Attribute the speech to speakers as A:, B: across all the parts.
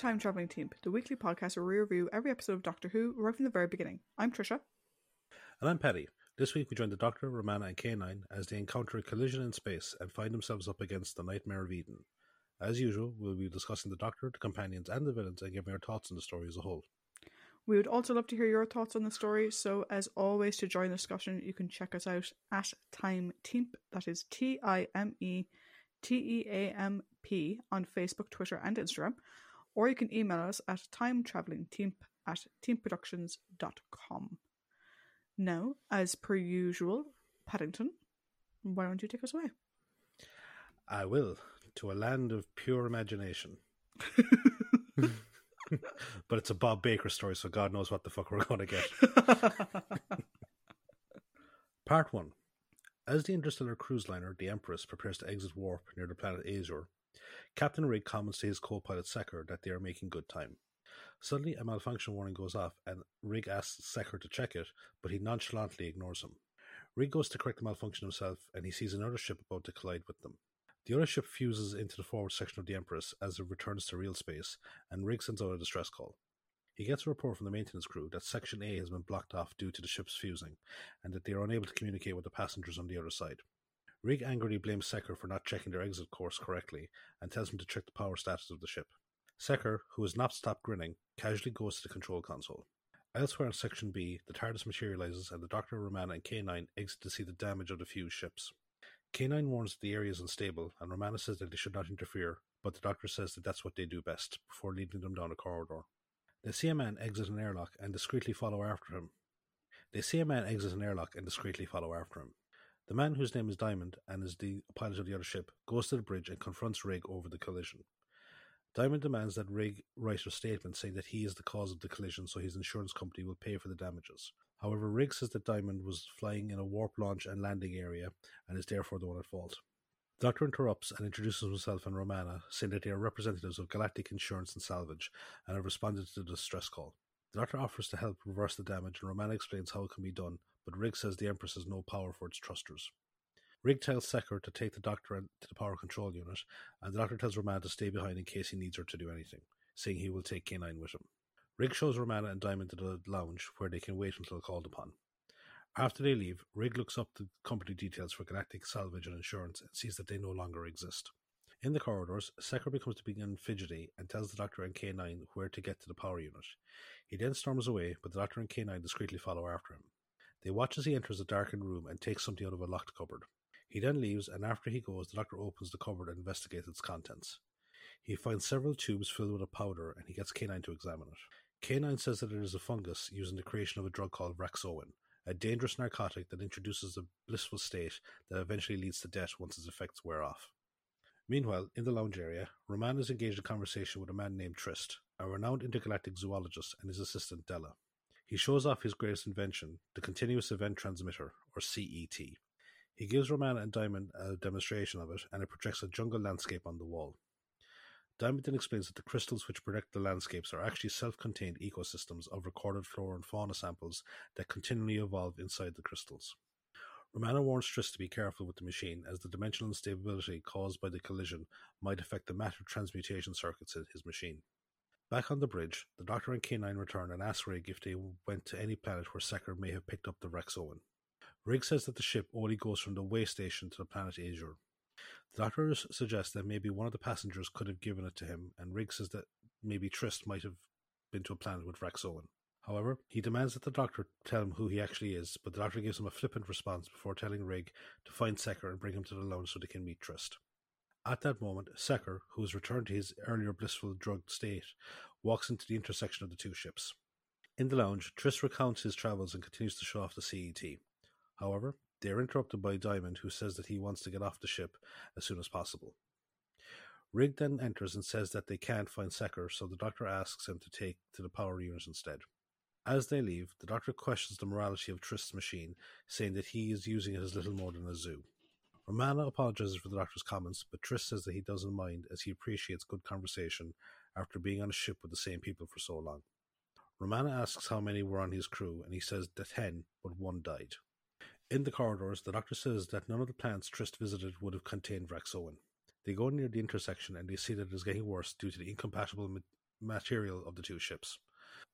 A: Time Traveling Team, the weekly podcast where we review every episode of Doctor Who right from the very beginning. I'm Tricia.
B: And I'm Paddy. This week we join the Doctor, Romana, and K9 as they encounter a collision in space and find themselves up against the Nightmare of Eden. As usual, we'll be discussing the Doctor, the companions, and the villains and giving our thoughts on the story as a whole.
A: We would also love to hear your thoughts on the story, so as always, to join the discussion, you can check us out at Time Teamp, that is T I M E T E A M P, on Facebook, Twitter, and Instagram, or you can email us at timetravelingteamp at teamproductions.com. Now, as per usual, Paddington, why don't you take us away?
B: I will, to a land of pure imagination. but it's a Bob Baker story, so God knows what the fuck we're going to get. Part 1 As the interstellar cruise liner, the Empress, prepares to exit warp near the planet Azure, Captain Rigg comments to his co pilot Secker that they are making good time. Suddenly, a malfunction warning goes off, and Rigg asks Secker to check it, but he nonchalantly ignores him. Rigg goes to correct the malfunction himself, and he sees another ship about to collide with them. The other ship fuses into the forward section of the Empress as it returns to real space, and Rigg sends out a distress call. He gets a report from the maintenance crew that Section A has been blocked off due to the ship's fusing, and that they are unable to communicate with the passengers on the other side. Rigg angrily blames Secker for not checking their exit course correctly and tells him to check the power status of the ship. Secker, who has not stopped grinning, casually goes to the control console. Elsewhere in Section B, the TARDIS materializes and the Doctor, Romana, and K9 exit to see the damage of the fused ships. K9 warns that the area is unstable, and Romana says that they should not interfere, but the Doctor says that that's what they do best, before leading them down a corridor. They see a man exit an airlock and discreetly follow after him. They see a man exit an airlock and discreetly follow after him. The man, whose name is Dymond and is the pilot of the other ship, goes to the bridge and confronts Rigg over the collision. Dymond demands that Rigg write a statement saying that he is the cause of the collision so his insurance company will pay for the damages. However, Rigg says that Dymond was flying in a warp launch and landing area and is therefore the one at fault. The Doctor interrupts and introduces himself and Romana, saying that they are representatives of Galactic Insurance and Salvage and have responded to the distress call. The Doctor offers to help reverse the damage, and Romana explains how it can be done, but Rigg says the Empress has no power for its trusters. Rigg tells Secker to take the Doctor to the power control unit, and the Doctor tells Romana to stay behind in case he needs her to do anything, saying he will take K9 with him. Rigg shows Romana and Dymond to the lounge, where they can wait until called upon. After they leave, Rigg looks up the company details for Galactic Salvage and Insurance and sees that they no longer exist. In the corridors, Secker becomes to begin fidgety and tells the Doctor and K9 where to get to the power unit. He then storms away, but the Doctor and K9 discreetly follow after him. They watch as he enters a darkened room and takes something out of a locked cupboard. He then leaves, and after he goes, the Doctor opens the cupboard and investigates its contents. He finds several tubes filled with a powder, and he gets K9 to examine it. K9 says that it is a fungus used in the creation of a drug called Vraxoin, a dangerous narcotic that introduces a blissful state that eventually leads to death once its effects wear off. Meanwhile, in the lounge area, Romana is engaged in conversation with a man named Tryst, a renowned intergalactic zoologist, and his assistant Della. He shows off his greatest invention, the Continuous Event Transmuter, or CET. He gives Romana and Dymond a demonstration of it, and it projects a jungle landscape on the wall. Dymond then explains that the crystals which protect the landscapes are actually self-contained ecosystems of recorded flora and fauna samples that continually evolve inside the crystals. Romana warns Tryst to be careful with the machine, as the dimensional instability caused by the collision might affect the matter transmutation circuits in his machine. Back on the bridge, the Doctor and K9 return and ask Rigg if they went to any planet where Secker may have picked up the Vraxoin. Rigg says that the ship only goes from the way station to the planet Azure. The Doctor suggests that maybe one of the passengers could have given it to him, and Rigg says that maybe Tryst might have been to a planet with Vraxoin. However, he demands that the Doctor tell him who he actually is, but the Doctor gives him a flippant response before telling Rigg to find Secker and bring him to the lounge so they can meet Tryst. At that moment, Secker, who has returned to his earlier blissful drugged state, walks into the intersection of the two ships. In the lounge, Tryst recounts his travels and continues to show off the CET. However, they are interrupted by Dymond, who says that he wants to get off the ship as soon as possible. Rigg then enters and says that they can't find Secker, so the Doctor asks him to take to the power unit instead. As they leave, the Doctor questions the morality of Tryst's machine, saying that he is using it as little more than a zoo. Romana apologizes for the Doctor's comments, but Tryst says that he doesn't mind as he appreciates good conversation after being on a ship with the same people for so long. Romana asks how many were on his crew, and he says that ten, but one died. In the corridors, the Doctor says that none of the plants Tryst visited would have contained Vraxoin. They go near the intersection and they see that it is getting worse due to the incompatible material of the two ships.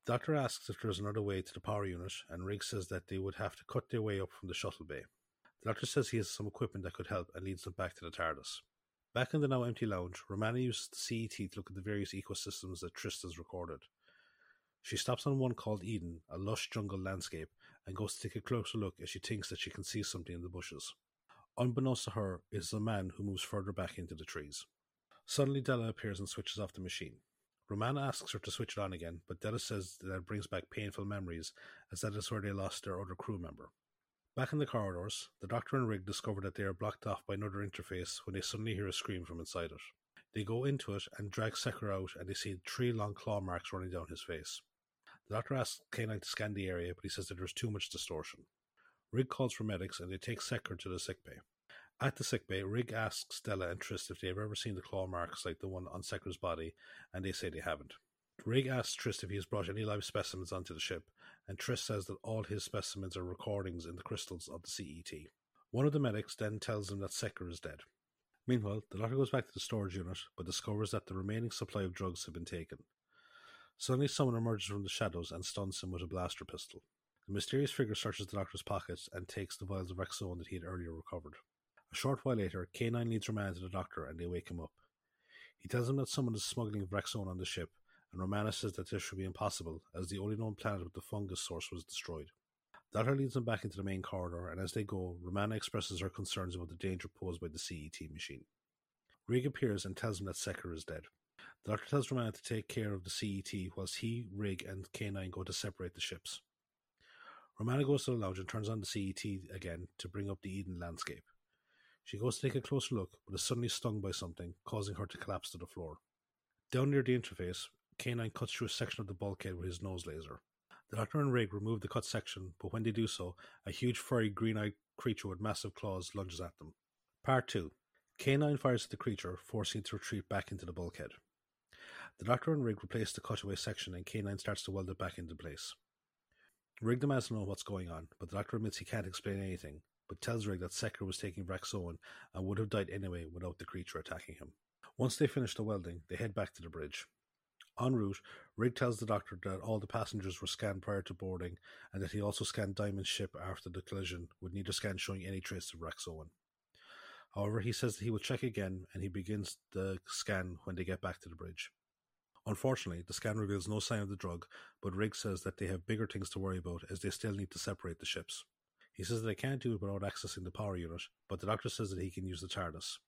B: The doctor asks if there's another way to the power unit, and Riggs says that they would have to cut their way up from the shuttle bay. Doctor says he has some equipment that could help and leads them back to the TARDIS. Back in the now empty lounge, Romana uses the CET to look at the various ecosystems that Tryst has recorded. She stops on one called Eden, a lush jungle landscape, and goes to take a closer look as she thinks that she can see something in the bushes. Unbeknownst to her, is a man who moves further back into the trees. Suddenly, Della appears and switches off the machine. Romana asks her to switch it on again, but Della says that it brings back painful memories, as that is where they lost their other crew member. Back in the corridors, the Doctor and Rigg discover that they are blocked off by another interface when they suddenly hear a scream from inside it. They go into it and drag Secker out, and they see three long claw marks running down his face. The Doctor asks K9 to scan the area, but he says that there's too much distortion. Rigg calls for medics, and they take Secker to the sickbay. At the sickbay, Rigg asks Della and Tryst if they've ever seen the claw marks like the one on Secker's body, and they say they haven't. Rigg asks Tryst if he has brought any live specimens onto the ship, and Tryst says that all his specimens are recordings in the crystals of the CET. One of the medics then tells him that Secker is dead. Meanwhile, the Doctor goes back to the storage unit, but discovers that the remaining supply of drugs have been taken. Suddenly, someone emerges from the shadows and stuns him with a blaster pistol. The mysterious figure searches the Doctor's pockets and takes the vials of Vraxoin that he had earlier recovered. A short while later, K9 leads Romana to the doctor and they wake him up. He tells him that someone is smuggling Vraxoin on the ship, and Romana says that this should be impossible, as the only known planet with the fungus source was destroyed. Doctor leads them back into the main corridor, and as they go, Romana expresses her concerns about the danger posed by the CET machine. Rigg appears and tells him that Secker is dead. The Doctor tells Romana to take care of the CET whilst he, Rigg, and K9 go to separate the ships. Romana goes to the lounge and turns on the CET again to bring up the Eden landscape. She goes to take a closer look, but is suddenly stung by something, causing her to collapse to the floor. Down near the interface, K9 cuts through a section of the bulkhead with his nose laser. The Doctor and Rigg remove the cut section, but when they do so, a huge furry green-eyed creature with massive claws lunges at them. Part 2. K9 fires at the creature, forcing it to retreat back into the bulkhead. The Doctor and Rigg replace the cutaway section and K9 starts to weld it back into place. Rigg demands to know what's going on, but the Doctor admits he can't explain anything, but tells Rigg that Secker was taking Vraxoin and would have died anyway without the creature attacking him. Once they finish the welding, they head back to the bridge. En route, Rigg tells the doctor that all the passengers were scanned prior to boarding and that he also scanned Dymond's ship after the collision, with neither scan showing any trace of Vraxoin. However, he says that he will check again and he begins the scan when they get back to the bridge. Unfortunately, the scan reveals no sign of the drug, but Rigg says that they have bigger things to worry about as they still need to separate the ships. He says that they can't do it without accessing the power unit, but the doctor says that he can use the TARDIS.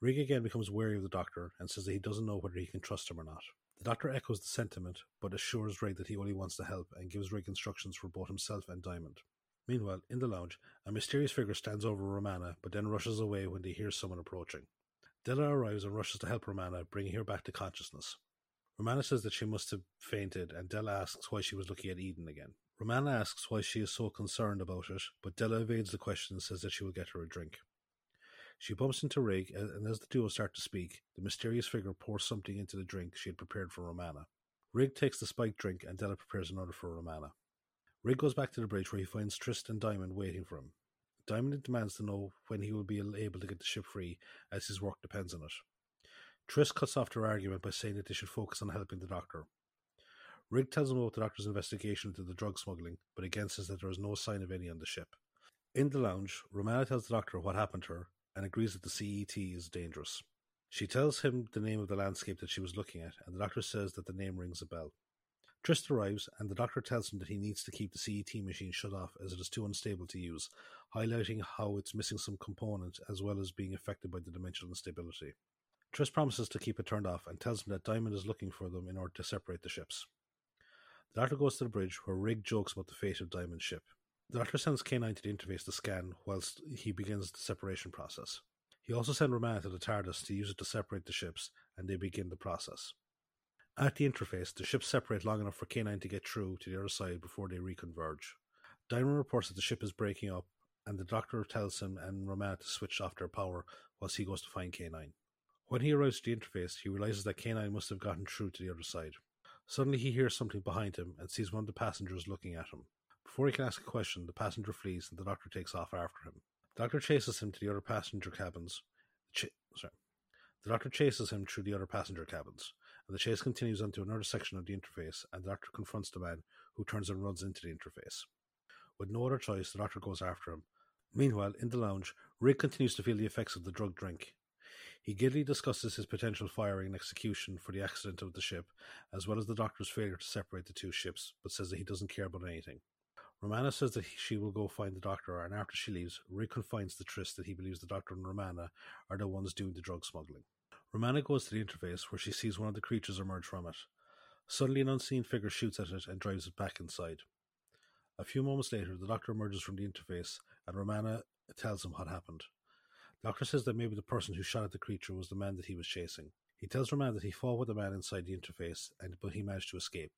B: Rigg again becomes wary of the doctor and says that he doesn't know whether he can trust him or not. The doctor echoes the sentiment, but assures Ray that he only wants to help and gives Rigg instructions for both himself and Dymond. Meanwhile, in the lounge, a mysterious figure stands over Romana, but then rushes away when they hear someone approaching. Della arrives and rushes to help Romana, bringing her back to consciousness. Romana says that she must have fainted, and Della asks why she was looking at Eden again. Romana asks why she is so concerned about it, but Della evades the question and says that she will get her a drink. She bumps into Rigg, and as the duo start to speak, the mysterious figure pours something into the drink she had prepared for Romana. Rigg takes the spiked drink, and Della prepares another for Romana. Rigg goes back to the bridge where he finds Tristan Dymond waiting for him. Dymond demands to know when he will be able to get the ship free, as his work depends on it. Tryst cuts off their argument by saying that they should focus on helping the doctor. Rigg tells him about the doctor's investigation into the drug smuggling, but again says that there is no sign of any on the ship. In the lounge, Romana tells the doctor what happened to her and agrees that the CET is dangerous. She tells him the name of the landscape that she was looking at, and the doctor says that the name rings a bell. Tryst arrives, and the doctor tells him that he needs to keep the CET machine shut off as it is too unstable to use, highlighting how it's missing some component as well as being affected by the dimensional instability. Tryst promises to keep it turned off and tells him that Dymond is looking for them in order to separate the ships. The doctor goes to the bridge where Rigg jokes about the fate of Dymond's ship. The doctor sends K9 to the interface to scan whilst he begins the separation process. He also sends Romana to the TARDIS to use it to separate the ships, and they begin the process. At the interface, the ships separate long enough for K9 to get through to the other side before they reconverge. Dymond reports that the ship is breaking up, and the doctor tells him and Romana to switch off their power whilst he goes to find K9. When he arrives at the interface, he realizes that K9 must have gotten through to the other side. Suddenly, he hears something behind him and sees one of the passengers looking at him. Before he can ask a question, the passenger flees and the doctor takes off after him. The doctor chases him to the other passenger cabins. Ch- sorry. The doctor chases him through the other passenger cabins, and the chase continues onto another section of the interface, and the Doctor confronts the man, who turns and runs into the interface. With no other choice, the Doctor goes after him. Meanwhile, in the lounge, Rick continues to feel the effects of the drug drink. He giddily discusses his potential firing and execution for the accident of the ship, as well as the Doctor's failure to separate the two ships, but says that he doesn't care about anything. Romana says that she will go find the Doctor, and after she leaves, Rick confides to Tryst that he believes the Doctor and Romana are the ones doing the drug smuggling. Romana goes to the interface where she sees one of the creatures emerge from it. Suddenly, an unseen figure shoots at it and drives it back inside. A few moments later, the Doctor emerges from the interface, and Romana tells him what happened. The Doctor says that maybe the person who shot at the creature was the man that he was chasing. He tells Romana that he fought with the man inside the interface, and but he managed to escape.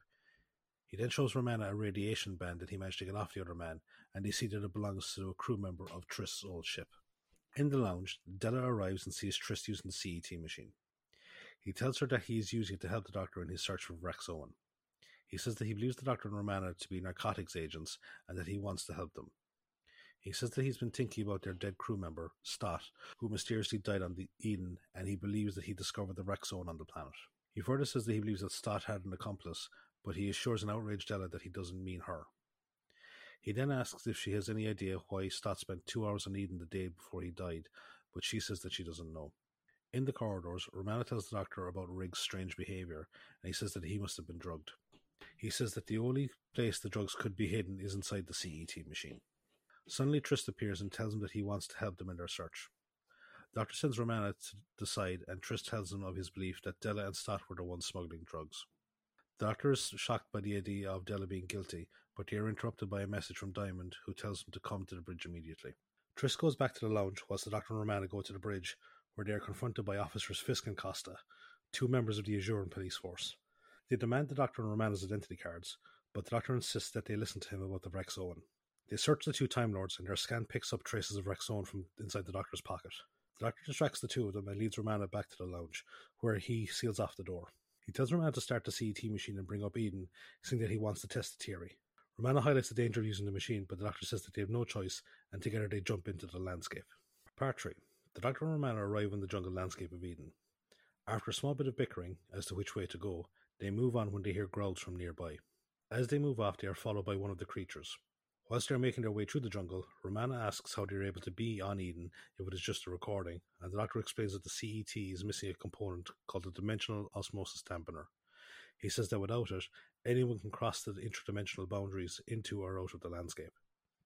B: He then shows Romana a radiation band that he managed to get off the other man, and they see that it belongs to a crew member of Tryst's old ship. In the lounge, Della arrives and sees Tryst using the CET machine. He tells her that he is using it to help the Doctor in his search for Vraxoin. He says that he believes the Doctor and Romana to be narcotics agents and that he wants to help them. He says that he's been thinking about their dead crew member, Stott, who mysteriously died on the Eden, and he believes that he discovered the Vraxoin on the planet. He further says that he believes that Stott had an accomplice, but he assures an outraged Della that he doesn't mean her. He then asks if she has any idea why Stott spent two hours on Eden the day before he died, but she says that she doesn't know. In the corridors, Romana tells the doctor about Rigg's strange behavior, and he says that he must have been drugged. He says that the only place the drugs could be hidden is inside the CET machine. Suddenly, Tryst appears and tells him that he wants to help them in their search. Doctor sends Romana to the side, and Tryst tells him of his belief that Della and Stott were the ones smuggling drugs. The Doctor is shocked by the idea of Della being guilty, but they are interrupted by a message from Dymond, who tells them to come to the bridge immediately. Tryst goes back to the lounge, whilst the Doctor and Romana go to the bridge, where they are confronted by Officers Fisk and Costa, two members of the Azuran police force. They demand the Doctor and Romana's identity cards, but the Doctor insists that they listen to him about the Vraxoin. They search the two Time Lords, and their scan picks up traces of Vraxoin from inside the Doctor's pocket. The Doctor distracts the two of them and leads Romana back to the lounge, where he seals off the door. He tells Romana to start the CET machine and bring up Eden, saying that he wants to test the theory. Romana highlights the danger of using the machine, but the Doctor says that they have no choice, and together they jump into the landscape. Part 3. The Doctor and Romana arrive in the jungle landscape of Eden. After a small bit of bickering as to which way to go, they move on when they hear growls from nearby. As they move off, they are followed by one of the creatures. Whilst they are making their way through the jungle, Romana asks how they are able to be on Eden if it is just a recording, and the Doctor explains that the CET is missing a component called the Dimensional Osmosis Dampener. He says that without it, anyone can cross the interdimensional boundaries into or out of the landscape.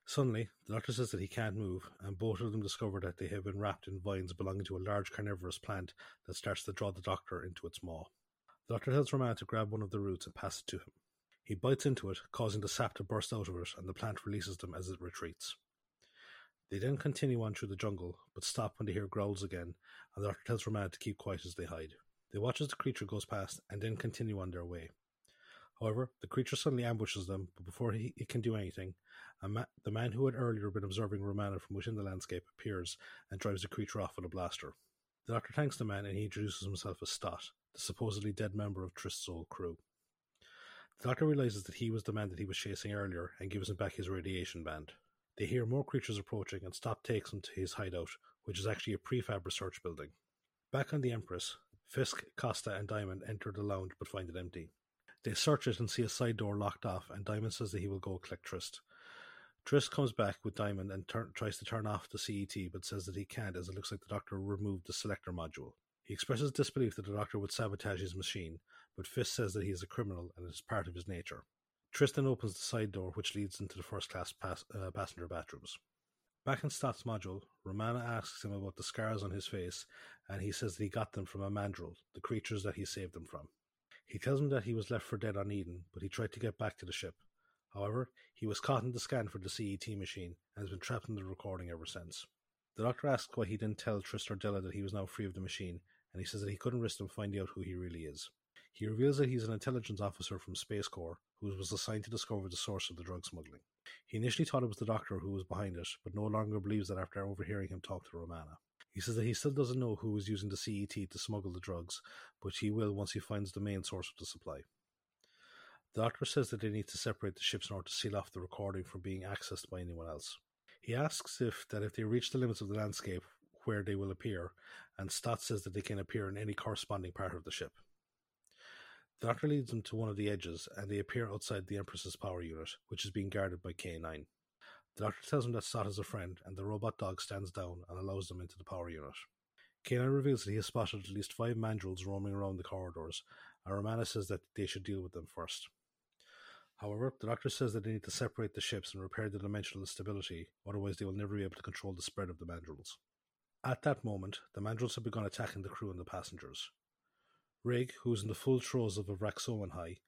B: Suddenly, the Doctor says that he can't move, and both of them discover that they have been wrapped in vines belonging to a large carnivorous plant that starts to draw the Doctor into its maw. The Doctor tells Romana to grab one of the roots and pass it to him. He bites into it, causing the sap to burst out of it, and the plant releases them as it retreats. They then continue on through the jungle, but stop when they hear growls again, and the doctor tells Romana to keep quiet as they hide. They watch as the creature goes past, and then continue on their way. However, the creature suddenly ambushes them, but before he, he can do anything, ma- the man who had earlier been observing Romana from within the landscape appears and drives the creature off with a blaster. The doctor thanks the man and he introduces himself as Stott, the supposedly dead member of Tryst's old crew. The Doctor realizes that he was the man that he was chasing earlier and gives him back his radiation band. They hear more creatures approaching and Stott takes him to his hideout, which is actually a prefab research building. Back on the Empress, Fisk, Costa, and Dymond enter the lounge but find it empty. They search it and see a side door locked off, and Dymond says that he will go collect Tryst. Tryst comes back with Dymond and tries to turn off the CET, but says that he can't as it looks like the Doctor removed the selector module. He expresses disbelief that the Doctor would sabotage his machine, but Fisk says that he is a criminal and it is part of his nature. Tristan opens the side door which leads into the first class pass, uh, passenger bathrooms. Back in Stott's module, Romana asks him about the scars on his face, and he says that he got them from a Mandrel, the creatures that he saved them from. He tells him that he was left for dead on Eden, but he tried to get back to the ship. However, he was caught in the scan for the CET machine and has been trapped in the recording ever since. The doctor asks why he didn't tell Tryst or Della that he was now free of the machine, and he says that he couldn't risk them finding out who he really is. He reveals that he's an intelligence officer from Space Corps who was assigned to discover the source of the drug smuggling. He initially thought it was the doctor who was behind it, but no longer believes that after overhearing him talk to Romana. He says that he still doesn't know who is using the CET to smuggle the drugs, but he will once he finds the main source of the supply. The doctor says that they need to separate the ships in order to seal off the recording from being accessed by anyone else. He asks if that if they reach the limits of the landscape where they will appear, and Stott says that they can appear in any corresponding part of the ship. The doctor leads them to one of the edges, and they appear outside the Empress's power unit, which is being guarded by K9. The doctor tells them that Stott is a friend, and the robot dog stands down and allows them into the power unit. K9 reveals that he has spotted at least five Mandrels roaming around the corridors, and Romana says that they should deal with them first. However, the doctor says that they need to separate the ships and repair the dimensional instability, otherwise they will never be able to control the spread of the Mandrels. At that moment, the Mandrels have begun attacking the crew and the passengers. Rigg, who is in the full throes of a Vraxoin high,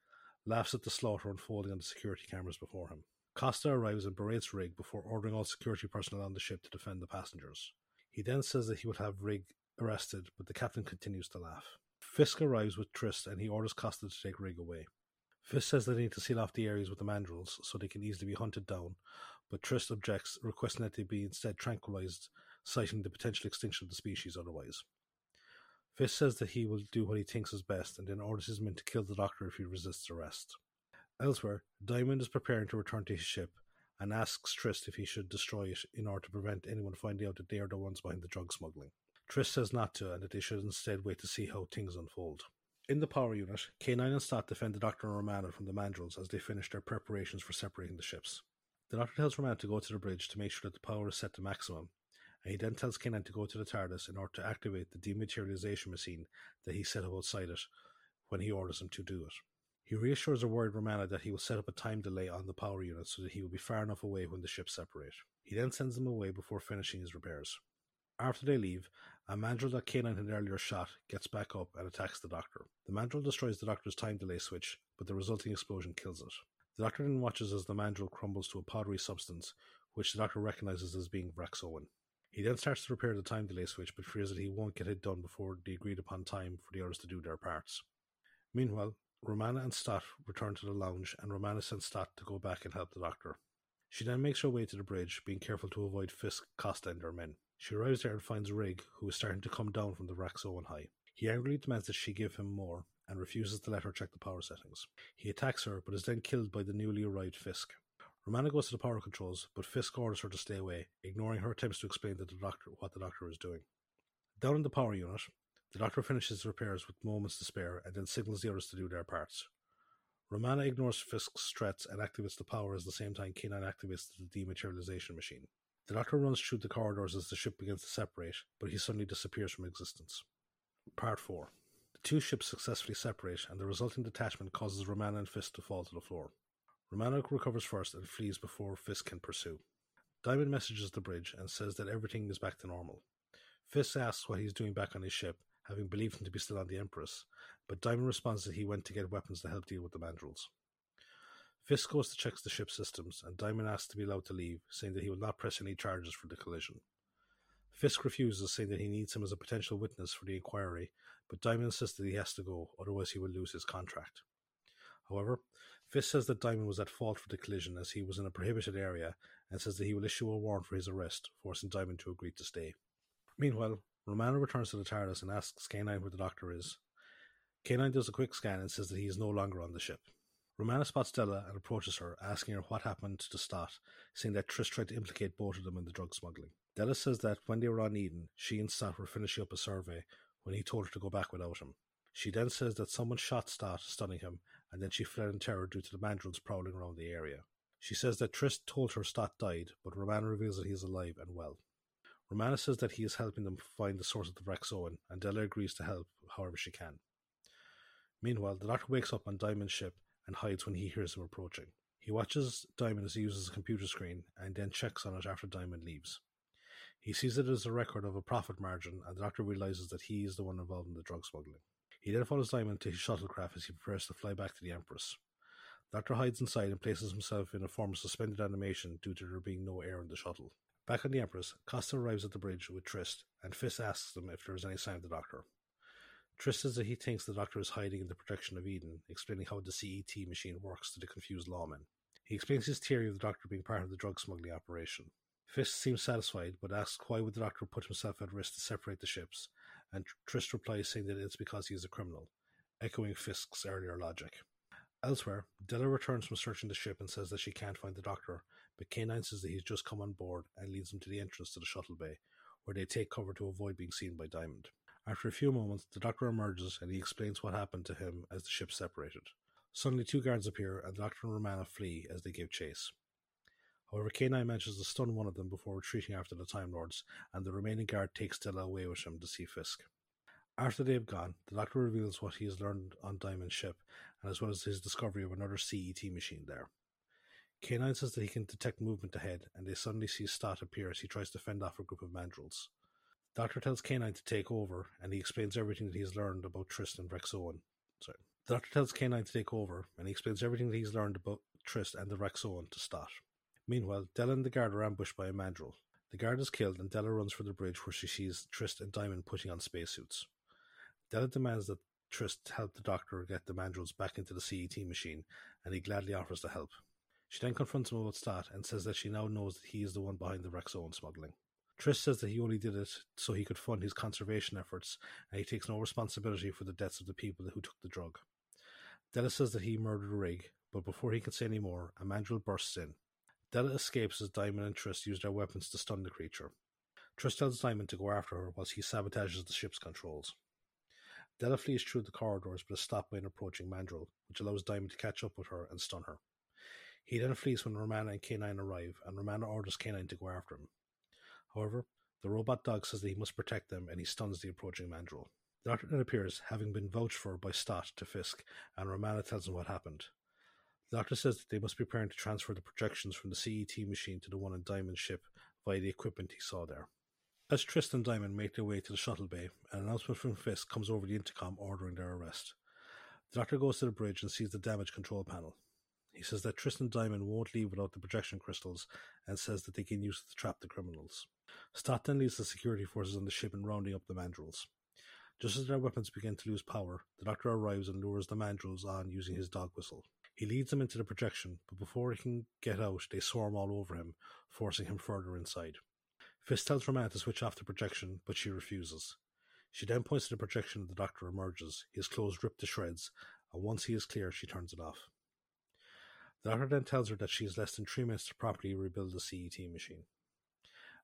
B: laughs at the slaughter unfolding on the security cameras before him. Costa arrives and berates Rigg before ordering all security personnel on the ship to defend the passengers. He then says that he will have Rigg arrested, but the captain continues to laugh. Fisk arrives with Tryst and he orders Costa to take Rigg away. Fisk says they need to seal off the areas with the Mandrels so they can easily be hunted down, but Tryst objects, requesting that they be instead tranquilized, citing the potential extinction of the species otherwise. Fisk says that he will do what he thinks is best and then orders his men to kill the doctor if he resists arrest. Elsewhere, Dymond is preparing to return to his ship and asks Tryst if he should destroy it in order to prevent anyone finding out that they are the ones behind the drug smuggling. Tryst says not to and that they should instead wait to see how things unfold. In the power unit, K9 and Stott defend the Doctor and Romana from the Mandrels as they finish their preparations for separating the ships. The Doctor tells Romana to go to the bridge to make sure that the power is set to maximum, and he then tells K9 to go to the TARDIS in order to activate the dematerialization machine that he set up outside it when he orders him to do it. He reassures the worried Romana that he will set up a time delay on the power unit so that he will be far enough away when the ships separate. He then sends them away before finishing his repairs. After they leave, a Mandrel that K9 had earlier shot gets back up and attacks the Doctor. The Mandrel destroys the Doctor's time delay switch, but the resulting explosion kills it. The Doctor then watches as the Mandrel crumbles to a powdery substance, which the Doctor recognizes as being Vraxoin. He then starts to repair the time delay switch, but fears that he won't get it done before the agreed upon time for the others to do their parts. Meanwhile, Romana and Stott return to the lounge, and Romana sends Stott to go back and help the Doctor. She then makes her way to the bridge, being careful to avoid Fisk, Costa, and their men. She arrives there and finds Rigg, who is starting to come down from the Vraxoin high. He angrily demands that she give him more and refuses to let her check the power settings. He attacks her, but is then killed by the newly arrived Fisk. Romana goes to the power controls, but Fisk orders her to stay away, ignoring her attempts to explain to the doctor what the doctor is doing. Down in the power unit, the doctor finishes repairs with moments to spare and then signals the others to do their parts. Romana ignores Fisk's threats and activates the power at the same time K9 activates the dematerialization machine. The Doctor runs through the corridors as the ship begins to separate, but he suddenly disappears from existence. Part 4 The two ships successfully separate, and the resulting detachment causes Romana and Fisk to fall to the floor. Romana recovers first and flees before Fisk can pursue. Dymond messages the bridge and says that everything is back to normal. Fisk asks what he's doing back on his ship, having believed him to be still on the Empress, but Dymond responds that he went to get weapons to help deal with the Mandrels. Fisk goes to check the ship's systems, and Dymond asks to be allowed to leave, saying that he will not press any charges for the collision. Fisk refuses, saying that he needs him as a potential witness for the inquiry, but Dymond insists that he has to go, otherwise he will lose his contract. However, Fisk says that Dymond was at fault for the collision as he was in a prohibited area and says that he will issue a warrant for his arrest, forcing Dymond to agree to stay. Meanwhile, Romana returns to the TARDIS and asks K9 where the doctor is. K9 does a quick scan and says that he is no longer on the ship. Romana spots Della and approaches her, asking her what happened to Stott, saying that Tryst tried to implicate both of them in the drug smuggling. Della says that when they were on Eden, she and Stott were finishing up a survey when he told her to go back without him. She then says that someone shot Stott, stunning him, and then she fled in terror due to the Mandrels prowling around the area. She says that Tryst told her Stott died, but Romana reveals that he is alive and well. Romana says that he is helping them find the source of the Vraxoin, and Della agrees to help however she can. Meanwhile, the Doctor wakes up on Dymond's ship and hides when he hears him approaching. He watches Dymond as he uses a computer screen and then checks on it after Dymond leaves. He sees it as a record of a profit margin, and the doctor realizes that he is the one involved in the drug smuggling. He then follows Dymond to his shuttlecraft as he prepares to fly back to the Empress. Doctor hides inside and places himself in a form of suspended animation due to there being no air in the shuttle. Back on the Empress, Costa arrives at the bridge with Tryst, and Fisk asks them if there is any sign of the doctor. Tryst says that he thinks the Doctor is hiding in the protection of Eden, explaining how the CET machine works to the confused lawmen. He explains his theory of the Doctor being part of the drug smuggling operation. Fisk seems satisfied, but asks why would the Doctor put himself at risk to separate the ships, and Tryst replies saying that it's because he is a criminal, echoing Fisk's earlier logic. Elsewhere, Della returns from searching the ship and says that she can't find the Doctor, but K9 says that he's just come on board and leads them to the entrance to the shuttle bay, where they take cover to avoid being seen by Dymond. After a few moments, the doctor emerges and he explains what happened to him as the ship separated. Suddenly, two guards appear and the doctor and Romana flee as they give chase. However, K9 manages to stun one of them before retreating after the Time Lords, and the remaining guard takes Della away with him to see Fisk. After they have gone, the Doctor reveals what he has learned on Dymond's ship, and as well as his discovery of another CET machine there. K9 says that he can detect movement ahead, and they suddenly see Stott appear as he tries to fend off a group of Mandrels. The Doctor tells K9 to take over, and he explains everything that he's learned about Tryst and Vraxoin. Sorry. The Doctor tells K9 to take over, and he explains everything that he's learned about Tryst and the Vraxoin to Stott. Meanwhile, Della and the guard are ambushed by a Mandrel. The guard is killed, and Della runs for the bridge where she sees Tryst and Dymond putting on spacesuits. Della demands that Tryst help the doctor get the Mandrels back into the CET machine, and he gladly offers to help. She then confronts him about Stott and says that she now knows that he is the one behind the Vraxoin smuggling. Tryst says that he only did it so he could fund his conservation efforts, and he takes no responsibility for the deaths of the people who took the drug. Della says that he murdered Rigg, but before he can say any more, a Mandrel bursts in. Della escapes as Dymond and Tryst use their weapons to stun the creature. Tryst tells Dymond to go after her whilst he sabotages the ship's controls. Della flees through the corridors but is stopped by an approaching Mandrel, which allows Dymond to catch up with her and stun her. He then flees when Romana and K9 arrive, and Romana orders K9 to go after him. However, the robot dog says that he must protect them and he stuns the approaching Mandrel. The doctor then appears, having been vouched for by Stott to Fisk, and Romana tells him what happened. The doctor says that they must be preparing to transfer the projections from the CET machine to the one in Dymond's ship via the equipment he saw there. As Tryst and Dymond make their way to the shuttle bay, an announcement from Fisk comes over the intercom ordering their arrest. The doctor goes to the bridge and sees the damage control panel. He says that Tryst and Dymond won't leave without the projection crystals and says that they can use it to trap the criminals. Stott then leads the security forces on the ship in rounding up the Mandrels. Just as their weapons begin to lose power, the doctor arrives and lures the Mandrels on using his dog whistle. He leads them into the projection, but before he can get out, they swarm all over him, forcing him further inside. Fisk tells Romana to switch off the projection, but she refuses. She then points to the projection and the doctor emerges, his clothes ripped to shreds, and once he is clear, she turns it off. The doctor then tells her that she has less than three minutes to properly rebuild the CET machine.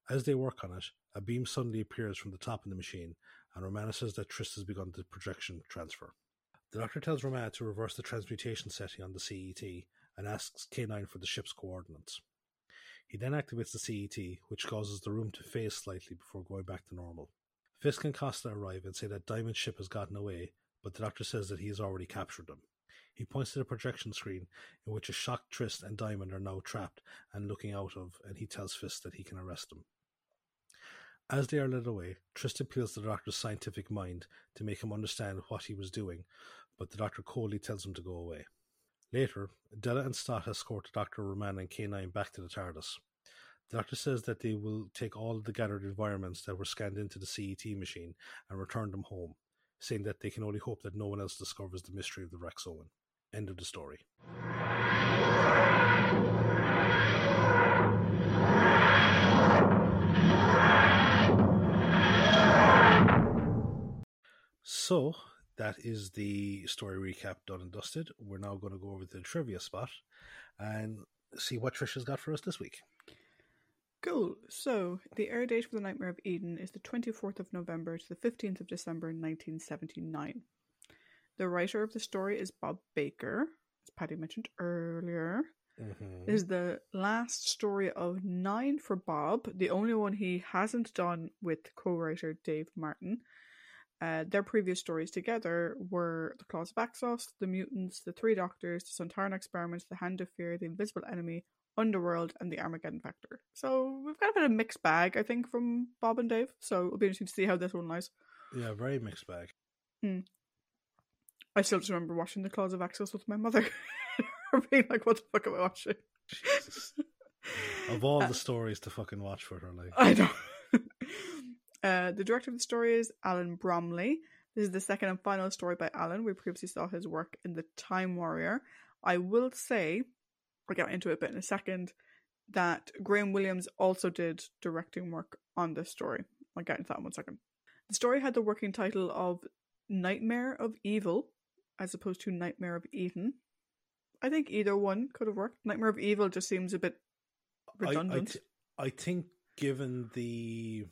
B: As they work on it, a beam suddenly appears from the top of the machine, and Romana says that Tryst has begun the projection transfer. The Doctor tells Romana to reverse the transmutation setting on the CET and asks K9 for the ship's coordinates. He then activates the CET, which causes the room to phase slightly before going back to normal. Fisk and Costa arrive and say that Dymond's ship has gotten away, but the Doctor says that he has already captured them. He points to the projection screen in which a shocked Tryst and Dymond are now trapped and looking out of, and he tells Fisk that he can arrest them. As they are led away, Tryst appeals to the Doctor's scientific mind to make him understand what he was doing, but the Doctor coldly tells him to go away. Later, Della and Stott escort Dr. Romana and K9 back to the TARDIS. The Doctor says that they will take all the gathered environments that were scanned into the CET machine and return them home, saying that they can only hope that no one else discovers the mystery of the Vraxoin. End of the story. So, that is the story recap done and dusted. We're now going to go over to the trivia spot and see what Trish has got for us this week.
A: Cool. So, the air date for The Nightmare of Eden is the 24th of November to the 15th of December 1979. The writer of the story is Bob Baker, as Paddy mentioned earlier.
B: Mm-hmm.
A: This is the last story of nine for Bob, the only one he hasn't done with co writer Dave Martin. Uh, their previous stories together were The Claws of Axos, The Mutants, The Three Doctors, The Sontaran Experiments, The Hand of Fear, The Invisible Enemy, Underworld, and The Armageddon Factor. So we've got a bit of a mixed bag, I think, from Bob and Dave. So it'll be interesting to see how this one lies.
B: Yeah, very mixed bag.
A: I still just remember watching The Claws of Axos with my mother. Being like, what the fuck am I watching?
B: Jesus. Of all
A: Uh,
B: the stories to fucking watch for her, like.
A: I don't know. uh, the director of the story is Alan Bromley. This is the second and final story by Alan. We previously saw his work in The Time Warrior. I will say, I'll get into it a bit in a second, that Graham Williams also did directing work on this story. I'll get into that in one second. The story had the working title of Nightmare of Evil, as opposed to Nightmare of Eden. I think either one could have worked. Nightmare of Evil just seems a bit
B: I, I,
A: redundant.
B: th- I think given the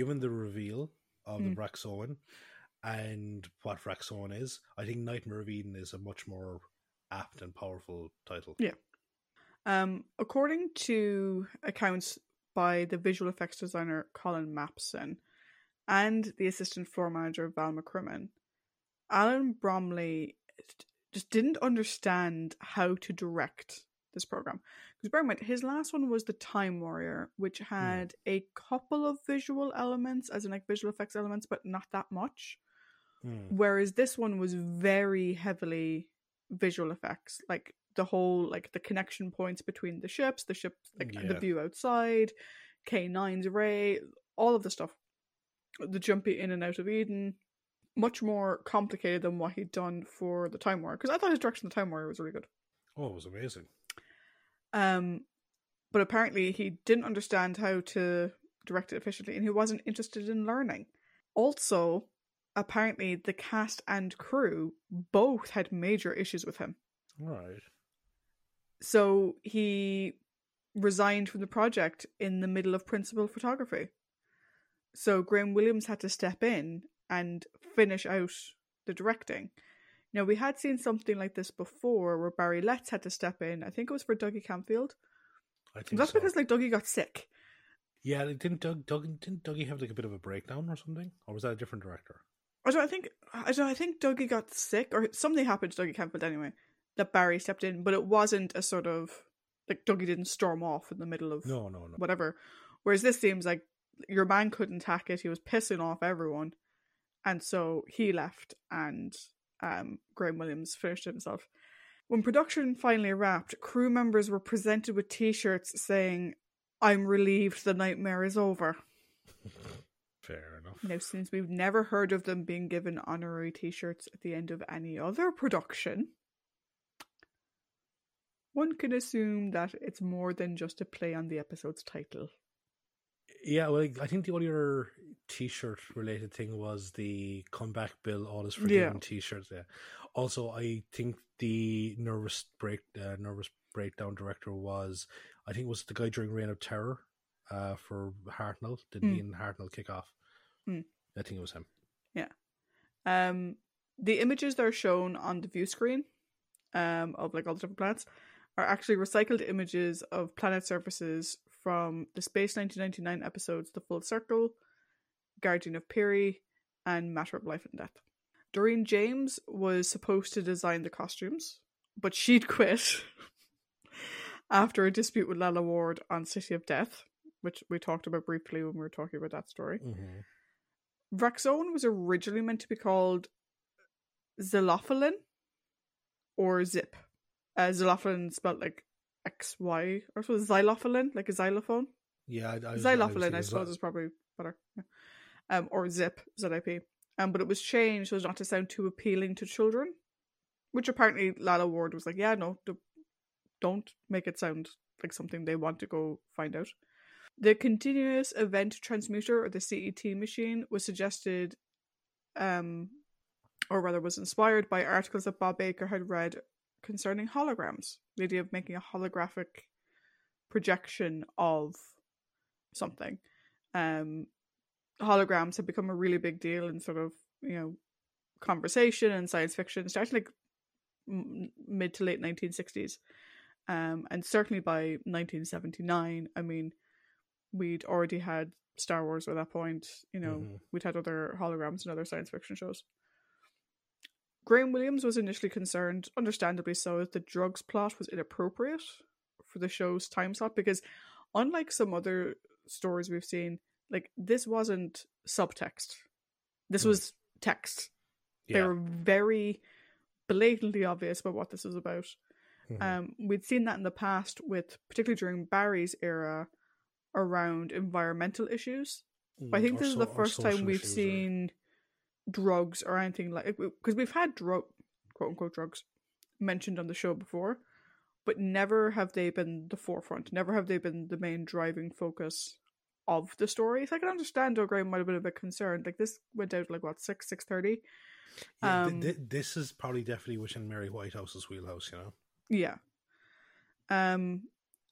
B: given the reveal of the
A: Mm.
B: Vraxoin, and what Vraxoin is. I think Nightmare of Eden is a much more apt and powerful title.
A: Yeah. Um, according to accounts by the visual effects designer Colin Mapson and the assistant floor manager Val McCrimmon, Alan Bromley just didn't understand how to direct this program. Because bear in mind, his last one was the Time Warrior, which had mm. a couple of visual elements, as in like visual effects elements, but not that much. Mm. Whereas this one was very heavily visual effects, like the whole like the connection points between the ships, the ships, like yeah. the view outside, K9's array, all of the stuff, the jumpy in and out of Eden, much more complicated than what he'd done for the Time Warrior. Because I thought his direction of the Time Warrior was really good.
B: Oh, it was amazing.
A: Um, but apparently he didn't understand how to direct it efficiently, and he wasn't interested in learning. Also, apparently the cast and crew both had major issues with him.
B: Right.
A: So he resigned from the project in the middle of principal photography. So Graham Williams had to step in and finish out the directing. Now we had seen something like this before where Barry Letts had to step in. I think it was for Dougie Camfield. I think that's so. because like Dougie got sick.
B: Yeah, didn't Doug, Doug didn't Dougie have like a bit of a breakdown or something, or was that a different director?
A: I don't. I think I don't. I think Dougie got sick or something happened to Dougie Camfield anyway. That Barry stepped in, but it wasn't a sort of like Dougie didn't storm off in the middle of
B: no, no, no,
A: whatever. Whereas this seems like your man couldn't hack it. He was pissing off everyone, and so he left, and um, Graham Williams finished it himself. When production finally wrapped, crew members were presented with T-shirts saying, "I'm relieved the nightmare is over."
B: Fair enough.
A: Now, since we've never heard of them being given honorary T-shirts at the end of any other production, one can assume that it's more than just a play on the episode's title.
B: Yeah, well, I think the other T-shirt related thing was the comeback Bill all is forgiven yeah. T-shirts. Yeah. Also, I think the nervous break, uh, nervous breakdown director was, I think it was the guy during Reign of Terror, uh, for Hartnell. Did mm. Ian Hartnell kick off?
A: Mm.
B: I think it was him.
A: Yeah. Um, the images that are shown on the view screen, um, of like all the different planets, are actually recycled images of planet surfaces from the Space 1999 episodes The Full Circle, Guardian of Peri, and Matter of Life and Death. Doreen James was supposed to design the costumes, but she'd quit after a dispute with Lalla Ward on City of Death, which we talked about briefly when we were talking about that story.
B: Mm-hmm.
A: Vraxoin was originally meant to be called Xilophalin or Zip. Uh, Xilophalin spelled like X Y or so xylophalin, like a xylophone.
B: Yeah, I, I
A: xylophalin, I, I suppose, is probably better. Yeah. Um, or zip, ZIP. Um, but it was changed so as not to sound too appealing to children, which apparently Lalla Ward was like, yeah, no, don't make it sound like something they want to go find out. The continuous event transmuter or the CET machine was suggested, um, or rather was inspired by articles that Bob Baker had read concerning holograms. The idea of making a holographic projection of something. Um, holograms have become a really big deal in sort of you know conversation and science fiction, starting like m- mid to late nineteen sixties, um, and certainly by nineteen seventy nine. I mean, we'd already had Star Wars at that point. You know, mm-hmm. we'd had other holograms and other science fiction shows. Graham Williams was initially concerned, understandably so, that the drugs plot was inappropriate for the show's time slot because, unlike some other stories we've seen, like this wasn't subtext. This mm. was text. Yeah. They were very blatantly obvious about what this was about. Mm-hmm. Um, we'd seen that in the past with, particularly during Barry's era, around environmental issues. Mm, I think this so, is the first time we've seen drugs or anything like because we've had drug quote unquote drugs mentioned on the show before, but never have they been the forefront. Never have they been the main driving focus of the story. So I can understand though Graham might have been a bit concerned. Like this went out like what six six thirty.
B: Yeah, um, th- th- this is probably definitely within Mary Whitehouse's wheelhouse, you know.
A: Yeah. Um,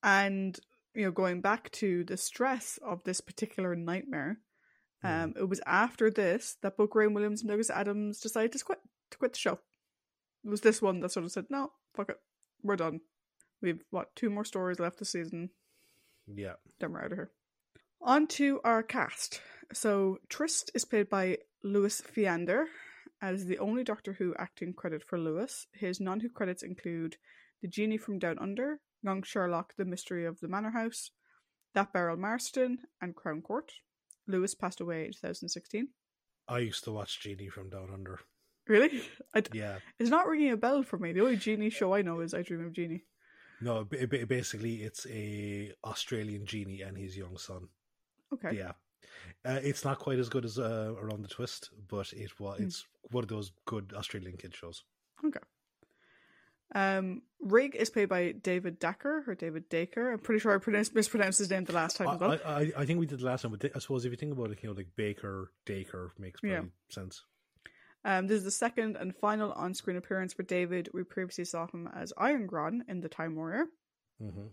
A: and you know, going back to the stress of this particular nightmare, Um, It was after this that both Graham Williams and Douglas Adams decided to quit to quit the show. It was this one that sort of said, "No, fuck it, we're done. We've what two more stories left this season.
B: Yeah.
A: Then we're out of here." On to our cast. So Tryst is played by Lewis Fiander, as the only Doctor Who acting credit for Lewis. His non Who credits include The Genie from Down Under, Young Sherlock, The Mystery of the Manor House, That Beryl Marston, and Crown Court. Lewis passed away in 2016.
B: I used to watch Genie from Down Under.
A: Really? I d-
B: Yeah.
A: it's not ringing a bell for me. The only Genie show I know is I Dream of Jeannie.
B: No, ba- ba- basically it's a Australian genie and his young son.
A: Okay.
B: Yeah. Uh, it's not quite as good as uh, Around the Twist, but it was
A: Hmm.
B: it's one of those good Australian kid shows. Okay.
A: Um, Rigg is played by David Dacker or David Daker. I'm pretty sure I pronounced, mispronounced his name the last time
B: I,
A: as well.
B: I, I- I think we did the last time, but I suppose if you think about it, you know, like Baker, Daker makes
A: Yeah.
B: sense.
A: Um, this is the second and final on-screen appearance for David. We previously saw him as Irongron in The Time Warrior.
B: hmm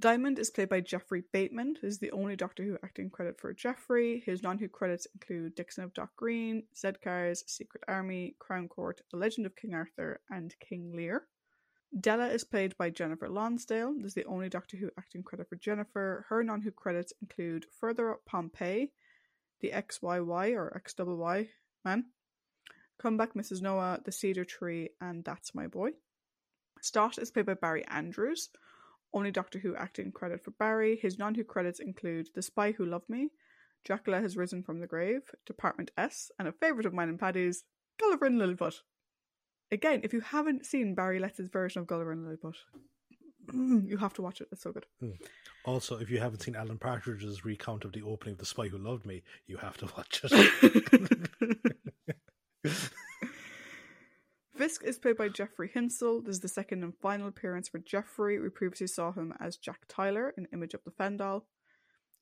A: Dymond is played by Geoffrey Bateman. This is the only Doctor Who acting credit for Geoffrey. His non-Who credits include Dixon of Dock Green, Z-Cars, Secret Army, Crown Court, The Legend of King Arthur, and King Lear. Della is played by Jennifer Lonsdale. This is the only Doctor Who acting credit for Jennifer. Her non-Who credits include Further Up Pompeii, The XYY or XYY Man, Come Back Mrs. Noah, The Cedar Tree, and That's My Boy. Stott is played by Barry Andrews. Only Doctor Who acting credit for Barry. His non Who credits include The Spy Who Loved Me, Dracula Has Risen from the Grave, Department S, and a favourite of mine and Paddy's, Gulliver and Lilliput. Again, if you haven't seen Barry Letts' version of Gulliver and Lilliput, you have to watch it. It's so good. Hmm.
B: Also, if you haven't seen Alan Partridge's recount of the opening of The Spy Who Loved Me, you have to watch it.
A: Fisk is played by Geoffrey Hinsliff. This is the second and final appearance for Geoffrey. We previously saw him as Jack Tyler in Image of the Fendahl.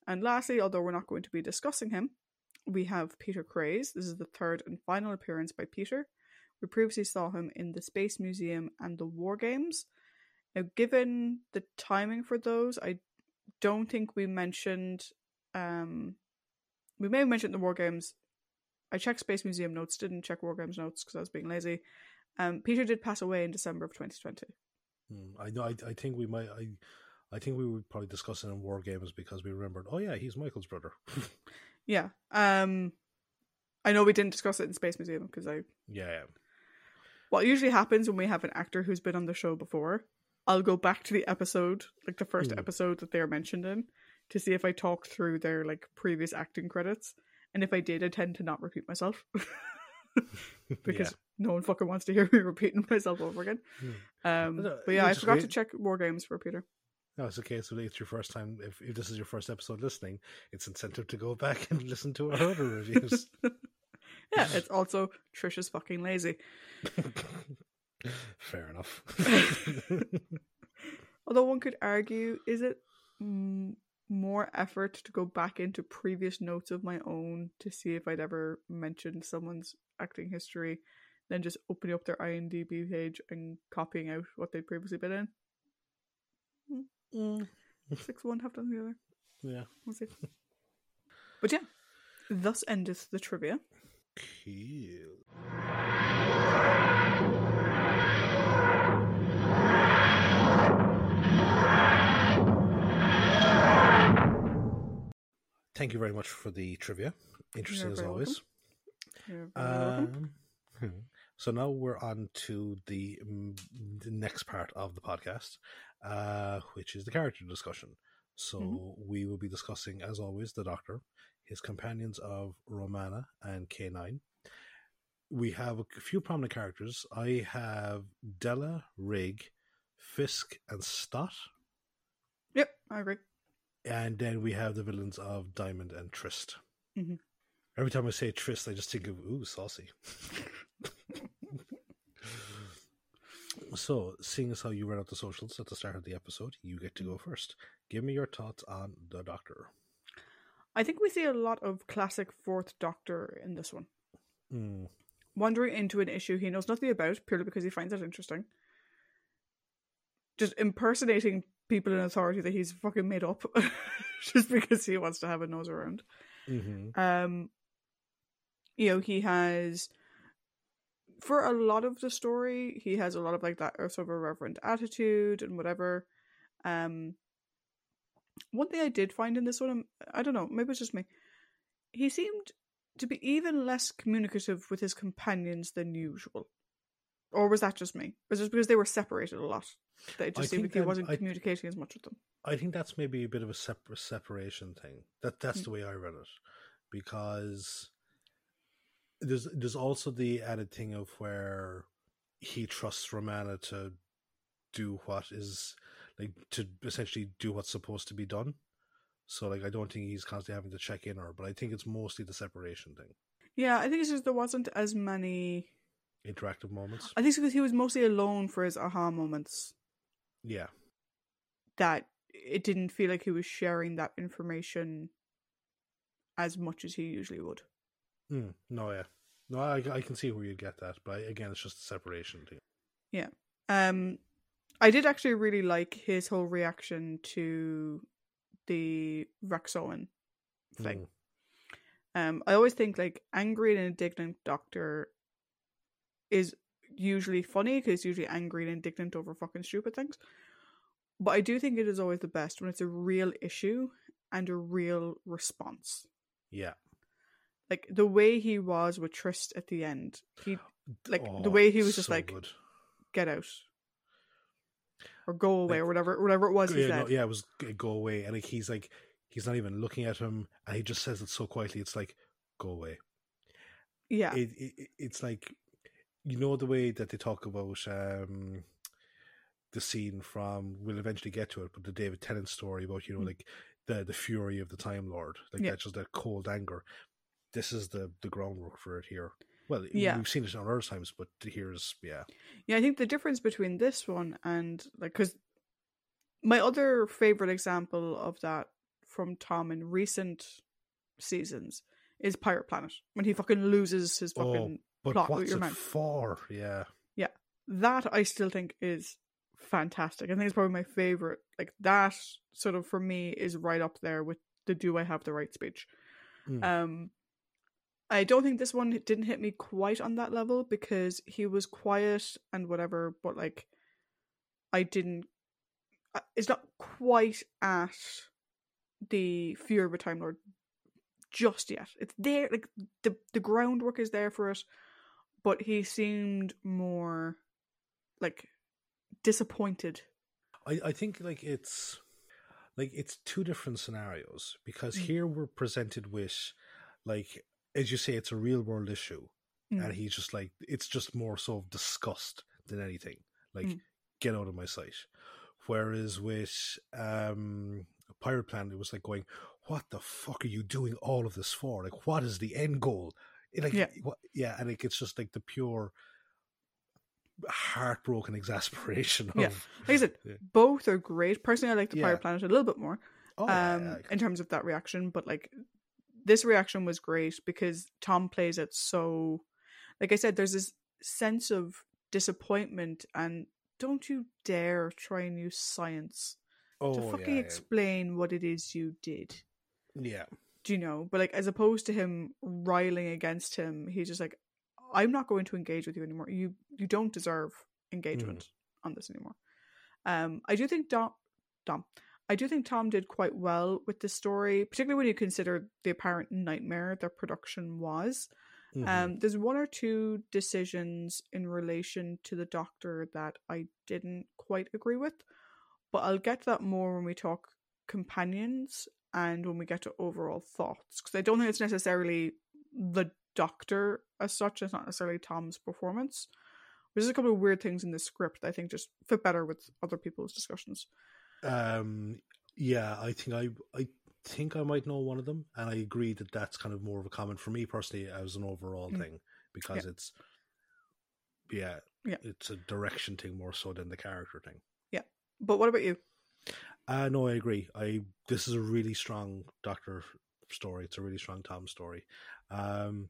A: And lastly, although we're not going to be discussing him, we have Peter Craze. This is the third and final appearance by Peter. We previously saw him in the Space Museum and the War Games. Now, given the timing for those, I don't think we mentioned. Um, we may have mentioned the War Games. I checked Space Museum notes, didn't check War Games notes because I was being lazy. Um, Peter did pass away in December of 2020.
B: Hmm, I know. I, I think we might. I, I think we would probably discuss it in War Games because we remembered. Oh yeah, he's Michael's brother.
A: Yeah. Um, I know we didn't discuss it in Space Museum because I.
B: yeah, yeah.
A: What usually happens when we have an actor who's been on the show before, I'll go back to the episode, like the first
B: Hmm.
A: episode that they're mentioned in, to see if I talked through their like previous acting credits. And if I did, I tend to not repeat myself. because no one fucking wants to hear me repeating myself over again.
B: Hmm.
A: Um,
B: But, uh,
A: yeah, I forgot
B: great.
A: to check War Games for Peter.
B: No, it's okay. So if it's your first time. If, if this is your first episode listening, it's incentive to go back and listen to our other reviews.
A: Yeah, it's also Trish is fucking lazy.
B: Fair enough.
A: Although one could argue, is it mm, more effort to go back into previous notes of my own to see if I'd ever mentioned someone's acting history than just opening up their IMDb page and copying out what they'd previously been in?
B: Mm,
A: Six one, half done the other.
B: yeah.
A: We'll see. But yeah, thus endeth the trivia.
B: Cool. Thank you very much for the trivia. Interesting
A: You're
B: as always.
A: You're very welcome.
B: Um, hmm. so now we're on to the, mm, the next part of the podcast, uh, which is the character discussion. So
A: Mhm.
B: we will be discussing, as always, the Doctor, his companions of Romana and K9. We have a few prominent characters. I have Della, Rigg, Fisk, and Stott.
A: Yep, I agree.
B: And then we have the villains of Dymond and Tryst.
A: Mhm.
B: Every time I say Tryst, I just think of, ooh, saucy. so, seeing as how you read out the socials at the start of the episode, you get to go first. Give me your thoughts on the Doctor.
A: I think we see a lot of classic Fourth Doctor in this one.
B: Mm,
A: wandering into an issue he knows nothing about purely because he finds it interesting. Just impersonating people in authority that he's fucking made up just because he wants to have a nose around.
B: hmm
A: Um, you know, he has for a lot of the story, he has a lot of like that sort of irreverent attitude and whatever. Um, one thing I did find in this one, I don't know, maybe it's just me. He seemed to be even less communicative with his companions than usual. Or was that just me? Was it just because they were separated a lot? That it
B: I
A: just seemed like he wasn't
B: I-
A: communicating as much with them.
B: I think that's maybe a bit of a separ- separation thing. That that's
A: Mm.
B: the way I read it, because there's there's also the added thing of where he trusts Romana to do what is like to essentially do what's supposed to be done. So like I don't think he's constantly having to check in or but I think it's mostly the separation thing,
A: Yeah, I think it's just there wasn't as many.
B: Interactive moments.
A: I think because he was mostly alone for his aha moments
B: Yeah,
A: that it didn't feel like he was sharing that information as much as he usually would.
B: mm, no, yeah, no, I I can see where you'd get that, but again, it's just a separation thing. Yeah.
A: Um, I did actually really like his whole reaction to the Vraxoin thing.
B: Mm.
A: Um, I always think like angry and indignant doctor is usually funny because he's usually angry and indignant over fucking stupid things. But I do think it is always the best when it's a real issue and a real response.
B: Yeah.
A: Like the way he was with Tryst at the end, he Like, the
B: Oh,
A: way he was just
B: so
A: like,
B: good.
A: get out or go away
B: Like-
A: or whatever whatever it was he
B: yeah,
A: said.
B: no, yeah, it was go away, and like he's like he's not even looking at him, and he just says it so quietly. It's like go away.
A: yeah.
B: It, it it's like you know the way that they talk about um the scene from we'll eventually get to it, but the David Tennant story about you know
A: Mm.
B: like the the fury of the Time Lord, like
A: Yeah.
B: that's just that cold anger. This is the the groundwork for it here. Well,
A: Yeah.
B: we've seen it on other times, but here's yeah,
A: Yeah, I think the difference between this one and like because my other favorite example of that from Tom in recent seasons is Pirate Planet when he fucking loses his
B: Oh,
A: fucking
B: but
A: plot
B: what's
A: your
B: it for? Yeah, yeah,
A: that I still think is fantastic. I think it's probably my favorite. Like that sort of for me is right up there with the do I have the right speech.
B: Mm.
A: Um I don't think this one didn't hit me quite on that level because he was quiet and whatever, but like I didn't uh, it's not quite at the fear of a time lord just yet. It's there like the the groundwork is there for it, but he seemed more like disappointed.
B: I, I think like it's like it's two different scenarios because
A: Mm.
B: here we're presented with like as you say it's a real world issue
A: Mm.
B: and he's just like it's just more so of disgust than anything like
A: Mm.
B: get out of my sight whereas with um pirate planet it was like going what the fuck are you doing all of this for like what is the end goal like
A: Yeah.
B: yeah and like, it's just like the pure heartbroken exasperation of
A: Yeah. Like I said,
B: Yeah.
A: both are great. Personally, I like the
B: Yeah.
A: Pirate Planet a little bit more.
B: oh,
A: um
B: yeah,
A: in terms of that reaction but like this reaction was great because tom plays it so like i said there's this sense of disappointment and don't you dare try and use science
B: oh,
A: to fucking explain what it is you did
B: yeah.
A: Do you know? But like as opposed to him riling against him he's just like i'm not going to engage with you anymore. You you don't deserve engagement on this anymore. Um i do think dom dom i do think tom did quite well with this story particularly when you consider the apparent nightmare that production was.
B: Mhm.
A: um there's one or two decisions in relation to the doctor that i didn't quite agree with but i'll get to that more when we talk companions and when we get to overall thoughts because i don't think it's necessarily the doctor as such it's not necessarily tom's performance there's a couple of weird things in the script that i think just fit better with other people's discussions
B: Um, yeah, I think I I think I might know one of them, and I agree that that's kind of more of a comment for me personally as an overall
A: Mm.
B: thing because it's yeah,
A: Yeah.
B: it's a direction thing more so than the character thing. Yeah.
A: But what about you
B: Uh no, I agree. I this is a really strong Doctor story. It's a really strong Tom story. Um,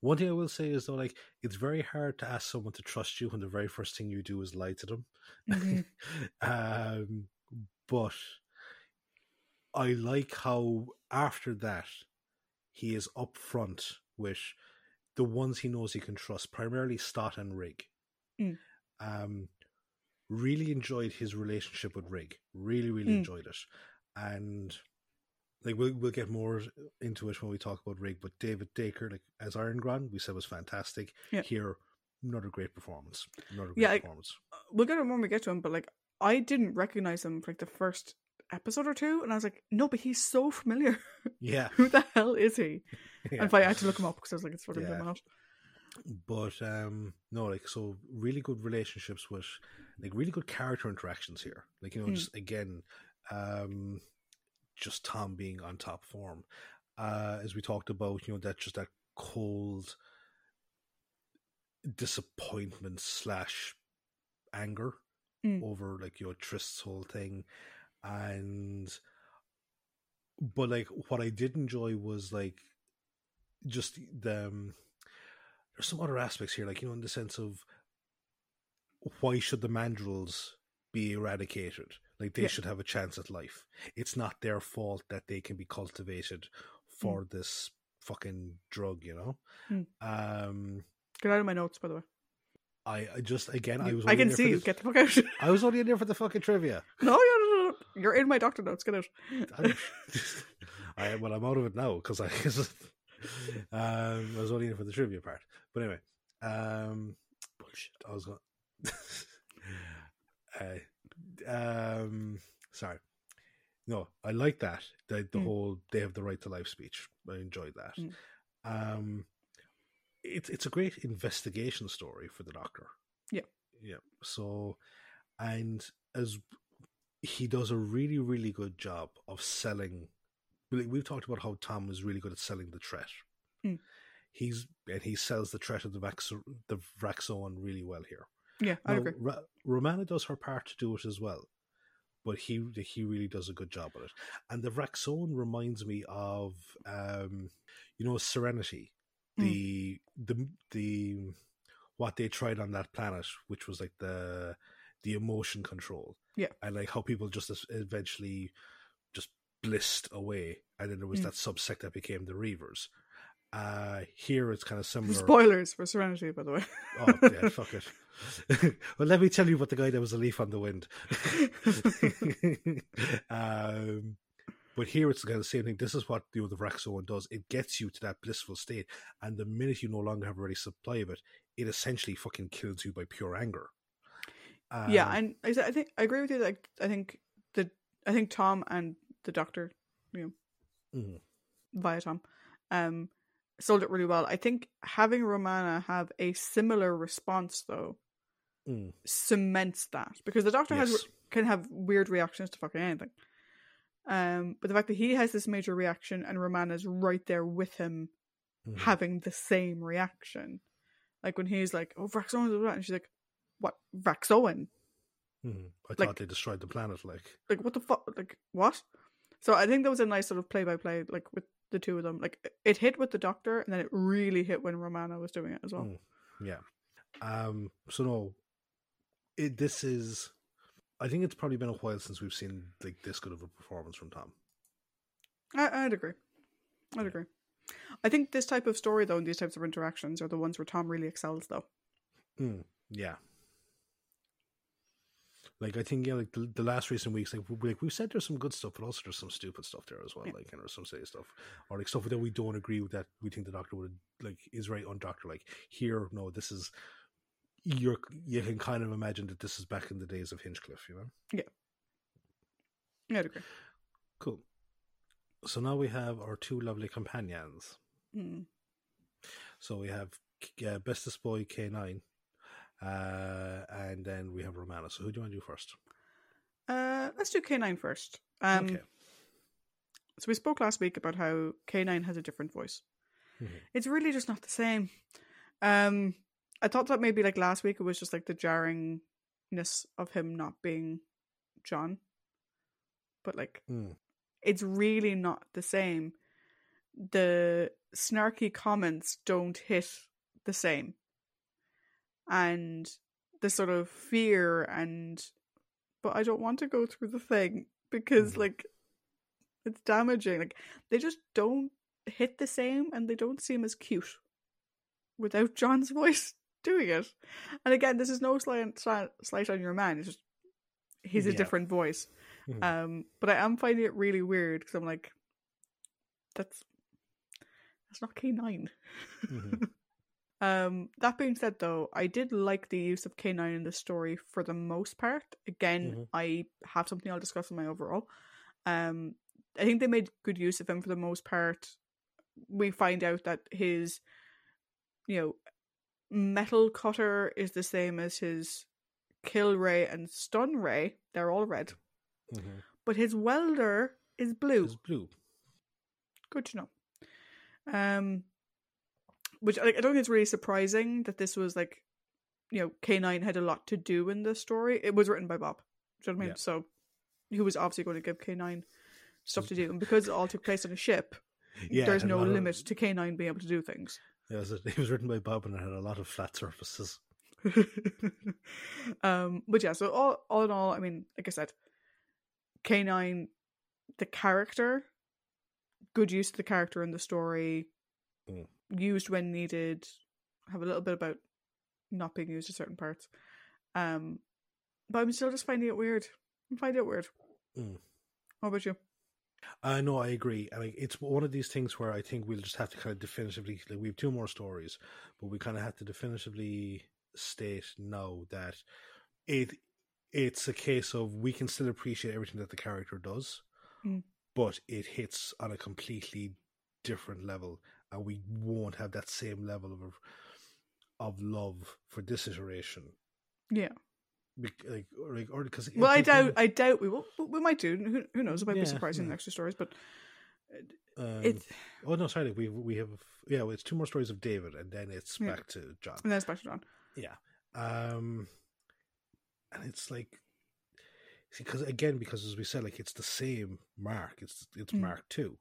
B: one thing I will say is though, like it's very hard to ask someone to trust you when the very first thing you do is lie to them.
A: Mhm.
B: um, but I like how after that he is upfront with the ones he knows he can trust, primarily Stott and Rigg.
A: Mm.
B: Um, really enjoyed his relationship with Rigg. Really, really
A: Mm.
B: enjoyed it, and like we'll we'll get more into it when we talk about Rigg. But David Daker, like as Irongron, we said was fantastic.
A: Yeah.
B: Here, another great performance. Another great
A: Yeah, I-
B: performance.
A: we'll get it when we get to him, but like I didn't recognize him for like the first episode or two, and I was like, no, but he's so familiar.
B: Yeah,
A: Who the hell is he?
B: yeah.
A: And finally, I had to look him up because I was like, it's fucking
B: Yeah.
A: him out.
B: but um no like so really good relationships with like really good character interactions here like you know
A: Mm.
B: just again um just tom being on top form uh as we talked about you know that just that cold disappointment slash anger
A: Mm.
B: over like your Tryst's whole thing and but like what i did enjoy was like just the um, there's some other aspects here, like you know, in the sense of why should the mandrels be eradicated? Like they
A: Yeah.
B: should have a chance at life. It's not their fault that they can be cultivated for this fucking drug, you know.
A: Mm.
B: Um,
A: Get out of my notes, by the way.
B: I, I just again, I was.
A: I can see you.
B: the-
A: Get the fuck out.
B: I was only in there for the fucking trivia.
A: no, no, no, no. You're in my doctor notes. Get out.
B: I'm, I well, I'm out of it now because I um, I was only in for the trivia part. But anyway, um, bullshit. I was going. Uh, um, sorry. No, I like that. The the
A: Mm.
B: whole they have the right to life speech. I enjoyed that.
A: Mm.
B: Um, it's it's a great investigation story for the Doctor.
A: Yeah.
B: yeah. So, and as he does a really really good job of selling. We've talked about how Tom is really good at selling the threat.
A: Mm.
B: He's and he sells the threat of the Vax the really well here.
A: Yeah, I
B: Now,
A: agree.
B: Ra- Romana does her part to do it as well, but he he really does a good job at it. And the Vraxoin reminds me of, um, you know, Serenity,
A: Mm.
B: the the the what they tried on that planet, which was like the the emotion control,
A: Yeah.
B: and like how people just eventually just blissed away, and then there was
A: Mm.
B: that subsect that became the Reavers. Uh, here it's kind of similar.
A: Spoilers for Serenity, by the way.
B: Oh, yeah, fuck it. well, let me tell you about the guy that was a leaf on the wind. um, but here it's kind of the same thing. This is what you know, the Vraxoin does. It gets you to that blissful state, and the minute you no longer have a ready supply of it, it essentially fucking kills you by pure anger.
A: yeah,
B: Um,
A: and I, I think I agree with you. Like, I think the I think Tom and the Doctor, you know,
B: mhm.
A: via Tom, um, sold it really well. I think having Romana have a similar response though
B: Mm.
A: cements that because the Doctor has can have weird reactions to fucking anything. Um, but the fact that he has this major reaction and Romana's right there with him
B: Mhm.
A: having the same reaction, like when he's like, "Oh, Vraxoin," and she's like, "What Vraxoin?
B: Mhm. I
A: like-
B: thought they destroyed the planet. Like,
A: Like what the fuck? Like what?" So I think that was a nice sort of play by play, like with the two of them. Like it hit with the Doctor, and then it really hit when Romana was doing it as well.
B: Mm. yeah. Um. So no, it. This is. I think it's probably been a while since we've seen like this good of a performance from Tom.
A: I, I'd agree. I'd agree. I think this type of story, though, and these types of interactions are the ones where Tom really excels, though.
B: Mm, yeah. Like I think yeah, like the, the last recent weeks, like, we, like we've said there's some good stuff, but also there's some stupid stuff there as well.
A: Yeah.
B: Like and there's some silly stuff, or like stuff that we don't agree with that we think the doctor would like is right on doctor. Like here, no, this is you're you can kind of imagine that this is back in the days of Hinchcliffe, you know.
A: Yeah, I'd agree.
B: Cool. So now we have our two lovely companions.
A: Mm.
B: So we have uh, Bestest Boy K9, uh, and then we have Romana. So who do you want to do first?
A: Uh, let's do K9 first. Um,
B: okay.
A: So we spoke last week about how K9 has a different voice.
B: Mhm.
A: It's really just not the same. Um, I thought that maybe like last week it was just like the jarringness of him not being John, but like
B: Mm.
A: it's really not the same. The snarky comments don't hit the same. And the sort of fear and but I don't want to go through the thing because
B: Mhm.
A: like it's damaging. Like they just don't hit the same and they don't seem as cute. without John's voice doing it. And again, this is no slight, slight on your man. It's just he's a
B: Yeah.
A: different voice.
B: Mhm.
A: Um, but I am finding it really weird because I'm like, that's that's not K nine.
B: Mhm.
A: Um, that being said, though, I did like the use of K nine in the story for the most part. Again,
B: Mhm.
A: I have something I'll discuss in my overall. Um, I think they made good use of him for the most part. We find out that his, you know, metal cutter is the same as his kill ray and stun ray. They're all red,
B: Mhm.
A: but his welder is blue.
B: It's blue.
A: Good to know. Um, which like, I don't think it's really surprising that this was like, you know, K nine had a lot to do in the story. It was written by Bob. Do you know what I mean?
B: Yeah.
A: So he was obviously going to give K nine stuff to do, and because it all took place on a ship,
B: Yeah,
A: there's
B: it had a
A: no
B: lot of-
A: limit to K nine being able to do things.
B: Yeah, it was, it was written by Bob and it had a lot of flat surfaces.
A: um, but yeah, so all all in all, I mean, like I said, K nine, the character, good use of the character in the story,
B: Mm.
A: Used when needed. Have a little bit about not being used to certain parts. Um, but I'm still just finding it weird. I'm finding it weird.
B: Mm.
A: What about you?
B: Uh, know I agree. I mean, it's one of these things where I think we'll just have to kind of definitively, like, we have two more stories, but we kind of have to definitively state now that it it's a case of we can still appreciate everything that the character does,
A: Mm.
B: but it hits on a completely different level, and we won't have that same level of of love for this iteration.
A: Yeah.
B: Bec- Like, or, like, or because
A: Well, I doubt. I doubt we will. We might do. Who, who knows? It might
B: Yeah,
A: be surprising in
B: yeah.
A: the extra stories, but
B: Um,
A: it's
B: Oh no, sorry. We we have yeah. well, It's two more stories of David, and then it's
A: Yeah.
B: back to John.
A: and then it's back to John.
B: Yeah. Um, and it's like, because again, because as we said, like it's the same mark. It's it's
A: Mm.
B: Mark two.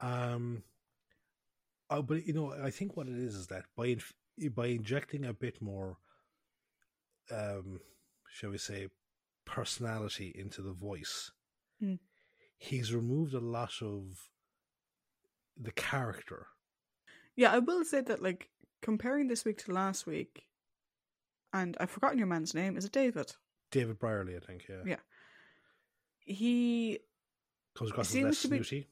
B: Um. Oh, but you know, I think what it is is that by inf- by injecting a bit more, um, shall we say, personality into the voice,
A: Mm.
B: he's removed a lot of the character.
A: Yeah, I will say that like comparing this week to last week, and I've forgotten your man's name. Is it David?
B: David Brierley, I think, yeah,
A: Yeah. He
B: comes across as less
A: to be-
B: snooty.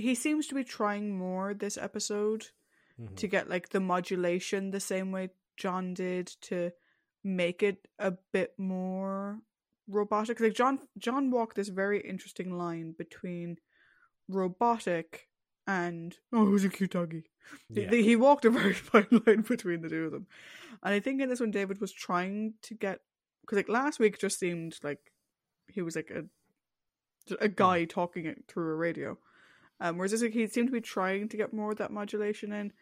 A: He seems to be trying more this episode
B: Mhm.
A: to get like the modulation the same way John did to make it a bit more robotic. Like John John walked this very interesting line between robotic and oh, who's a cute doggy. He-
B: Yeah.
A: He walked a very fine line between the two of them, and I think in this one David was trying to get because like last week just seemed like he was like a a guy talking it through a radio, um, whereas this he seemed to be trying to get more of that modulation in.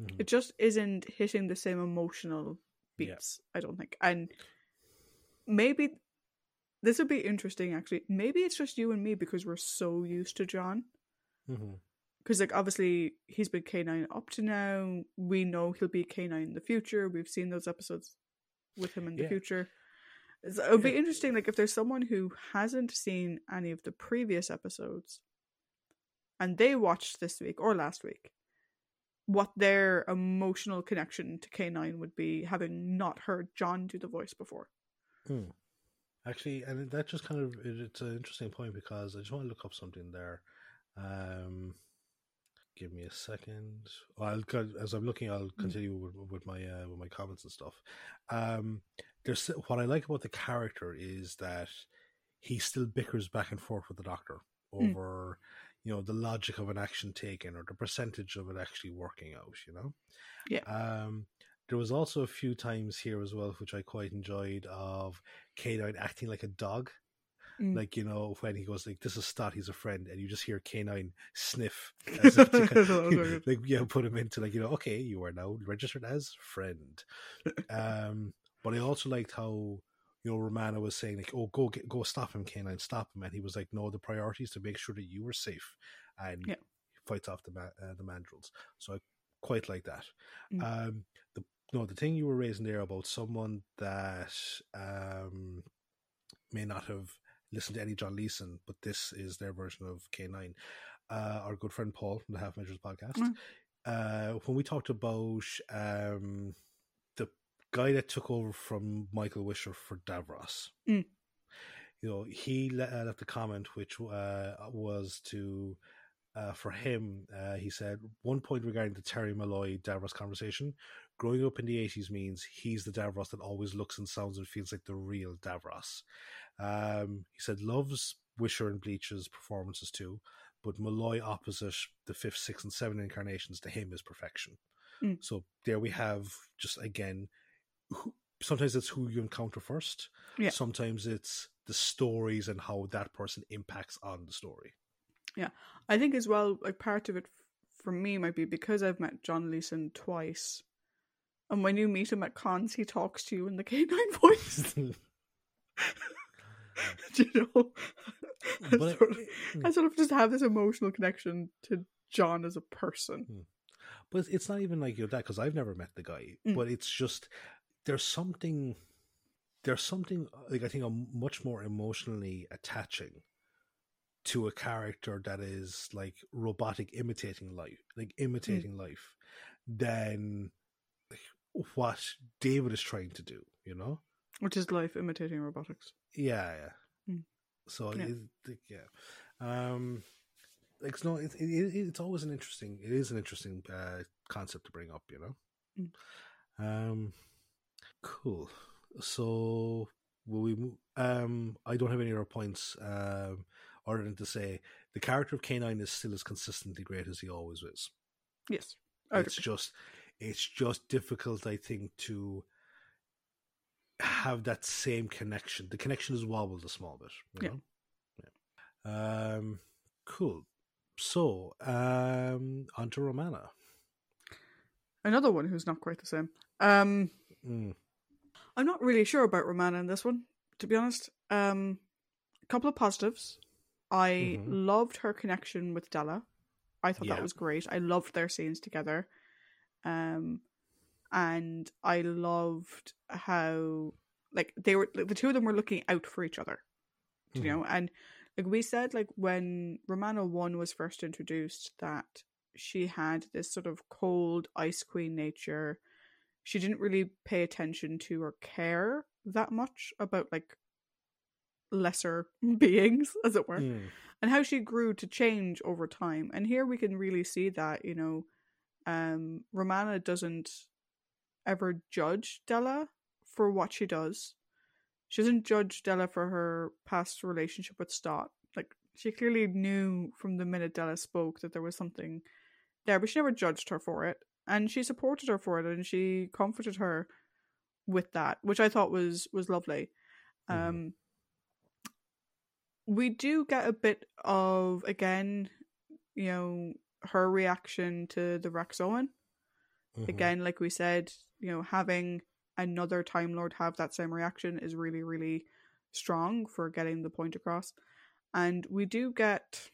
B: Mhm.
A: It just isn't hitting the same emotional
B: Yeah.
A: beats, I don't think, and maybe this would be interesting actually. Maybe it's just you and me because we're so used to John because like obviously he's been K9 up to now. We know he'll be K9 in the future. We've seen those episodes with him in the
B: Yeah.
A: future. So it would be interesting, like if there's someone who hasn't seen any of the previous episodes, and they watched this week or last week, what their emotional connection to K9 would be, having not heard John do the voice before.
B: Hmm. Actually, and that just kind of it, it's an interesting point because I just want to look up something there. Um, give me a second. I'll, as I'm looking, I'll continue with, with my uh, with my comments and stuff. Um, there's what I like about the character is that he still bickers back and forth with the doctor
A: Mm.
B: You know, the logic of an action taken or the percentage of it actually working out. You know.
A: Yeah.
B: Um, there was also a few times here as well, which I quite enjoyed, of K9 acting like a dog.
A: Mm.
B: Like, you know, when he goes like, this is Stott, he's a friend, and you just hear K9 sniff. As if to-
A: was
B: like, yeah, put him into like, you know, okay, you are now registered as friend. um, but I also liked how, you know, Romana was saying like, oh, go get, go stop him, K9, stop him. And he was like, no, the priority is to make sure that you are safe. And
A: Yeah.
B: fights off the, ma- uh, the mandrels. So I quite like that.
A: Mm.
B: Um, the no, the thing you were raising there about someone that um may not have listened to any John Leeson, but this is their version of K9. Uh, our good friend Paul from the Half Measures podcast,
A: Mm.
B: uh, when we talked about um, guy that took over from Michael Wisher for Davros,
A: Mm.
B: you know, he uh, left a comment which uh, was to uh, for him. Uh, he said one point regarding the Terry Molloy Davros conversation. Growing up in the eighties means he's the Davros that always looks and sounds and feels like the real Davros. Um, he said loves Wisher and Bleach's performances too, but Molloy opposite the fifth, sixth, and seventh incarnations to him is perfection.
A: Mm.
B: So there we have just again. Who, sometimes it's who you encounter first.
A: Yeah.
B: Sometimes it's the stories and how that person impacts on the story.
A: Yeah, I think as well, like part of it for me might be because I've met John Leeson twice, and when you meet him at cons, he talks to you in the K9 voice. Do you know? I, sort of, I sort of just have this emotional connection to John as a person.
B: But it's not even like you're that because I've never met the guy.
A: Mm.
B: But it's just there's something, there's something like I think I'm much more emotionally attaching to a character that is like robotic imitating life, like imitating life, than like, what David is trying to do. You know?
A: Which is life imitating robotics.
B: Yeah, yeah.
A: Mm.
B: So
A: Yeah.
B: It, yeah, um, like it's no, it, it, it- it's always an interesting. It is an interesting uh, concept to bring up, you know.
A: Mm.
B: Um, cool. So will we? Move, um, I don't have any other points. Um, other than to say the character of K9 is still as consistently great as he always is.
A: Yes.
B: It's just, it's just difficult, I think, to have that same connection. The connection is wobbled a small bit. You
A: Yeah.
B: know? yeah. Um. Cool. So, um, on to Romana.
A: Another one who's not quite the same. Um,
B: Mm.
A: I'm not really sure about Romana in this one, to be honest. Um, a couple of positives. I
B: Mhm.
A: loved her connection with Della. I thought
B: Yeah.
A: that was great. I loved their scenes together. Um, and I loved how like they were like, the two of them were looking out for each other.
B: Mhm.
A: You know, and like we said, like when Romana One was first introduced, that she had this sort of cold ice queen nature. She didn't really pay attention to or care that much about like lesser beings, as it were
B: Mm.
A: and how she grew to change over time. And here we can really see that, you know, um, Romana doesn't ever judge Della for what she does. She doesn't judge Della for her past relationship with Stott. Like she clearly knew from the minute Della spoke that there was something there, but she never judged her for it. And she supported her for it and she comforted her with that, which I thought was was lovely. Um we do get a bit of again, you know, her reaction to the Vraxoin.
B: Mhm.
A: Again, like we said, you know, having another Time Lord have that same reaction is really, really strong for getting the point across. And we do get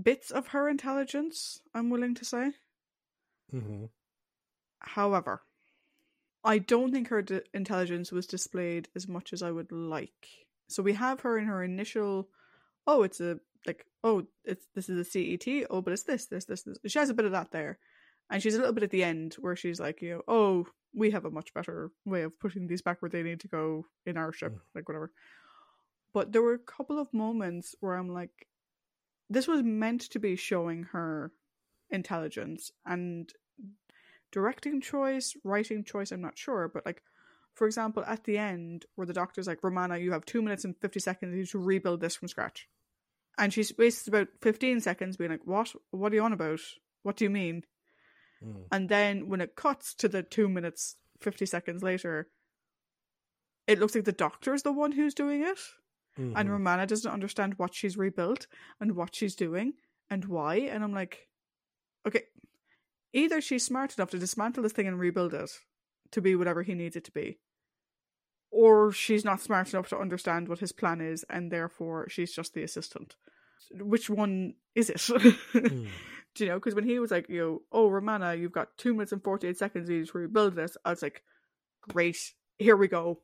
A: bits of her intelligence, I'm willing to say.
B: Mhm.
A: However, I don't think her d- intelligence was displayed as much as I would like. So we have her in her initial, oh, it's a like, oh, it's this is a CET. Oh, but it's this, this, this, this. She has a bit of that there, and she's a little bit at the end where she's like, you know, oh, we have a much better way of putting these back where they need to go in our ship,
B: Mm.
A: like whatever. But there were a couple of moments where I'm like, this was meant to be showing her intelligence and directing choice, writing choice, I'm not sure, but like for example, at the end where the doctor's like, Romana, you have two minutes and fifty seconds to rebuild this from scratch. And she wastes about fifteen seconds being like, What? What are you on about? What do you mean?
B: Mm.
A: And then when it cuts to the two minutes fifty seconds later, it looks like the doctor is the one who's doing it. And
B: Mhm.
A: Romana doesn't understand what she's rebuilt and what she's doing and why. And I'm like, okay, either she's smart enough to dismantle this thing and rebuild it to be whatever he needs it to be, or she's not smart enough to understand what his plan is and therefore she's just the assistant. Which one is it?
B: Mm.
A: Do you know? Because when he was like, you know, oh, Romana, you've got two minutes and 48 seconds you need to rebuild this, I was like, great, here we go.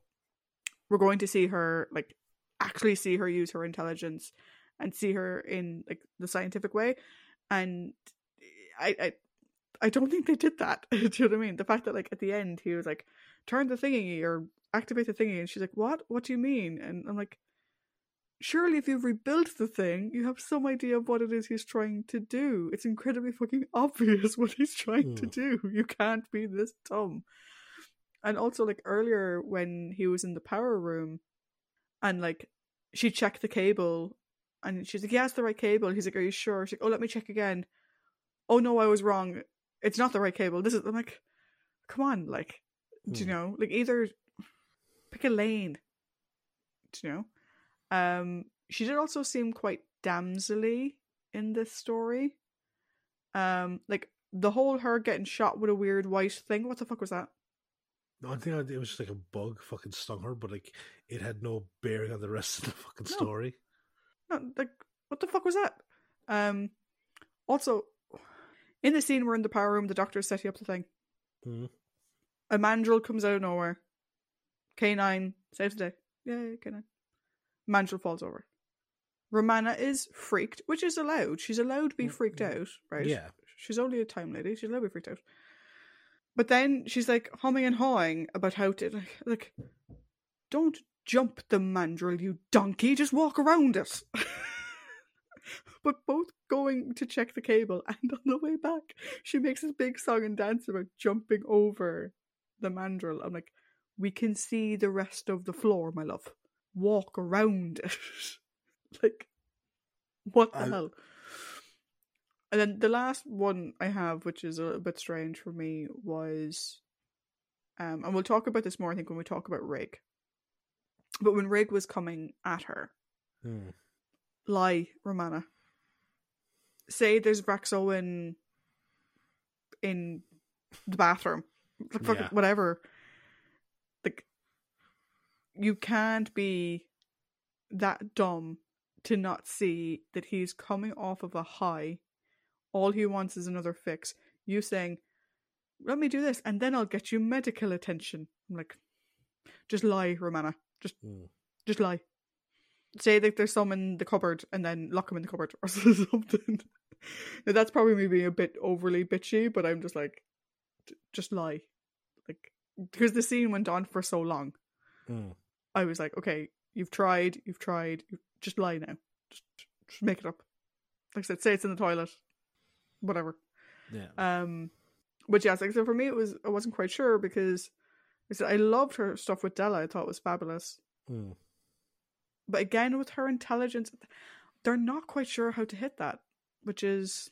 A: We're going to see her, like, actually see her use her intelligence and see her in, like, the scientific way. And I, I I don't think they did that. Do you know what I mean? The fact that like at the end he was like, turn the thingy or activate the thingy, and she's like, what? What do you mean? And I'm like, surely if you've rebuilt the thing, you have some idea of what it is he's trying to do. It's incredibly fucking obvious what he's trying to
B: Hmm.
A: do. You can't be this dumb. And also, like earlier when he was in the power room, and like she checked the cable, and she's like, "Yeah, it's the right cable." He's like, "Are you sure?" She's like, "Oh, let me check again." Oh no, I was wrong. It's not the right cable. This is. I'm like, come on, like, do you
B: Hmm.
A: know, like either pick a lane. Do you know? Um, she did also seem quite damselly in this story. Um, like the whole her getting shot with a weird white thing. What the fuck was that?
B: No, I think it was just like a bug fucking stung her, but like it had no bearing on the rest of the fucking
A: No.
B: story.
A: No, like what the fuck was that? Um, also, in the scene we're in the power room, the doctor's setting up the thing.
B: Mhm.
A: A mandrel comes out of nowhere. K9 saves the day. Yay, K9. Mandrel falls over. Romana is freaked, which is allowed. She's allowed to be freaked out, right?
B: Yeah.
A: She's only a time lady. She's allowed to be freaked out. But then she's like humming and hawing about how to like, like don't jump the mandrel, you donkey. Just walk around it. but both going to check the cable and on the way back, she makes this big song and dance about jumping over the mandrel. I'm like, we can see the rest of the floor, my love. Walk around it. like, what the
B: I-
A: hell? And then the last one I have, which is a little bit strange for me, was, um, and we'll talk about this more, I think, when we talk about Rigg. But when Rigg was coming at her,
B: Hmm.
A: Lie, Romana. Say there's Vraxoin in the bathroom, like fucking
B: Yeah.
A: whatever. Like, you can't be that dumb to not see that he's coming off of a high. All he wants is another fix. You saying, "Let me do this, and then I'll get you medical attention." I'm like, just lie, Romana. Just
B: Hmm.
A: just lie. Say that there's some in the cupboard and then lock him in the cupboard or something. Now, that's probably me being a bit overly bitchy, but I'm just like, just lie. Like, because the scene went on for so long,
B: Hmm.
A: I was like, okay, you've tried, you've tried, you just lie now. Just, just make it up. Like I said, say it's in the toilet, whatever.
B: Yeah.
A: Um, but yes, like so for me, it was I wasn't quite sure because I said I loved her stuff with Della. I thought it was fabulous.
B: Hmm.
A: But again, with her intelligence, they're not quite sure how to hit that, which is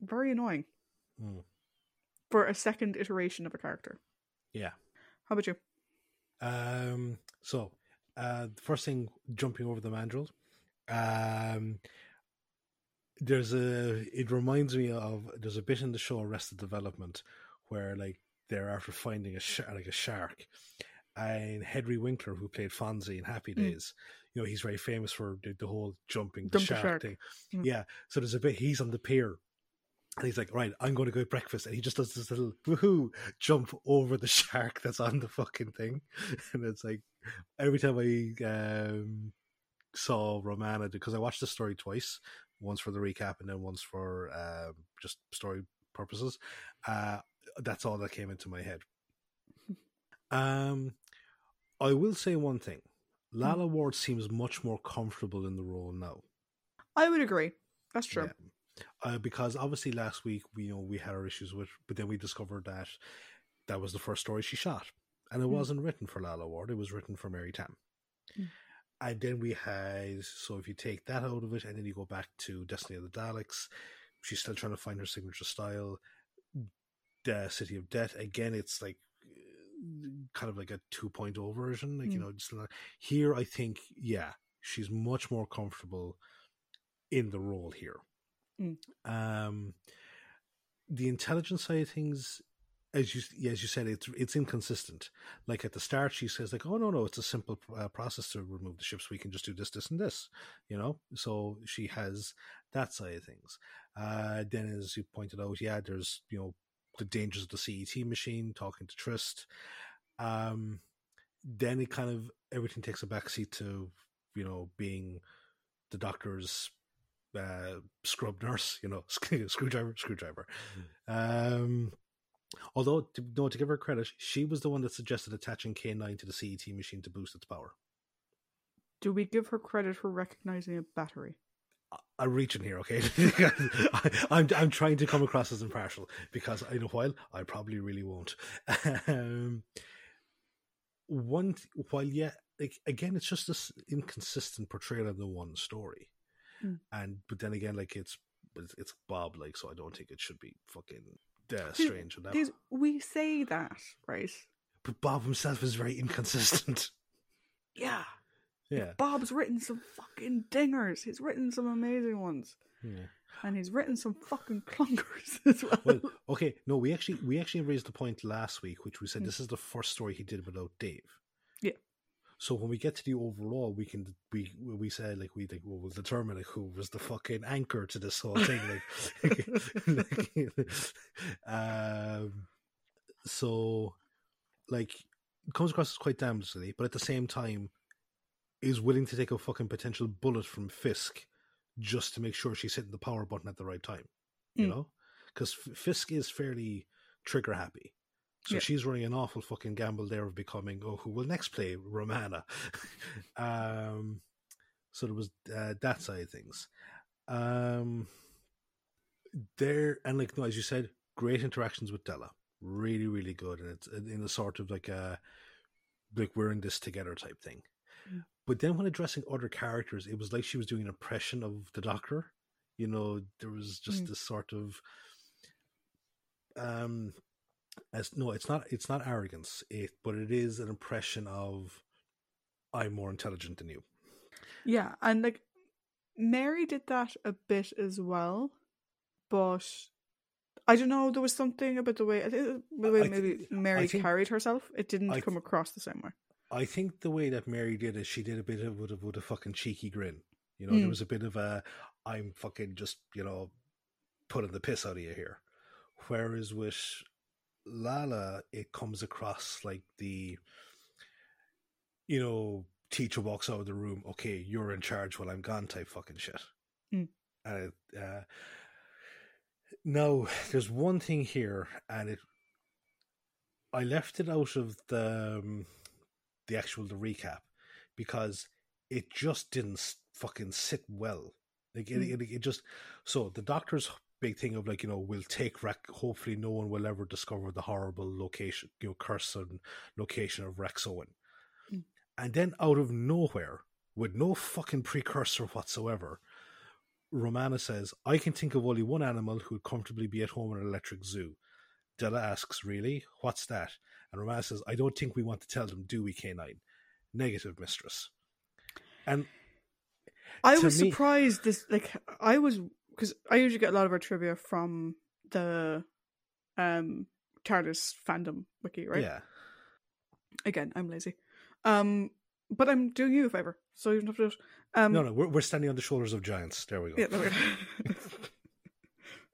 A: very annoying
B: Hmm.
A: for a second iteration of a character.
B: Yeah.
A: How about you?
B: Um. So, uh, the first thing, jumping over the mandrel. Um. There's a. It reminds me of. There's a bit in the show Arrested Development where like they're after finding a shark, like a shark, and Henry Winkler, who played Fonzie in Happy
A: Mm.
B: Days, you know, he's very famous for the, the whole jumping the shark,
A: shark.
B: thing.
A: Mm.
B: Yeah. So there's a bit. He's on the pier. And he's like, right, I'm going to go eat breakfast. And he just does this little woohoo jump over the shark that's on the fucking thing. And it's like, every time I um, saw Romana, because I watched the story twice, once for the recap and then once for um, just story purposes, uh, that's all that came into my head. Um, I will say one thing Lalla Ward seems much more comfortable in the role now.
A: I would agree. That's true.
B: Yeah. Uh, because obviously last week we you know we had our issues with, but then we discovered that that was the first story she shot, and it
A: Mm.
B: wasn't written for Lalla Ward; it was written for Mary Tamm.
A: Mm.
B: And then we had so if you take that out of it, and then you go back to Destiny of the Daleks, she's still trying to find her signature style. The City of Death again, it's like kind of like a 2.0 version, like you
A: Mm.
B: know. Just like, here, I think yeah, she's much more comfortable in the role here.
A: Mm.
B: Um, the intelligence side of things, as you yeah, as you said, it's it's inconsistent. Like at the start, she says like, "Oh no, no, it's a simple uh, process to remove the ships. We can just do this, this, and this." You know, so she has that side of things. Uh, then, as you pointed out, yeah, there's you know the dangers of the CET machine. Talking to Tryst. Um, then it kind of everything takes a backseat to you know being the doctor's uh, scrub nurse, you know, screwdriver, screwdriver. Um, although, to, no, to give her credit, she was the one that suggested attaching K9 to the CET machine to boost its power.
A: Do we give her credit for recognizing a battery?
B: I'm reaching here, okay? I, I'm I'm trying to come across as impartial because in a while I probably really won't. Um, one while yeah, like, again, it's just this inconsistent portrayal of the one story,
A: Mm.
B: and but then again, like it's it's, it's Bob, like so I don't think it should be fucking uh, strange. That,
A: we say that, right?
B: but Bob himself is very inconsistent.
A: Yeah.
B: Yeah,
A: Bob's written some fucking dingers. He's written some amazing ones.
B: yeah.
A: And he's written some fucking clunkers as well.
B: Well, okay, no, we actually we actually raised the point last week, which we said
A: Mm.
B: this is the first story he did without Dave.
A: Yeah.
B: So when we get to the overall, we can we we said like we think well, we'll determine like who was the fucking anchor to this whole thing, like, like um, so like comes across as quite damn silly, but at the same time is willing to take a fucking potential bullet from Fisk just to make sure she's hitting the power button at the right time. You
A: Mm.
B: know, because Fisk is fairly trigger happy. So
A: Yeah.
B: she's running an awful fucking gamble there of becoming, oh, who will next play Romana? um, so there was uh, that side of things. Um, there and like no, as you said, great interactions with Della, really, really good, and it's in a sort of like a like we're in this together type thing. But then when addressing other characters, it was like she was doing an impression of the Doctor. You know, there was just
A: Mm.
B: this sort of um as no it's not it's not arrogance it but it is an impression of i'm more intelligent than you
A: Yeah, and like Mary did that a bit as well, but I don't know. There was something about the way, I think the way maybe
B: think-
A: Mary
B: think-
A: carried herself. It didn't
B: I
A: come across the same way.
B: I think the way that mary did it she did a bit of with a, with a fucking cheeky grin you know there
A: Mm.
B: was a bit of a i'm fucking just you know putting the piss out of you here whereas with Lalla it comes across like the you know teacher walks out of the room okay you're in charge while i'm gone type fucking shit
A: Mm.
B: and it, uh, now there's one thing here and it i left it out of the um, the actual the recap because it just didn't fucking sit well. Like it,
A: Mm.
B: it, it just so the doctor's big thing of like you know we'll take rec hopefully no one will ever discover the horrible location you know curse and location of Vraxoin.
A: Mm.
B: and then out of nowhere with no fucking precursor whatsoever romana says i can think of only one animal who would comfortably be at home in an electric zoo. Della asks really? What's that and says i don't think we want to tell them do we k9 negative mistress and
A: I was
B: me-
A: surprised this like I was because I usually get a lot of our trivia from the um TARDIS fandom wiki, right?
B: yeah
A: Again, I'm lazy. Um but I'm doing you a favor, so you don't have to. Um
B: no no we're, we're standing on the shoulders of giants there we go
A: yeah, there we go.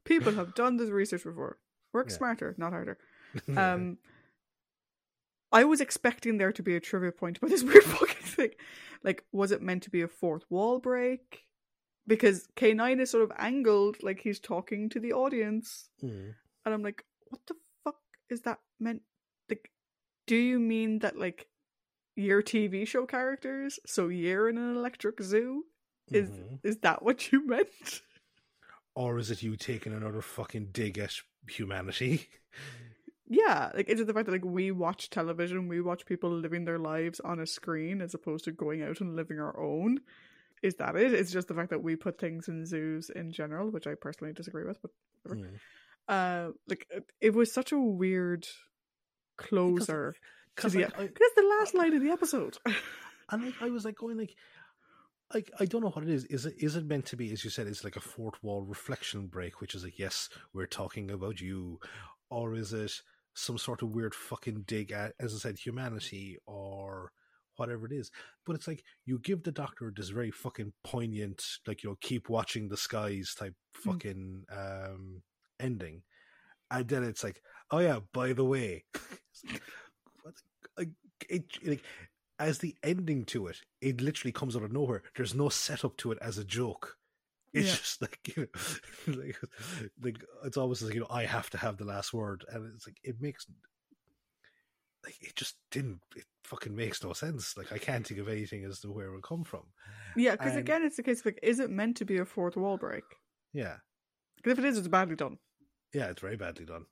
A: People have done this research before. Work
B: Yeah.
A: smarter, not harder. Um I was expecting there to be a trivia point about this weird fucking thing. Like, was it meant to be a fourth wall break? Because K9 is sort of angled like he's talking to the audience.
B: Mm.
A: And I'm like, what the fuck is that meant? Like, do you mean that, like, your TV show characters? So you're in an electric zoo? Is
B: Mhm.
A: is that what you meant?
B: or is it you taking another fucking dig at humanity
A: Yeah, like it's the fact that like we watch television, we watch people living their lives on a screen as opposed to going out and living our own. Is that it? It's just the fact that we put things in zoos in general, which I personally disagree with. But whatever.
B: Mm.
A: uh, like it- was such a weird closer
B: Because
A: the.
B: like, I,
A: That's the last line of the episode.
B: and like, I was like going like, like I don't know what it is. Is it is it meant to be? As you said, it's like a fourth wall reflection break, which is like, yes, we're talking about you, or is it some sort of weird fucking dig at, as I said, humanity or whatever it is? But it's like you give the doctor this very fucking poignant, like you know, keep watching the skies type
A: Mm.
B: fucking um ending, and then it's like, oh yeah, by the way. Like, it, like as the ending to it, it literally comes out of nowhere. There's no setup to it as a joke. It's
A: Yeah.
B: just like you know, like, like it's almost like you know I have to have the last word, and it's like it makes like it just didn't. It fucking makes no sense. Like I can't think of anything as to where it would come from.
A: Yeah, because again, it's the case of like, is it meant to be a fourth wall break?
B: Yeah,
A: Because if it is, it's badly done.
B: yeah, it's very badly done.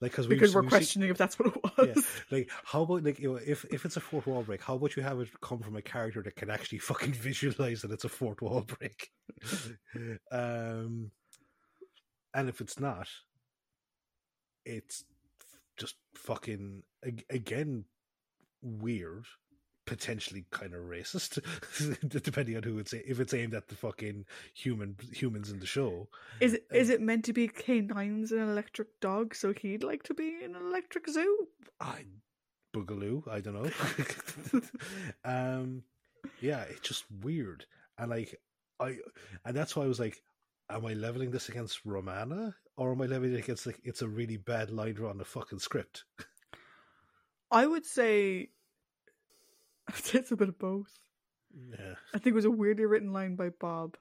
B: Like because
A: Because we're questioning if that's what it was.
B: Yeah, like how about like you know if if it's a fourth wall break, how about you have it come from a character that can actually fucking visualize that it's a fourth wall break? um, and if it's not, it's just fucking again weird, potentially kind of racist, depending on who it's if it's aimed at the fucking human humans in the show.
A: Is it is it meant to be K9's an electric dog, so he'd like to be in an electric zoo?
B: I boogaloo. I don't know. um, yeah, it's just weird, and like I, and that's why I was like, am I leveling this against Romana, or am I leveling it against like it's a really bad line on the fucking script?
A: I would say it's a bit of both.
B: Yeah,
A: I think it was a weirdly written line by Bob,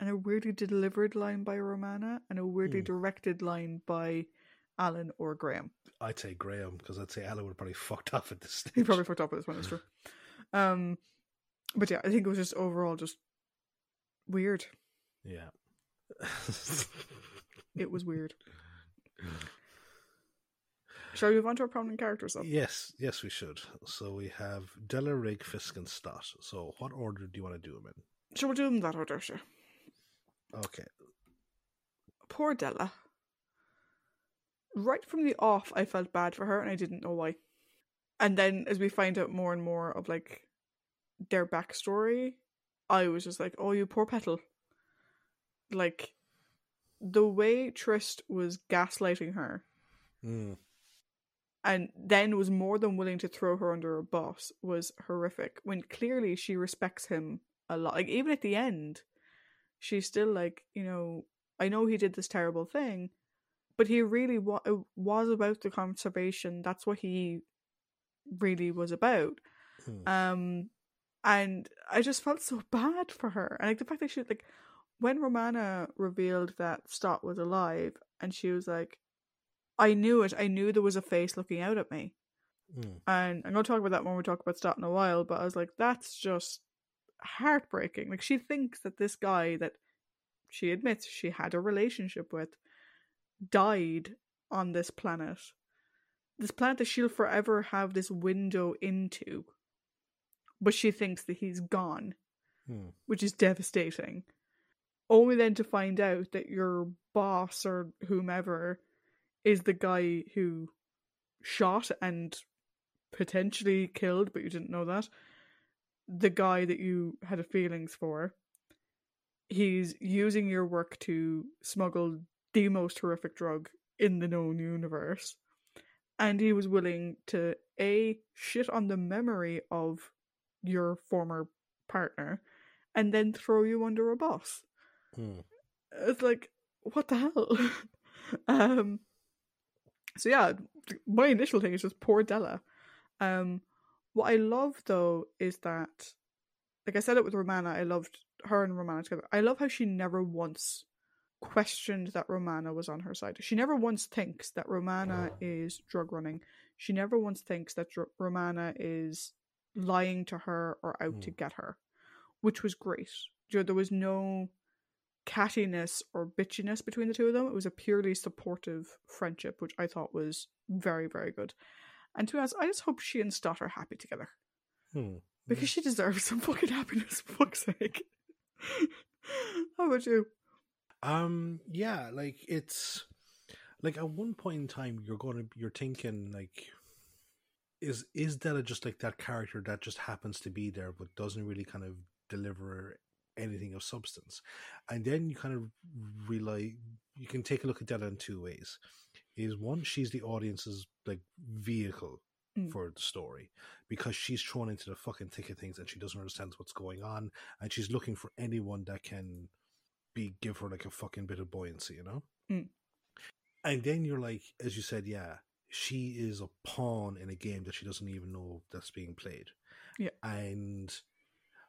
A: and a weirdly delivered line by Romana, and a weirdly
B: Hmm.
A: directed line by Alan or Graham.
B: I'd say Graham because I'd say Alan would have probably fucked off at this stage.
A: He probably fucked up with this one, it's true. Um, but yeah, I think it was just overall just weird.
B: yeah.
A: It was weird. Shall we move on to our prominent characters though?
B: yes, yes, we should. So we have Della, Rigg, Fisk, and Stott. So what order do you want to do them in?
A: Shall we do them that order, sure?
B: Okay.
A: Poor Della. Right from the off, I felt bad for her and I didn't know why. And then as we find out more and more of like their backstory, I was just like, oh, you poor petal. Like, the way Tryst was gaslighting her
B: Mm.
A: And then was more than willing to throw her under a bus was horrific when clearly she respects him a lot like even at the end she's still like you know i know he did this terrible thing but he really wa- it was about the conservation that's what he really was about
B: Mm.
A: um and i just felt so bad for her and like the fact that she like when romana revealed that stott was alive and she was like i knew it. I knew there was a face looking out at me.
B: Mm.
A: and i'm going to talk about that when we talk about stott in a while but i was like that's just heartbreaking. Like she thinks that this guy that she admits she had a relationship with died on this planet. This planet that she'll forever have this window into. But she thinks that he's gone
B: Mm.
A: which is devastating. Only then to find out that your boss or whomever is the guy who shot and potentially killed but you didn't know that the guy that you had a feelings for he's using your work to smuggle the most horrific drug in the known universe. And he was willing to a shit on the memory of your former partner and then throw you under a bus.
B: Mm.
A: it's like what the hell? Um so yeah my initial thing is just poor della. Um what i love though is that like i said it with romana i loved her and romana together. I love how she never once questioned that romana was on her side. She never once thinks that romana is drug running. She never once thinks that Dr- romana is lying to her or out to
B: Hmm.
A: get her which was great. You know, there was no cattiness or bitchiness between the two of them. It was a purely supportive friendship, which I thought was very, very good. And to be honest, I just hope she and Stott are happy together
B: Mm.
A: because she deserves some fucking happiness, for fuck's sake. How about you?
B: Um. Yeah. Like it's like at one point in time, you're to you're thinking like, is is Della just like that character that just happens to be there but doesn't really kind of deliver anything of substance? And then you kind of realize you can take a look at Della in two ways. Is one, she's the audience's like vehicle
A: Mm.
B: for the story because she's thrown into the fucking thick of things and she doesn't understand what's going on and she's looking for anyone that can be give her like a fucking bit of buoyancy, you know?
A: Mm.
B: And then you're like, as you said, yeah, she is a pawn in a game that she doesn't even know that's being played.
A: Yeah.
B: And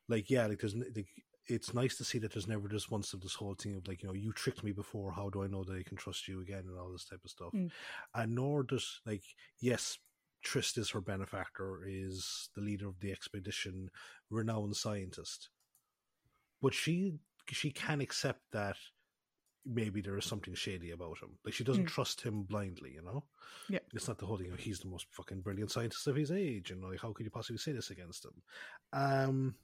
B: like, yeah, like there's like, it's nice to see that there's never just once of this whole thing of like you know you tricked me before how do i know that i can trust you again? and all this type of stuff.
A: Mm.
B: and nor does like yes Tryst is her benefactor is the leader of the expedition renowned scientist. But she she can accept that maybe there is something shady about him. Like she doesn't
A: Mm.
B: trust him blindly you know?
A: Yeah.
B: it's not the whole thing oh, he's the most fucking brilliant scientist of his age and like how could you possibly say this against him? Um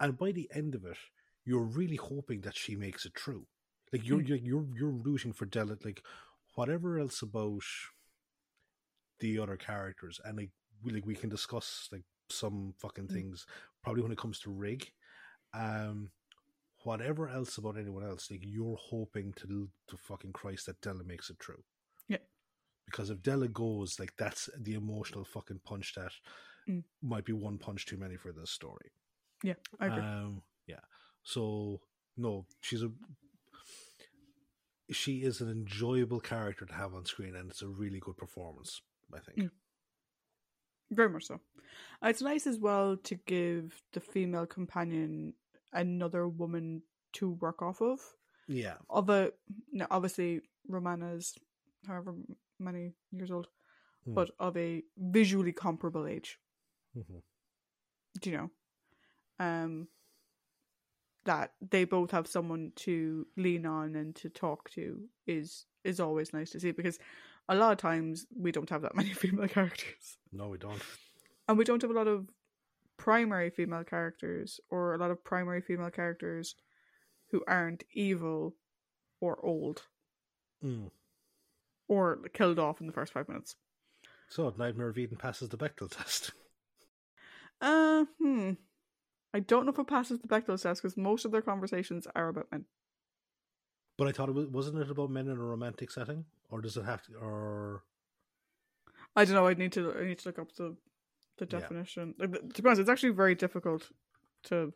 B: and by the end of it, you're really hoping that she makes it true. Like you're
A: Mm.
B: you're you're, rooting for Della. Like whatever else about the other characters, and like we, like we can discuss like some fucking
A: Mm.
B: things probably when it comes to Rigg. Um, whatever else about anyone else, like you're hoping to to fucking Christ that Della makes it true.
A: Yeah.
B: Because if Della goes, like that's the emotional fucking punch that
A: Mm.
B: might be one punch too many for this story.
A: Yeah, I agree.
B: Um, yeah. So no, she's a she is an enjoyable character to have on screen, and it's a really good performance. I think.
A: Mm. Very much so. Uh, It's nice as well to give the female companion another woman to work off of.
B: Yeah.
A: Of a, no, obviously, Romana's however many years old,
B: Mm.
A: but of a visually comparable age.
B: hmm
A: Do you know? Um, that they both have someone to lean on and to talk to is is always nice to see because a lot of times we don't have that many female characters.
B: No, we don't.
A: and we don't have a lot of primary female characters or a lot of primary female characters who aren't evil or old
B: Mm.
A: or killed off in the first five minutes.
B: So Nightmare of Eden passes the Bechdel test.
A: Uh, hmm. I don't know if it passes the Bechdel test because most of their conversations are about men.
B: But I thought it was wasn't it about men in a romantic setting, or does it have to? Or
A: I don't know. I need to. I need to look up the the
B: Yeah.
A: definition. Like, To be honest, it's actually very difficult to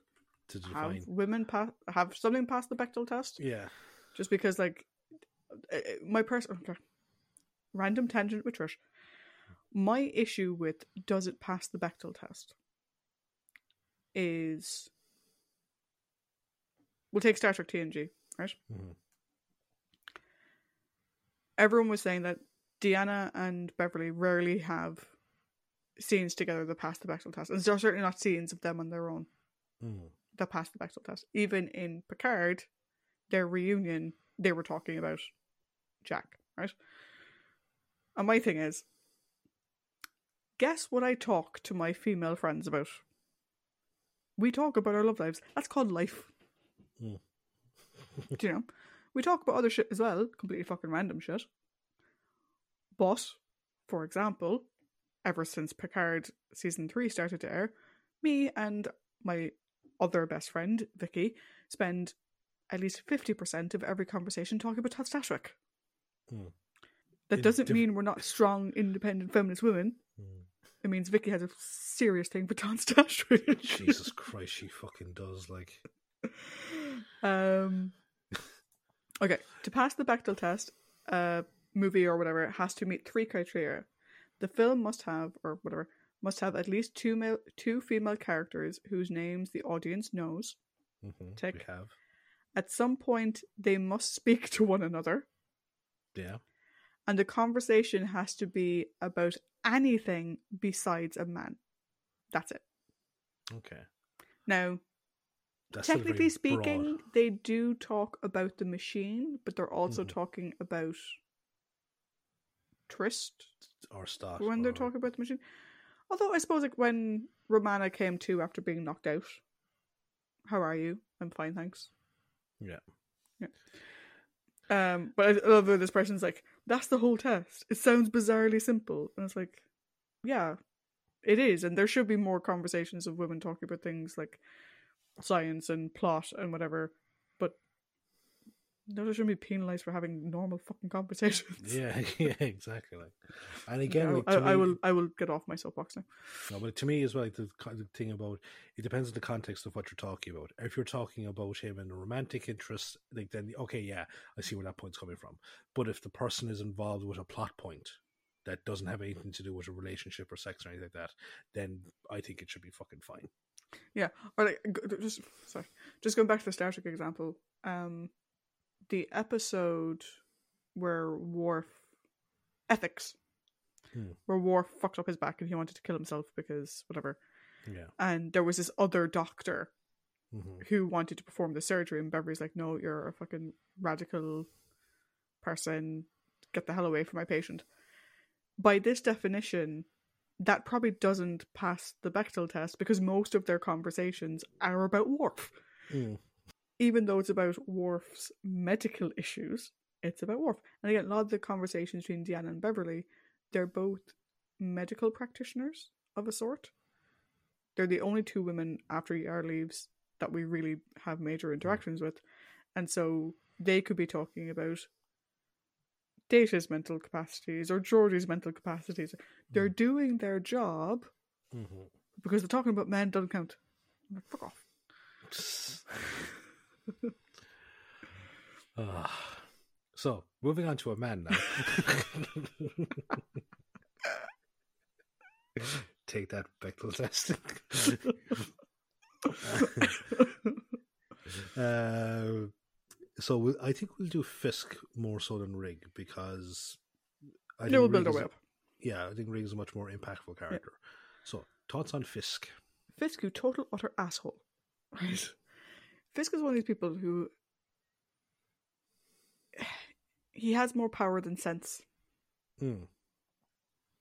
B: to
A: have women pass have something pass the Bechdel test.
B: Yeah.
A: just because like my person oh, okay. random tangent with Trish. My issue with does it pass the Bechdel test is we'll take Star Trek TNG, right?
B: Mhm.
A: Everyone was saying that Deanna and Beverly rarely have scenes together that pass the Bechdel test, and there are certainly not scenes of them on their own
B: Mm.
A: that pass the Bechdel test. Even in Picard, their reunion, they were talking about Jack, right? And my thing is, guess what I talk to my female friends about? We talk about our love lives. That's called life.
B: Mm.
A: Do you know? We talk about other shit as well, completely fucking random shit. But, for example, ever since Picard season three started to air, me and my other best friend, Vicky, spend at least 50% of every conversation talking about Star Trek.
B: Hmm.
A: That
B: In
A: doesn't
B: diff-
A: mean we're not strong, independent feminist women.
B: Mm.
A: It means Vicky has a serious thing for Star Trek.
B: Jesus Christ, she fucking does. Like,
A: Um. Okay, to pass the Bechdel test, a movie or whatever has to meet three criteria. The film must have, or whatever, must have at least two male, two female characters whose names the audience knows.
B: mhm,
A: Tick.
B: we have.
A: At some point, they must speak to one another,
B: Yeah.
A: and the conversation has to be about anything besides a man. That's it.
B: Okay.
A: Now,
B: That's
A: technically speaking,
B: broad.
A: they do talk about the machine, but they're also
B: Mhm.
A: talking about Tryst
B: or Stott
A: when they're talking about the machine. Although I suppose like when Romana came to after being knocked out, how are you? I'm fine, thanks.
B: Yeah.
A: Yeah. Um, but I love this person's like, that's the whole test. It sounds bizarrely simple, and it's like, yeah, it is, and there should be more conversations of women talking about things like science and plot and whatever. But no, they shouldn't be penalized for having normal fucking conversations.
B: Yeah, yeah, exactly. Like, and again, like,
A: I,
B: to
A: I will. I will get off my soapbox now.
B: No, but to me as well, like the, the thing about it depends on the context of what you're talking about. If you're talking about him and a romantic interest, like then okay, yeah, I see where that point's coming from. But if the person is involved with a plot point that doesn't have anything to do with a relationship or sex or anything like that, then I think it should be fucking fine.
A: Yeah, or like just sorry, just going back to the Star Trek example. Um, the episode where Worf ethics,
B: Hmm.
A: where Worf fucked up his back and he wanted to kill himself because whatever,
B: Yeah.
A: and there was this other doctor
B: hmm
A: who wanted to perform the surgery, and Beverly's like, "No, you're a fucking radical person. Get the hell away from my patient." By this definition, that probably doesn't pass the Bechdel test because most of their conversations are about Worf.
B: Mm.
A: Even though it's about Worf's medical issues, it's about Worf. And again, a lot of the conversations between Deanna and Beverly, they're both medical practitioners of a sort. They're the only two women after Yar leaves that we really have major interactions with. And so they could be talking about Data's mental capacities or Geordi's mental capacities. They're doing their job
B: hmm
A: because they're talking about men doesn't count. Like, fuck off.
B: Ah. so, moving on to a man now. Take that Bechdel test. uh, so we, I think we'll do Fisk more so than Rigg because I
A: Yeah,
B: think
A: we'll build
B: Rigg
A: our
B: is- Yeah, I think Rigg is a much more impactful character. So, thoughts on Fisk?
A: Fisk, who total utter asshole. Right? Fisk is one of these people who he has more power than sense.
B: Mm.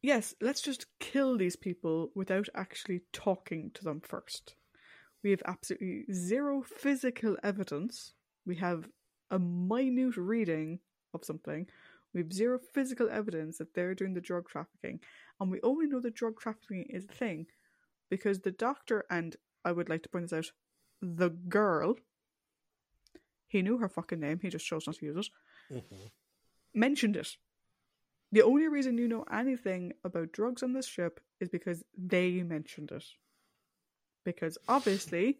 A: Yes, let's just kill these people without actually talking to them first. We have absolutely zero physical evidence. We have a minute reading of something. We have zero physical evidence that they're doing the drug trafficking. And we only know that drug trafficking is a thing because the doctor, and I would like to point this out, the girl, he knew her fucking name, he just chose not to use it,
B: Mhm.
A: mentioned it. The only reason you know anything about drugs on this ship is because they mentioned it. Because obviously,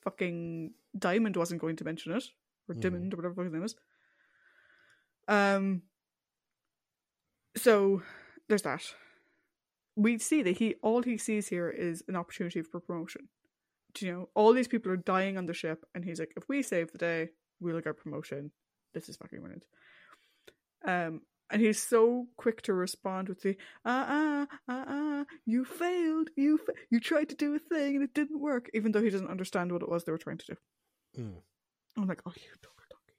A: fucking Dymond wasn't going to mention it, or
B: Mhm.
A: Dymond, or whatever his name is. Um. So there's that. We see that he all he sees here is an opportunity for promotion. You know, all these people are dying on the ship, and he's like, if we save the day, we'll get promotion. This is fucking brilliant. Um, and he's so quick to respond with the ah ah ah ah you failed you fa- you tried to do a thing and it didn't work even though he doesn't understand what it was they were trying to do
B: Mm.
A: i'm like oh you donkey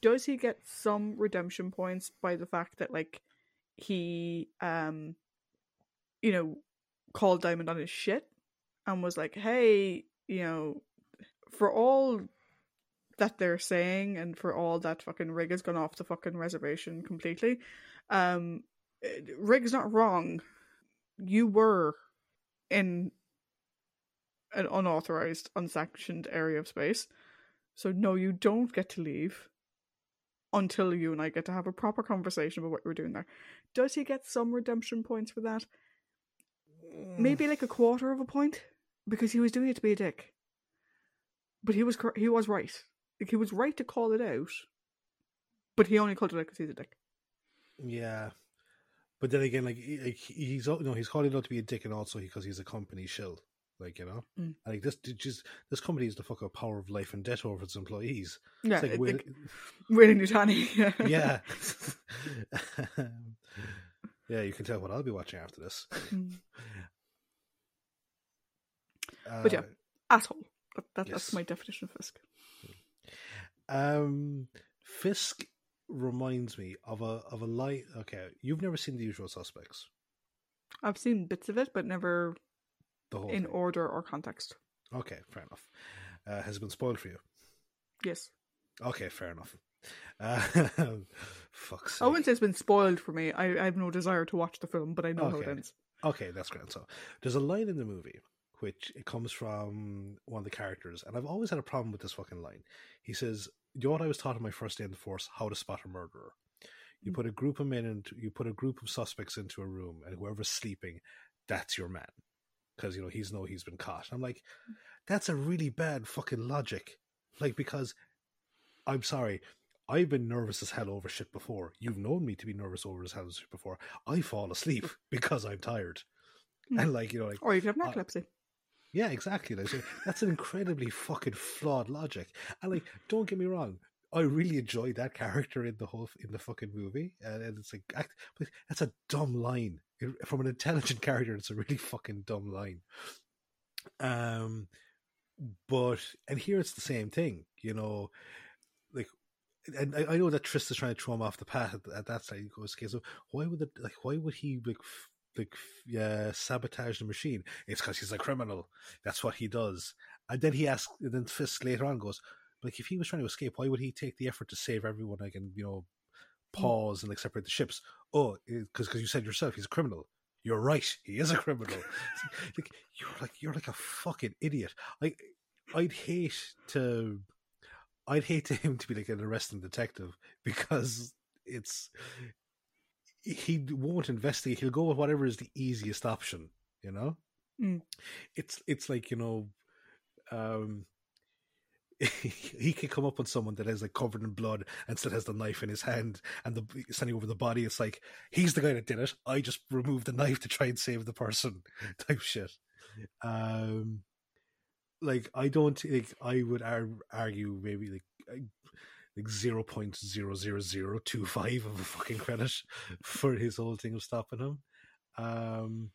A: does he get some redemption points by the fact that like he um you know called Dymond on his shit and was like hey you know for all that they're saying and for all that fucking Rigg has gone off the fucking reservation completely. Um eh, Rigg's not wrong. You were in an unauthorized, unsanctioned area of space. So no, you don't get to leave until you and I get to have a proper conversation about what we're doing there. Does he get some redemption points for that? Maybe like a quarter of a point because he was doing it to be a dick. But he was cor- he was right. Like he was right to call it out. But he only called it out because he's a dick.
B: Yeah, but then again, like, he- like he's you know he's calling out to be a dick, and also because he's a company shill, like you know,
A: Mm.
B: like this just this company is the fuck up power of life and death over its employees.
A: Yeah,
B: It's like, Will-
A: like, Yutani. Yeah.
B: yeah, yeah, you can tell what I'll be watching after this.
A: Mm.
B: Uh,
A: But yeah. Asshole. That, that,
B: Yes.
A: That's my definition of Fisk.
B: um, Fisk reminds me of a of a light. Okay, you've never seen The Usual Suspects,
A: I've seen bits of it, but never
B: the whole
A: in
B: thing.
A: order or context.
B: Okay, fair enough. Uh, has it been spoiled for you?
A: Yes.
B: Okay, fair enough. Uh, fuck's
A: I wouldn't say it's been spoiled for me. I, I have no desire to watch the film, but I know how it
B: Okay.
A: ends.
B: Okay, that's great. So there's a line in the movie which it comes from one of the characters, and I've always had a problem with this fucking line. He says, "You know what I was taught on my first day in the force? How to spot a murderer. You
A: Mm.
B: put a group of men and you put a group of suspects into a room, and whoever's sleeping, that's your man, because you know he's know he's been caught." I'm like, that's a really bad fucking logic, like because I'm sorry. I've been nervous as hell over shit before. You've known me to be nervous over as hell as shit before. I fall asleep because I'm tired.
A: Hmm.
B: And like, you know, like
A: Or you could have
B: Uh,
A: narcolepsy.
B: Yeah, exactly. That's an incredibly fucking flawed logic. And like, don't get me wrong, I really enjoyed that character in the whole in the fucking movie, and it's like act, that's a dumb line from an intelligent character. It's a really fucking dumb line. Um, but and here it's the same thing, you know, like. And I, I know that Tryst is trying to throw him off the path at, at that side. He goes, "Okay, so why would the like? Why would he like f- like uh, sabotage the machine. It's because he's a criminal. That's what he does. And then he asks, and then Fisk later on goes, like, if he was trying to escape, why would he take the effort to save everyone? Like, and you know, pause mm. and like separate the ships. Oh, because because you said yourself he's a criminal. You're right. He is a criminal. like you're like you're like a fucking idiot. Like I'd hate to. I'd hate to him to be like an arresting detective because it's he won't investigate. He'll go with whatever is the easiest option. You know,
A: mm.
B: it's it's like you know, um, he can come up on someone that is like covered in blood and still has the knife in his hand and the standing over the body. It's like he's the guy that did it. I just removed the knife to try and save the person, type shit. Um, like I don't think I would ar- argue maybe like like zero point zero zero zero two five of a fucking credit for his whole thing of stopping him. Um,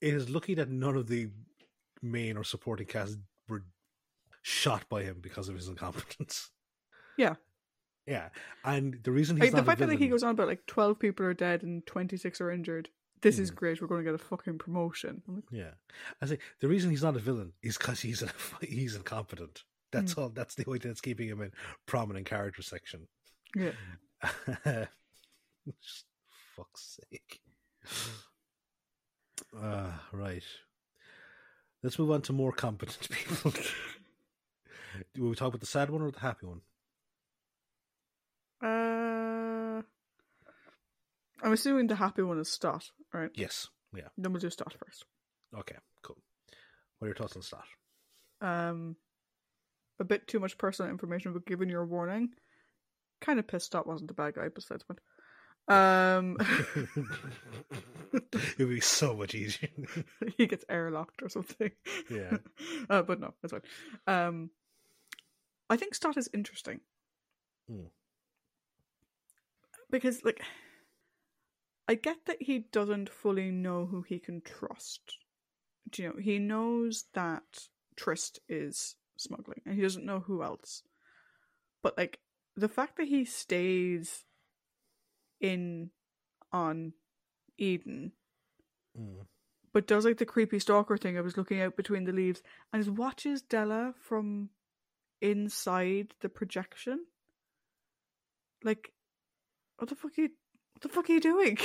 B: it is lucky that none of the main or supporting cast were shot by him because of his incompetence.
A: Yeah.
B: Yeah, and the reason he's
A: like, the fact that he goes on about like twelve people are dead and twenty six are injured. This mm. is great. We're going to get a fucking promotion.
B: Like, yeah, I say the reason he's not a villain is because he's a, he's incompetent. That's mm. all. That's the only thing that's keeping him in prominent character section.
A: Yeah.
B: fuck's sake. Uh, right. Let's move on to more competent people. Do we talk about the sad one or the happy one?
A: Uh, I'm assuming the happy one is Stott, right?
B: Yes. Yeah.
A: Then we'll do Stott first.
B: Okay. Cool. What are your thoughts on Stott?
A: Um, a bit too much personal information, but given your warning, kind of pissed off wasn't a bad guy besides one. Um,
B: it would be so much easier.
A: he gets airlocked or something.
B: Yeah,
A: uh, but no, that's fine. Um, I think Stott is interesting
B: mm.
A: because, like, I get that he doesn't fully know who he can trust. Do you know, he knows that Tryst is smuggling, and he doesn't know who else. But like the fact that he stays in on Eden,
B: mm.
A: but does like the creepy stalker thing. I was looking out between the leaves and watches Della from inside the projection. Like, what the fuck are you? What the fuck are you doing?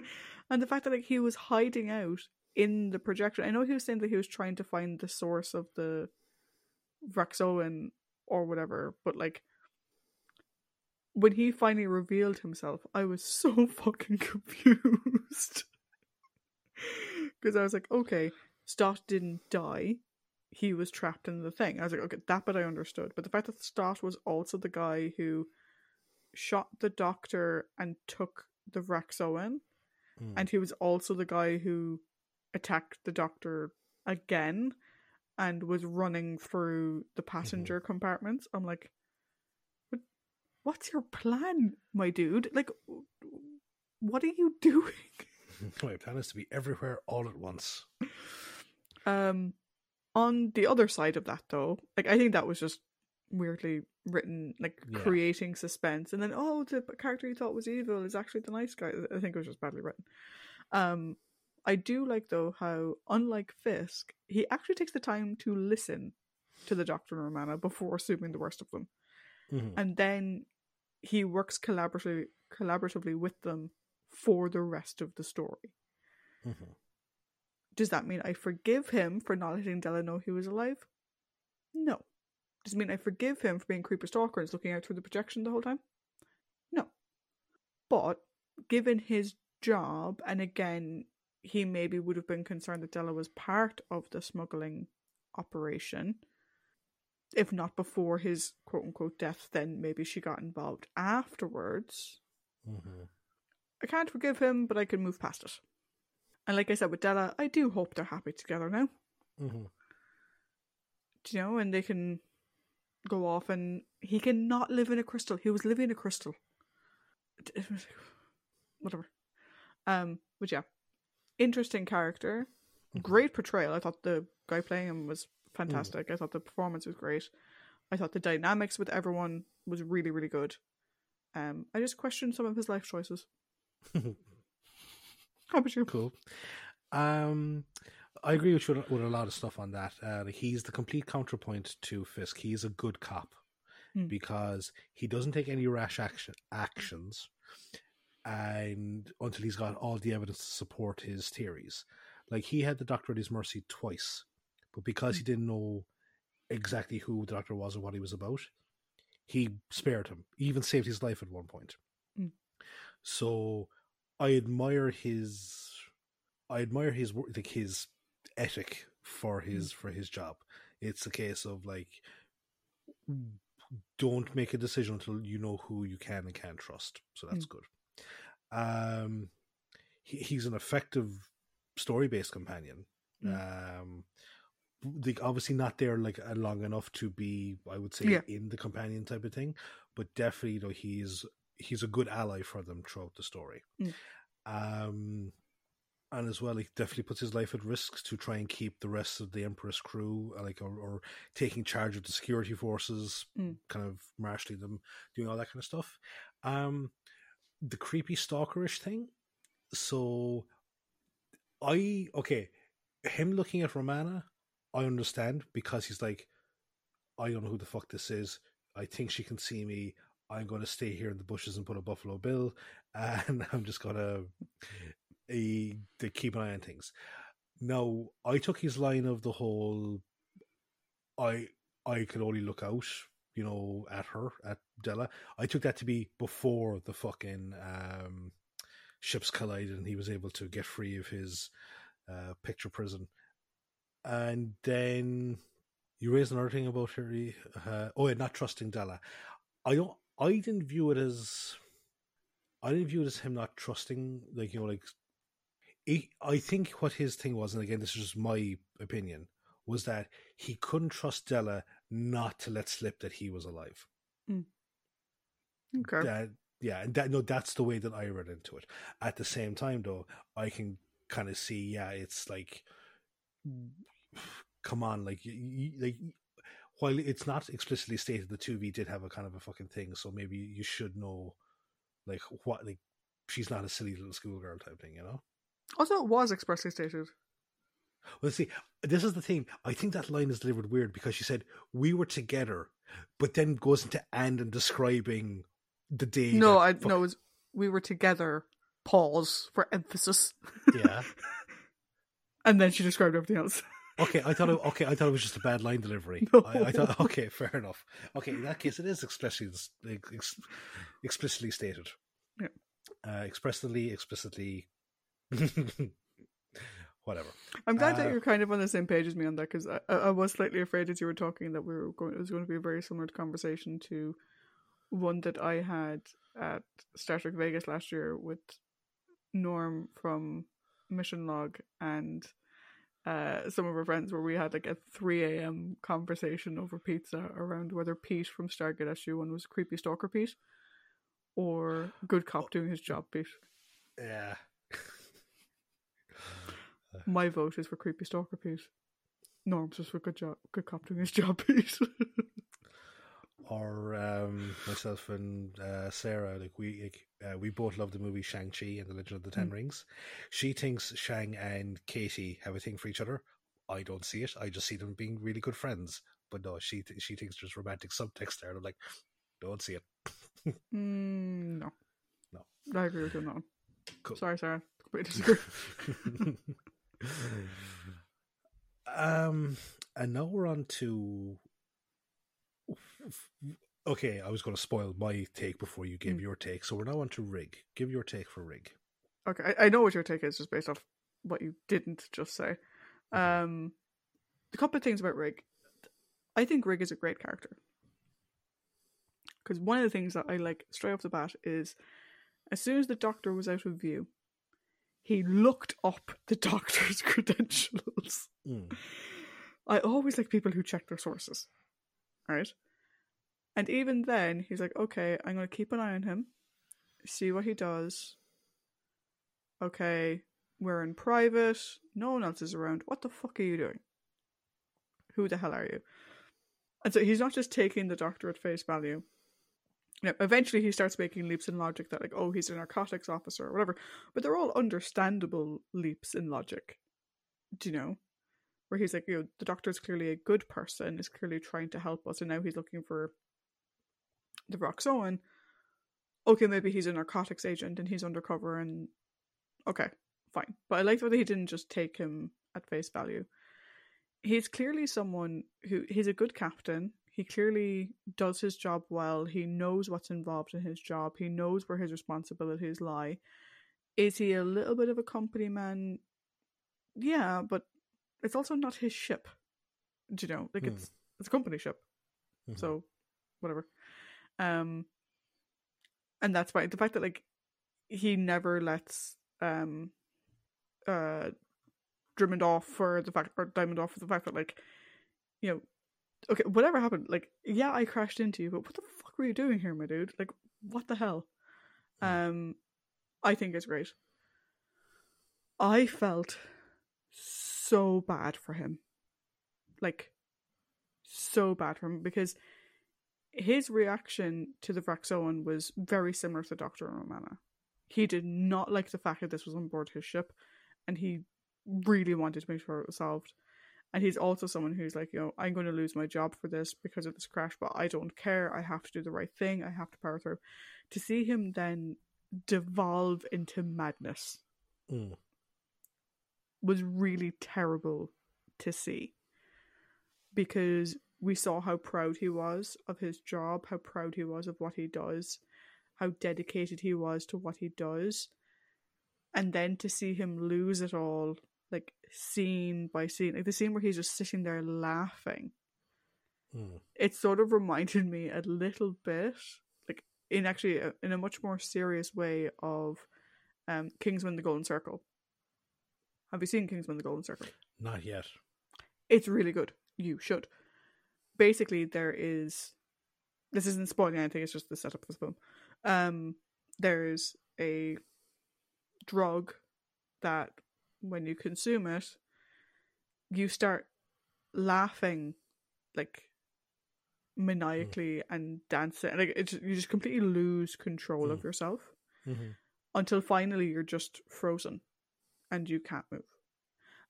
A: and the fact that like he was hiding out in the projection. I know he was saying that he was trying to find the source of the Vraxoin or whatever, but like when he finally revealed himself, I was so fucking confused. Because I was like, okay, Stott didn't die. He was trapped in the thing. I was like, okay, that bit I understood. But the fact that Stott was also the guy who shot the doctor and took the Vraxoin, mm. and he was also the guy who attacked the doctor again and was running through the mm-hmm. passenger mm-hmm. compartments. I'm like, what's your plan, my dude? Like, what are you doing?
B: My plan is to be everywhere all at once.
A: Um, on the other side of that, though, like I think that was just weirdly written, like yeah. creating suspense, and then oh, the character you thought was evil is actually the nice guy. I think it was just badly written. Um, I do like though how, unlike Fisk, he actually takes the time to listen to the Doctor and Romana before assuming the worst of them,
B: mm-hmm.
A: and then he works collaboratively collaboratively with them for the rest of the story.
B: Mm-hmm.
A: Does that mean I forgive him for not letting Della know he was alive? No. Does it mean I forgive him for being creeper stalker and looking out through the projection the whole time? No. But given his job, and again, he maybe would have been concerned that Della was part of the smuggling operation. If not before his quote unquote death, then maybe she got involved afterwards.
B: Mm-hmm.
A: I can't forgive him, but I can move past it. And like I said with Della, I do hope they're happy together now.
B: hmm
A: Do you know, and they can go off and he cannot live in a crystal. He was living in a crystal. Whatever. Um, but yeah. Interesting character.
B: Mhm.
A: Great portrayal. I thought the guy playing him was fantastic. I thought the performance was great. I thought the dynamics with everyone was really, really good. Um, I just questioned some of his life choices. How about you?
B: Cool. Um, I agree with you with, a lot of stuff on that. Uh, he's the complete counterpoint to Fisk. He's a good cop
A: Hmm.
B: because he doesn't take any rash action actions, and until he's got all the evidence to support his theories. Like he had the doctor at his mercy twice, but because he mm. didn't know exactly who the doctor was or what he was about, he spared him. He even saved his life at one point.
A: Mm.
B: So I admire his I admire his like his ethic for mm. his for his job. It's a case of like don't make a decision until you know who you can and can't trust. So that's mm. good. Um he, he's an effective story based companion. Um like obviously not there like uh, long enough to be I would say
A: Yeah.
B: in the companion type of thing, but definitely you know he's he's a good ally for them throughout the story.
A: Mm.
B: Um and as well, he definitely puts his life at risk to try and keep the rest of the Empress crew, uh, like, or, or taking charge of the security forces,
A: Mm.
B: kind of marshalling them, doing all that kind of stuff. Um, the creepy stalkerish thing. So, I okay, him looking at Romana, I understand because he's like, I don't know who the fuck this is. I think she can see me. I'm going to stay here in the bushes and put a Buffalo Bill, and I'm just going to to keep an eye on things. Now, I took his line of the whole I I could only look out, you know, at her, at Della. I took that to be before the fucking um ships collided and he was able to get free of his uh picture prison. And then you raised another thing about her uh, oh yeah, not trusting Della. I don't I didn't view it as I didn't view it as him not trusting, like you know, like he, I think what his thing was, and again, this is just my opinion, was that he couldn't trust Della not to let slip that he was alive.
A: Okay.
B: That yeah, and that no, that's the way that I read into it. At the same time, though, I can kind of see, yeah, it's like, come on, like, you, you, like, while it's not explicitly stated, the two V did have a kind of a fucking thing, so maybe you should know, like, what, like, she's not a silly little schoolgirl type thing, you know.
A: Also, it was expressly stated.
B: Well, see, this is the thing. I think that line is delivered weird because she said we were together, but then goes into and and describing the day.
A: No, I
B: fuck-
A: no. It was, we were together. Pause for emphasis,
B: Yeah.
A: and then she described everything else.
B: Okay, I thought. It, okay, I thought it was just a bad line delivery.
A: No.
B: I, I thought. Okay, fair enough. Okay, in that case, it is explicitly ex, explicitly stated.
A: Yeah.
B: Uh, expressly, explicitly. Whatever.
A: I'm glad that
B: Uh,
A: you're kind of on the same page as me on that because I, I I was slightly afraid as you were talking that we were going. It was going to be a very similar conversation to one that I had at Star Trek Vegas last year with Norm from Mission Log and uh, some of our friends, where we had like a 3 a.m. conversation over pizza around whether Pete from Stargate SG One was creepy stalker Pete or good cop doing his job Pete.
B: Yeah.
A: My vote is for creepy stalker Pete. Norm's just for good job, good cop doing his job Pete.
B: or um, myself and uh, Sarah, like we like, uh, we both love the movie Shang Chi and the Legend of the Ten
A: Mm.
B: Rings. She thinks Shang and Katie have a thing for each other. I don't see it. I just see them being really good friends. But no, she th- she thinks there's romantic subtext there. And I'm like, don't see it.
A: mm, no,
B: No.
A: I agree with you on that one.
B: Cool.
A: Sorry, Sarah. Completely disagree.
B: um, and now we're on to. Okay, I was going to spoil my take before you gave
A: Mm.
B: your take, so we're now on to Rigg. Give your take for Rigg.
A: Okay, I, I know what your take is just based off what you didn't just say.
B: Mhm.
A: Um, a couple of things about Rigg. I think Rigg is a great character because one of the things that I like straight off the bat is as soon as the doctor was out of view, he looked up the doctor's credentials.
B: Mm.
A: I always like people who check their sources. Right? And even then, he's like, okay, I'm going to keep an eye on him, see what he does. Okay, we're in private, no one else is around. What the fuck are you doing? Who the hell are you? And so he's not just taking the doctor at face value. Eventually he starts making leaps in logic that like, oh, he's a narcotics officer or whatever. But they're all understandable leaps in logic. Do you know? Where he's like, you know, the doctor's clearly a good person, is clearly trying to help us, and now he's looking for the Vraxoin. Okay, maybe he's a narcotics agent and he's undercover and okay, fine. But I like that he didn't just take him at face value. He's clearly someone who he's a good captain. He clearly does his job well. He knows what's involved in his job. He knows where his responsibilities lie. Is he a little bit of a company man? Yeah, but it's also not his ship. Do you know? Like
B: Hmm.
A: it's it's a company ship.
B: Mhm.
A: So whatever. Um and that's why the fact that like he never lets um uh Drummond off for the fact or Dymond off for the fact that like you know okay whatever happened like yeah I crashed into you but what the fuck were you doing here my dude? Like what the hell? Um I think it's great. I felt so bad for him. Like so bad for him because his reaction to the Vraxoin was very similar to Dr. Romana. He did not like the fact that this was on board his ship, and he really wanted to make sure it was solved. And he's also someone who's like, you know, I'm going to lose my job for this because of this crash, but I don't care. I have to do the right thing. I have to power through. To see him then devolve into madness
B: Mm.
A: was really terrible to see because we saw how proud he was of his job, how proud he was of what he does, how dedicated he was to what he does. And then to see him lose it all, like scene by scene, like the scene where he's just sitting there laughing,
B: Mm.
A: it sort of reminded me a little bit, like in actually a, in a much more serious way of um, Kingsman: The Golden Circle. Have you seen Kingsman: The Golden Circle?
B: Not yet.
A: It's really good. You should. Basically, there is. This isn't spoiling anything. It's just the setup of the film. Um, there's a drug that, when you consume it, you start laughing, like maniacally and dancing. Like it, you just completely lose control of
B: Mm.
A: yourself
B: hmm
A: until finally you're just frozen and you can't move.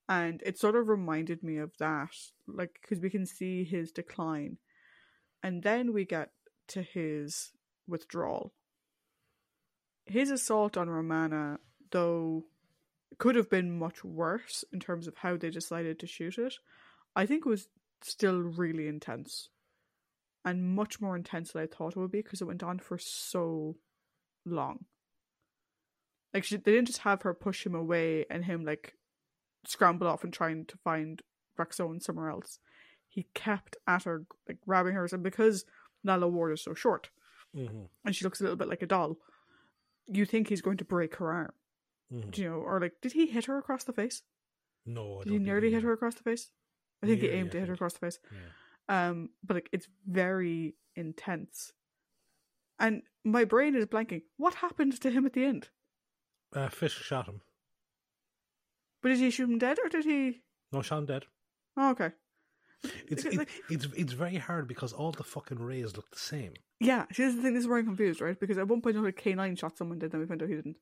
A: And it sort of reminded me of that, like, because we can see his decline. And then we get to his withdrawal. His assault on Romana, though, could have been much worse in terms of how they decided to shoot it. I think it was still really intense. And much more intense than I thought it would be because it went on for so long. Like she, they didn't just have her push him away and him like scramble off and trying to find Vraxoin somewhere else. He kept at her, like grabbing her, and because Lalla Ward is so short
B: hmm
A: and she looks a little bit like a doll, you think he's going to break her arm.
B: hmm
A: Do you know? Or like, did he hit her across the face?
B: No, I
A: Did he nearly hit her across the face? I think he aimed
B: I
A: to hit her across the face.
B: Yeah.
A: Um, but like, it's very intense. And my brain is blanking. What happened to him at the end?
B: Uh, Fisk shot him.
A: But did he shoot him dead or did he?
B: No, shot him dead.
A: Oh, okay.
B: It's it,
A: like-
B: it's it's very hard because all the fucking rays look the same.
A: Yeah, see, this is the thing. This is where I'm confused, right? Because at one point, I thought K9 shot someone dead, then we found out he didn't.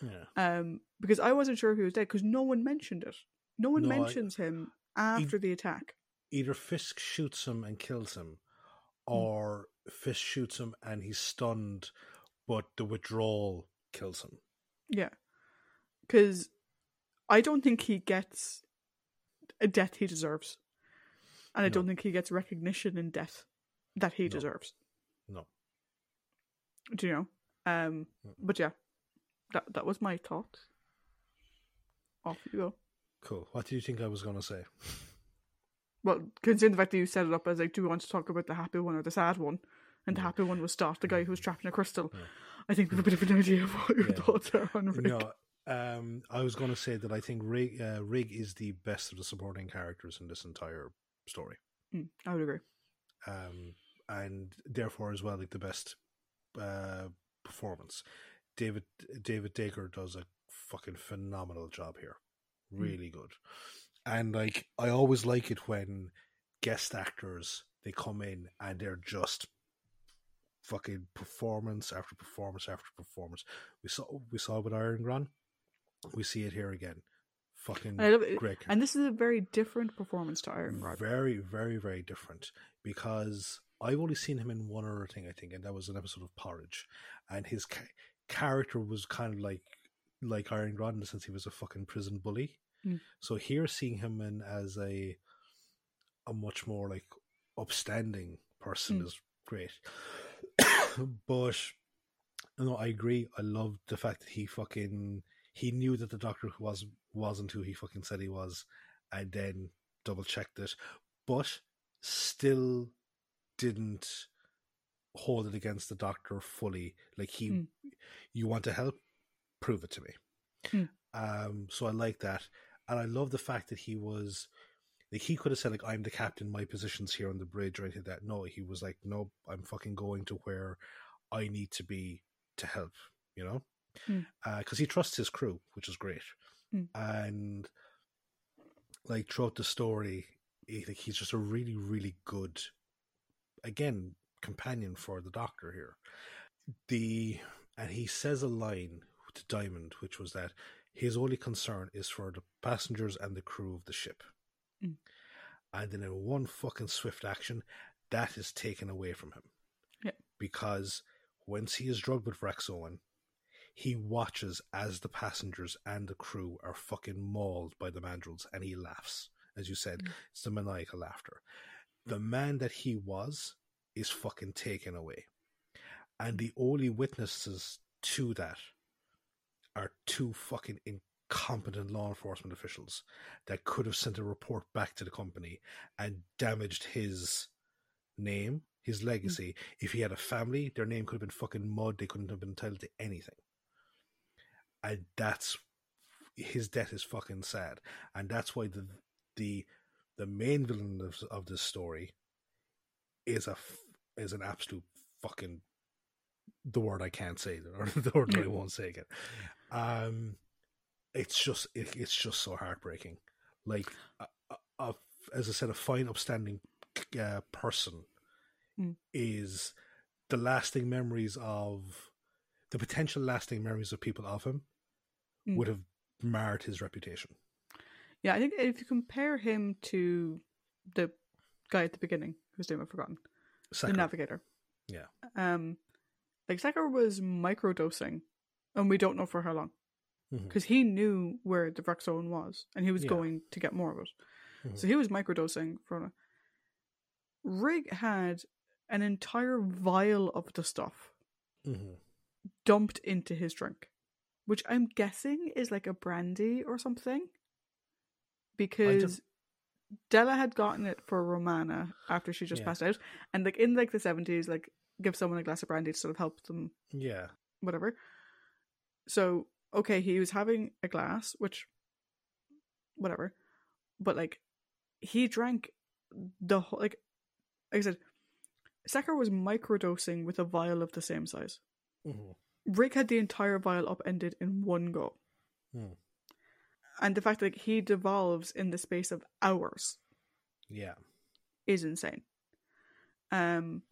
B: Yeah.
A: Um, because I wasn't sure if he was dead because no one mentioned it. No one
B: No, I-
A: mentions him after the attack.
B: Either Fisk shoots him and kills him,
A: Hmm.
B: or Fisk shoots him and he's stunned, but the withdrawal kills him.
A: Yeah, because I don't think he gets a death he deserves, and I
B: No.
A: don't think he gets recognition in death that he
B: No.
A: deserves.
B: No.
A: Do you know? Um,
B: Mm.
A: but yeah, that that was my thought. Off you go.
B: Cool. What do you think I was going to say?
A: Well, considering the fact that you set it up as like, do we want to talk about the happy one or the sad one? And the
B: Yeah.
A: happy one was Stott, the guy who was trapped in a crystal.
B: Yeah.
A: I think we have a bit of an idea of what your
B: Yeah.
A: thoughts are on Rig.
B: No, um, I was going to say that I think Rig, uh, Rig is the best of the supporting characters in this entire story.
A: Mm, I would agree.
B: Um, and therefore as well like the best uh, performance. David David Daker does a fucking phenomenal job here. Really mm. good. And like I always like it when guest actors they come in and they're just fucking performance after performance after performance. We saw we saw it with Irongron. We see it here again. Fucking great.
A: And this is a very different performance to Iron Gran.
B: Very, very, very different. Because I've only seen him in one other thing, I think, and that was an episode of Porridge. And his ca- character was kind of like like Irongron since he was a fucking prison bully. Mm. So here, seeing him in as a a much more like upstanding person mm. is great. but you no, I agree. I love the fact that he fucking he knew that the doctor who was wasn't who he fucking said he was, and then double checked it, but still didn't hold it against the doctor fully. Like he, mm. you want to help, prove it to me. Mm. Um, so I like that, and I love the fact that he was like he could have said like I'm the captain, my position's here on the bridge or anything like that. No, he was like, no, I'm fucking going to where I need to be to help. You know, because mm. uh, he trusts his crew, which is great, mm. and like throughout the story, he, like, he's just a really, really good, again, companion for the Doctor here. The and he says a line to Dymond, which was that his only concern is for the passengers and the crew of the ship. Mm. And then in one fucking swift action, that is taken away from him.
A: Yeah.
B: Because once he is drugged with Vraxoin, he watches as the passengers and the crew are fucking mauled by the mandrels and he laughs. As you said, mm. it's the maniacal laughter. The man that he was is fucking taken away. And the only witnesses to that are two fucking incompetent law enforcement officials that could have sent a report back to the company and damaged his name, his mm. legacy. Mm-hmm. If he had a family, their name could have been fucking mud. They couldn't have been entitled to anything. And that's his death is fucking sad, and that's why the the the main villain of, of this story is a is an absolute fucking the word I can't say or the word I won't say again. Um, it's just it, it's just so heartbreaking. Like, a, a, as I said, a fine, upstanding uh, person mm. is the lasting memories of the potential lasting memories of people of him mm. would have marred his reputation.
A: Yeah, I think if you compare him to the guy at the beginning, whose name I've forgotten, the navigator.
B: Yeah.
A: Um, like Secker was microdosing, and we don't know for how long because mm-hmm. he knew where the Vraxoin was and he was yeah. going to get more of it. Mm-hmm. So he was microdosing for. Rig had an entire vial of the stuff mm-hmm. dumped into his drink, which I'm guessing is like a brandy or something. Because Della had gotten it for Romana after she just yeah. passed out, and like in like the seventies, like give someone a glass of brandy to sort of help them.
B: Yeah.
A: Whatever. So okay, he was having a glass, which, whatever, but like, he drank the whole, like, like I said, Secker was microdosing with a vial of the same size. Mm-hmm. Rig had the entire vial upended in one go. Mm. And the fact that like, he devolves in the space of hours.
B: Yeah.
A: Is insane. Um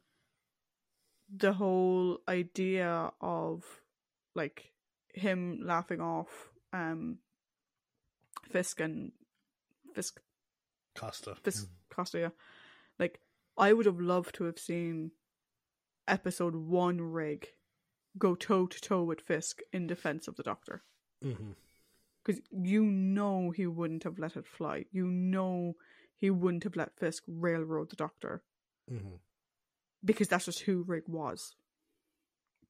A: the whole idea of like him laughing off um Fisk and Fisk
B: Costa.
A: Fisk mm. Costa, yeah. Like I would have loved to have seen episode one rig go toe to toe with Fisk in defense of the Doctor. Because mm-hmm. you know he wouldn't have let it fly. You know he wouldn't have let Fisk railroad the Doctor. Mm-hmm. Because that's just who Rig was.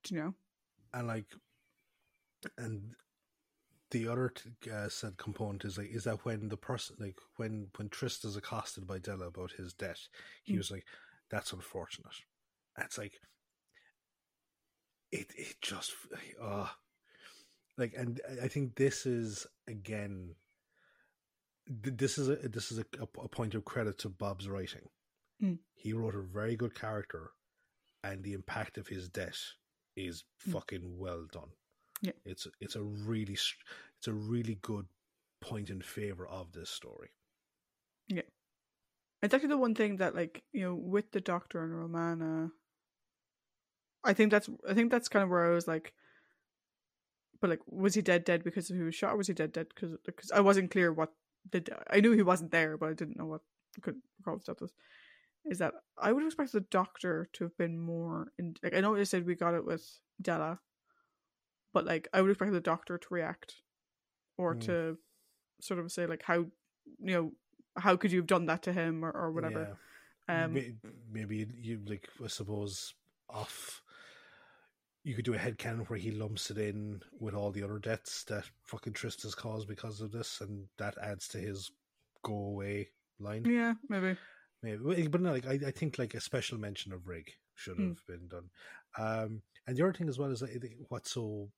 A: Do you know?
B: And like and the other uh, said component is like is that when the person like when when Tryst is accosted by Della about his debt, he mm. was like, "That's unfortunate." It's like it it just uh like and I think this is again this is a this is a, a point of credit to Bob's writing.
A: Mm.
B: He wrote a very good character, and the impact of his death is
A: Mm.
B: fucking well done.
A: Yeah.
B: it's it's a really it's a really good point in favor of this story.
A: Yeah, it's actually the one thing that, like, you know, with the Doctor and Romana, I think that's I think that's kind of where I was like, but like, was he dead dead because he was shot, or was he dead dead because because I wasn't clear what the I knew he wasn't there, but I didn't know what I couldn't recall was. Is that I would expect the Doctor to have been more in like I know you said we got it with Della, but like I would expect the Doctor to react or
B: Mm.
A: to sort of say like how you know how could you have done that to him or, or whatever.
B: Yeah.
A: Um,
B: May- maybe you like I suppose off. You could do a headcanon where he lumps it in with all the other deaths that fucking Tryst has caused because of this, and that adds to his go away line.
A: yeah, maybe.
B: Maybe, but no, like I, I think like a special mention of Rig should
A: Hmm.
B: have been done. Um, and the other thing as well is like, what so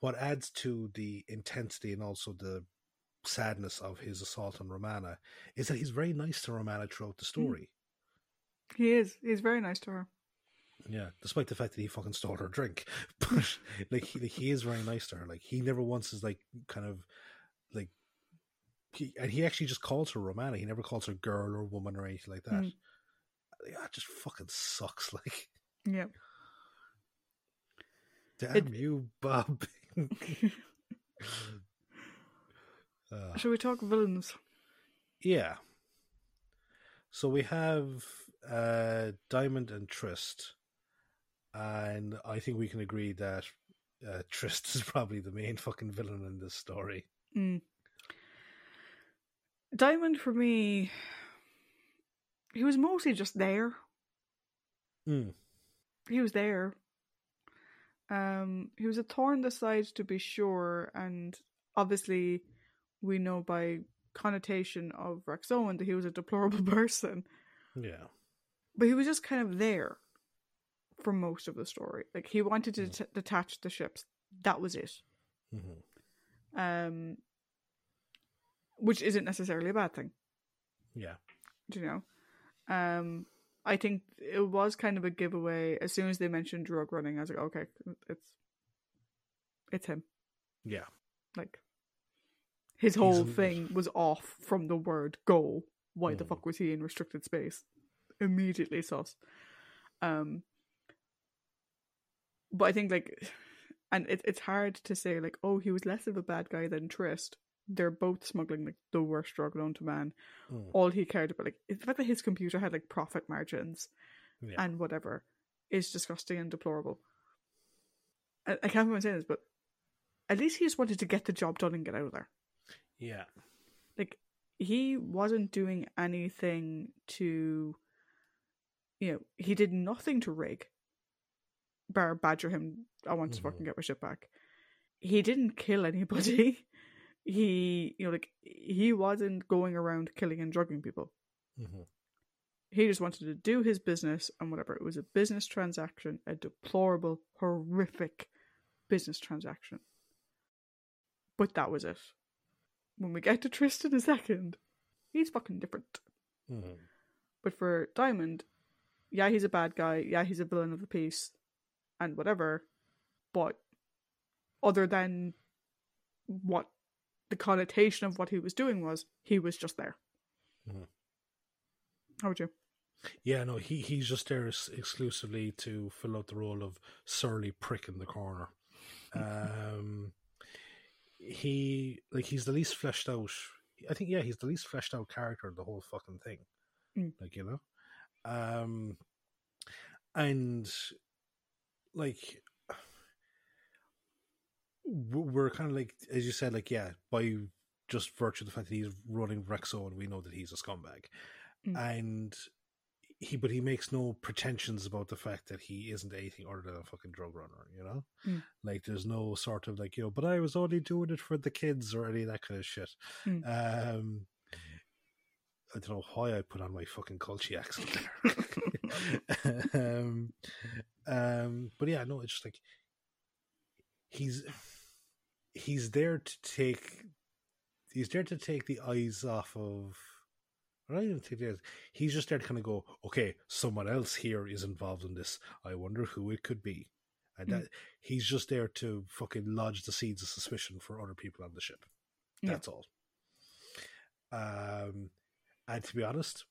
B: what adds to the intensity and also the sadness of his assault on Romana is that he's very nice to Romana throughout the story.
A: He is. He's very nice to her.
B: Yeah, despite the fact that he fucking stole her drink, but like he, like he is very nice to her. Like he never once is like kind of like he and he actually just calls her Romana. He never calls her girl or woman or anything like that.
A: Mm.
B: That just fucking sucks. Like
A: Yeah.
B: damn
A: It-
B: you, Bob. Uh,
A: Shall we talk villains?
B: yeah. So we have uh, Dymond and Tryst, and I think we can agree that uh, Tryst is probably the main fucking villain in this story.
A: Mm. Dymond for me, he was mostly just there.
B: Mm.
A: He was there. Um, he was a thorn in the side to be sure, and obviously, we know by connotation of Vraxoin that he was a deplorable person.
B: Yeah.
A: But he was just kind of there for most of the story. Like he wanted to
B: Mm.
A: det- detach the ships. That was it.
B: hmm
A: Um, which isn't necessarily a bad thing.
B: Yeah.
A: do you know? Um, I think it was kind of a giveaway as soon as they mentioned drug running. I was like, okay, it's it's him.
B: Yeah.
A: Like his whole
B: He's
A: thing was off from the word go. Why the
B: Mhm.
A: fuck was he in restricted space? Immediately sus. Um, but I think like, and it, it's hard to say like, oh, he was less of a bad guy than Tryst. They're both smuggling like the worst drug known to man
B: Mm.
A: all he cared about, like the fact that his computer had like profit margins
B: Yeah.
A: and whatever, is disgusting and deplorable. I, I can't remember saying this, but at least he just wanted to get the job done and get out of there.
B: yeah.
A: Like he wasn't doing anything to, you know, he did nothing to Rig. Bar badger him. I want to
B: Mhm.
A: fucking get my shit back. He didn't kill anybody. he, you know, like he wasn't going around killing and drugging people.
B: hmm
A: He just wanted to do his business and whatever. It was a business transaction, a deplorable, horrific business transaction. But that was it. When we get to Tristan a second, he's fucking different.
B: hmm
A: But for Dymond, yeah, he's a bad guy. Yeah, he's a villain of the piece and whatever. But other than what the connotation of what he was doing was, he was just there.
B: Mhm.
A: How would you?
B: Yeah, no, he he's just there ex- exclusively to fill out the role of surly prick in the corner. Um, he like he's the least fleshed out. I think yeah, he's the least fleshed out character of the whole fucking thing.
A: Mm.
B: Like you know, um, and like we're kind of like as you said, like yeah, by just virtue of the fact that he's running Rexo, and we know that he's a scumbag,
A: Mm.
B: and he but he makes no pretensions about the fact that he isn't anything other than a fucking drug runner, you know?
A: Mm.
B: Like there's no sort of like, you know, but I was only doing it for the kids or any of that kind of shit.
A: Mm.
B: Um I don't know why I put on my fucking culty accent there. um, um but yeah, no, it's just like he's he's there to take he's there to take the eyes off of. I don't even think. He's just there to kind of go, okay, someone else here is involved in this. I wonder who it could be, and that he's just there to fucking lodge the seeds of suspicion for other people on the ship.
A: Yeah.
B: That's all. Um, and to be honest,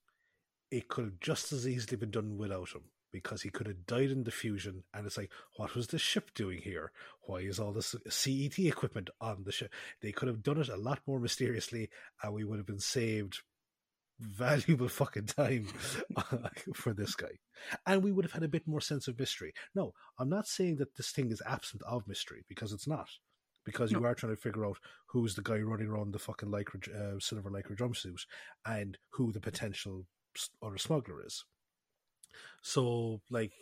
B: it could have just as easily been done without him because he could have died in the fusion. And it's like, what was the ship doing here? Why is all this CET equipment on the ship? They could have done it a lot more mysteriously, and we would have been saved valuable fucking time for this guy. And we would have had a bit more sense of mystery. No, I'm not saying that this thing is absent of mystery because it's not. Because you are trying to figure out who's the guy running around the fucking lycra, uh, silver lycra jumpsuit and who the potential s- other smuggler is. So, like,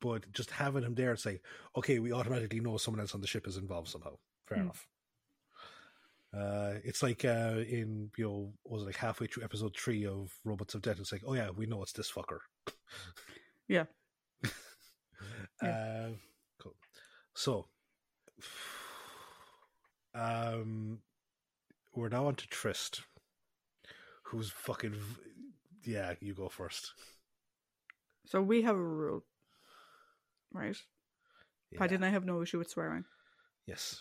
B: but just having him there, it's like, okay, we automatically know someone else on the ship is involved somehow. Fair
A: Hmm.
B: enough. Uh, it's like uh, in you know was it like halfway through episode three of Robots of Death. It's like, oh yeah, we know it's this fucker.
A: Yeah.
B: Uh, cool. So, um, we're now on to Tryst, who's fucking. v- Yeah, you go first.
A: So we have a rule, right?
B: Yeah.
A: Paddy and I have no issue with swearing.
B: Yes.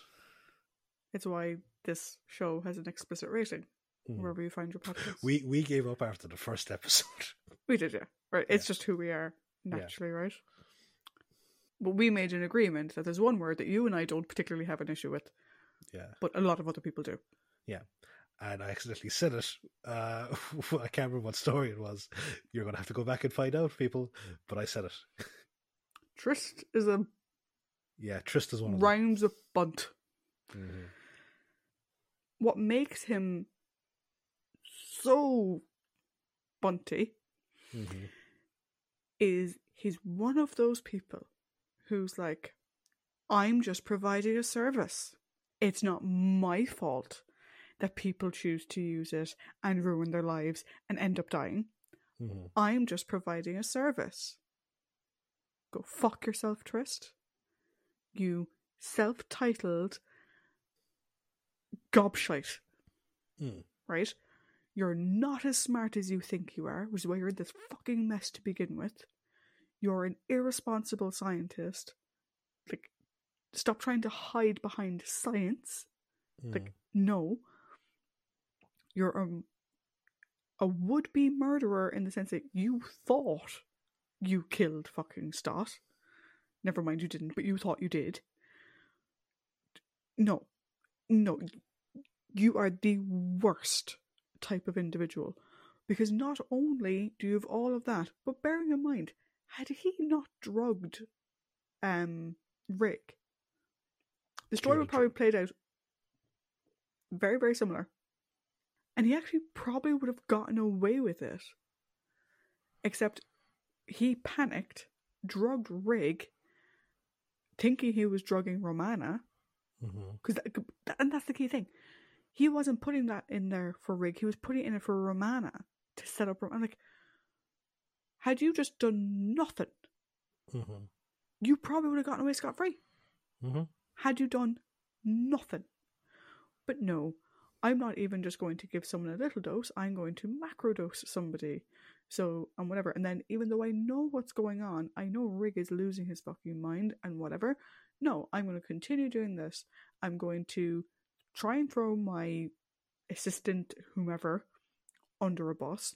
A: It's why this show has an explicit rating
B: Mhm.
A: wherever you find your podcast.
B: We we gave up after the first episode.
A: we did, yeah. Right. It's just who we are
B: Yeah.
A: naturally, right? But we made an agreement that there's one word that you and I don't particularly have an issue with,
B: yeah.
A: but a lot of other people do.
B: And I accidentally said it. Uh, I can't remember what story it was. You're going to have to go back and find out, people. But I said it.
A: Tryst is a
B: Yeah, Tryst is one of
A: rhymes with bunt.
B: them. Mhm.
A: What makes him so bunty
B: Mhm.
A: is he's one of those people who's like, I'm just providing a service. It's not my fault that people choose to use it and ruin their lives and end up dying.
B: Mhm.
A: I'm just providing a service. Go fuck yourself, Tryst. You self titled gobshite.
B: Mm.
A: Right? You're not as smart as you think you are, which is why you're in this fucking mess to begin with. You're an irresponsible scientist. Like, stop trying to hide behind science. Like,
B: Mhm.
A: no. You're um, a would be murderer in the sense that you thought you killed fucking Stott. Never mind, you didn't, but you thought you did. No. No. You are the worst type of individual. Because not only do you have all of that, but bearing in mind, had he not drugged um Rig, the story would probably played out very, very similar. And he actually probably would have gotten away with it. Except he panicked, drugged Rig, thinking he was drugging Romana. Because that, and that's the key thing. He wasn't putting that in there for Rig. He was putting it in it for Romana to set up. I'm like, had you just done nothing,
B: Mhm.
A: you probably would have gotten away scot free.
B: Mhm.
A: Had you done nothing, but no, I'm not even just going to give someone a little dose. I'm going to macrodose somebody. So and whatever. And then even though I know what's going on, I know Rig is losing his fucking mind and whatever. No, I'm going to continue doing this. I'm going to try and throw my assistant, whomever, under a bus.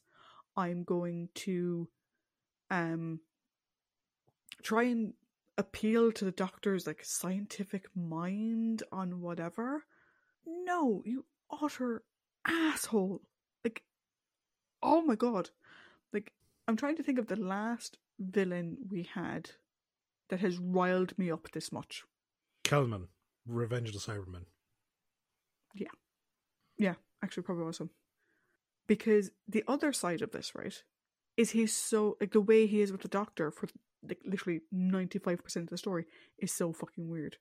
A: I'm going to um try and appeal to the doctor's like scientific mind on whatever. No, you utter asshole. Like oh my god. Like I'm trying to think of the last villain we had that has riled me up this much.
B: Kellman, Revenge of the Cybermen.
A: Yeah, Yeah, actually, probably was him. Because the other side of this, right, is he's so like the way he is with the doctor for like literally ninety five percent of the story is so fucking weird.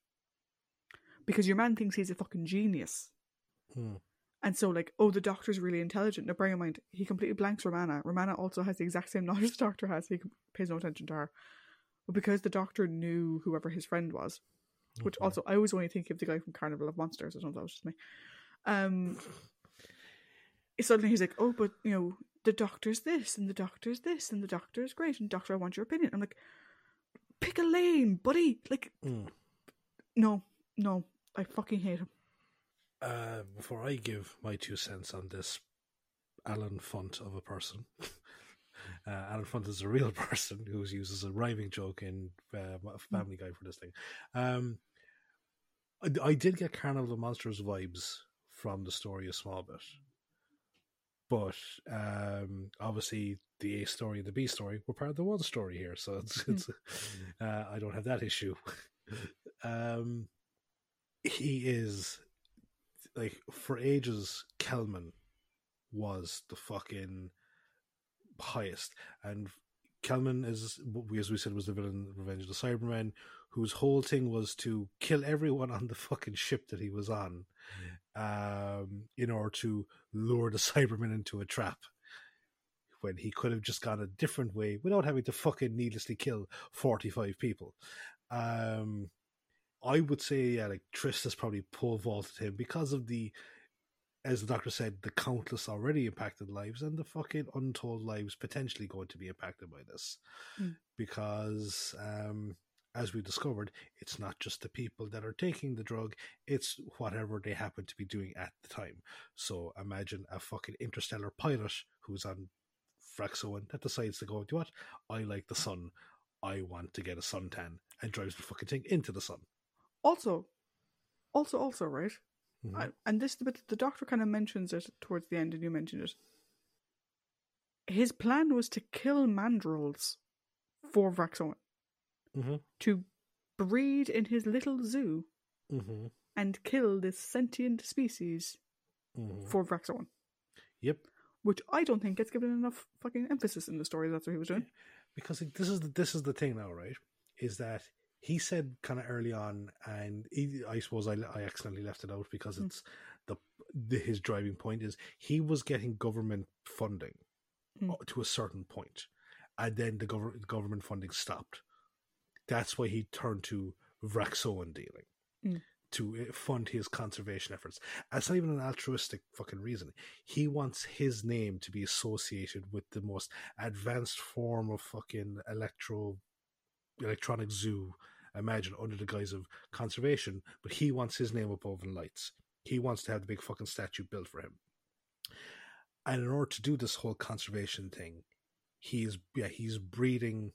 A: Because your man thinks he's a fucking genius,
B: Hmm.
A: and so like, oh, the doctor's really intelligent. Now, bear in mind, he completely blanks Romana. Romana also has the exact same knowledge the doctor has. He pays no attention to her, but because the doctor knew whoever his friend was, which
B: Mhm.
A: also I always only think of the guy from Carnival of Monsters. I don't know, that was just me. Um, suddenly he's like, "Oh, but you know, the doctor's this, and the doctor's this, and the doctor's great, and doctor, I want your opinion." I'm like, "Pick a lane, buddy!" Like,
B: Mm.
A: no, no, I fucking hate him.
B: Uh, before I give my two cents on this Allen Funt of a person, uh, Allen Funt is a real person who was used as a rhyming joke in uh, Family Guy for this thing. Um, I, I did get Carnival of Monsters vibes from the story a small bit, but um, obviously the A story and the B story were part of the one story here, so it's, it's uh, I don't have that issue. um, he is like for ages Kellman was the fucking highest. And Kellman is as we said was the villain Revenge of the Cybermen whose whole thing was to kill everyone on the fucking ship that he was on um in order to lure the Cybermen into a trap when he could have just gone a different way without having to fucking needlessly kill 45 people. Um I would say, yeah, like Tryst has probably pole vaulted him because of the, as the doctor said, the countless already impacted lives and the fucking untold lives potentially going to be impacted by this.
A: Mm.
B: Because, um, as we discovered, it's not just the people that are taking the drug, it's whatever they happen to be doing at the time. So imagine a fucking interstellar pilot who's on Vraxoin that decides to go, do what? I like the sun. I want to get a suntan and drives the fucking thing into the sun.
A: Also, also, also, right?
B: Mhm.
A: I, and this bit, the doctor kind of mentions it towards the end, and you mentioned it. His plan was to kill mandrels for Vraxoin,
B: Mm-hmm.
A: to breed in his little zoo
B: Mm-hmm.
A: and kill this sentient species
B: Mm-hmm.
A: for Vraxoin,
B: Yep.
A: which I don't think gets given enough fucking emphasis in the story. That's what he was doing.
B: Because this is the, this is the thing now, right? Is that he said kind of early on, and he, I suppose I, I accidentally left it out because
A: Mm.
B: it's the, the his driving point is he was getting government funding
A: Mm.
B: to a certain point, and then the gov- government funding stopped. That's why he turned to Vraxoin dealing
A: Mm.
B: to uh, fund his conservation efforts. That's not even an altruistic fucking reason. He wants his name to be associated with the most advanced form of fucking electro electronic zoo imagine under the guise of conservation, but he wants his name above in lights. He wants to have the big fucking statue built for him. And in order to do this whole conservation thing, he is yeah, he's breeding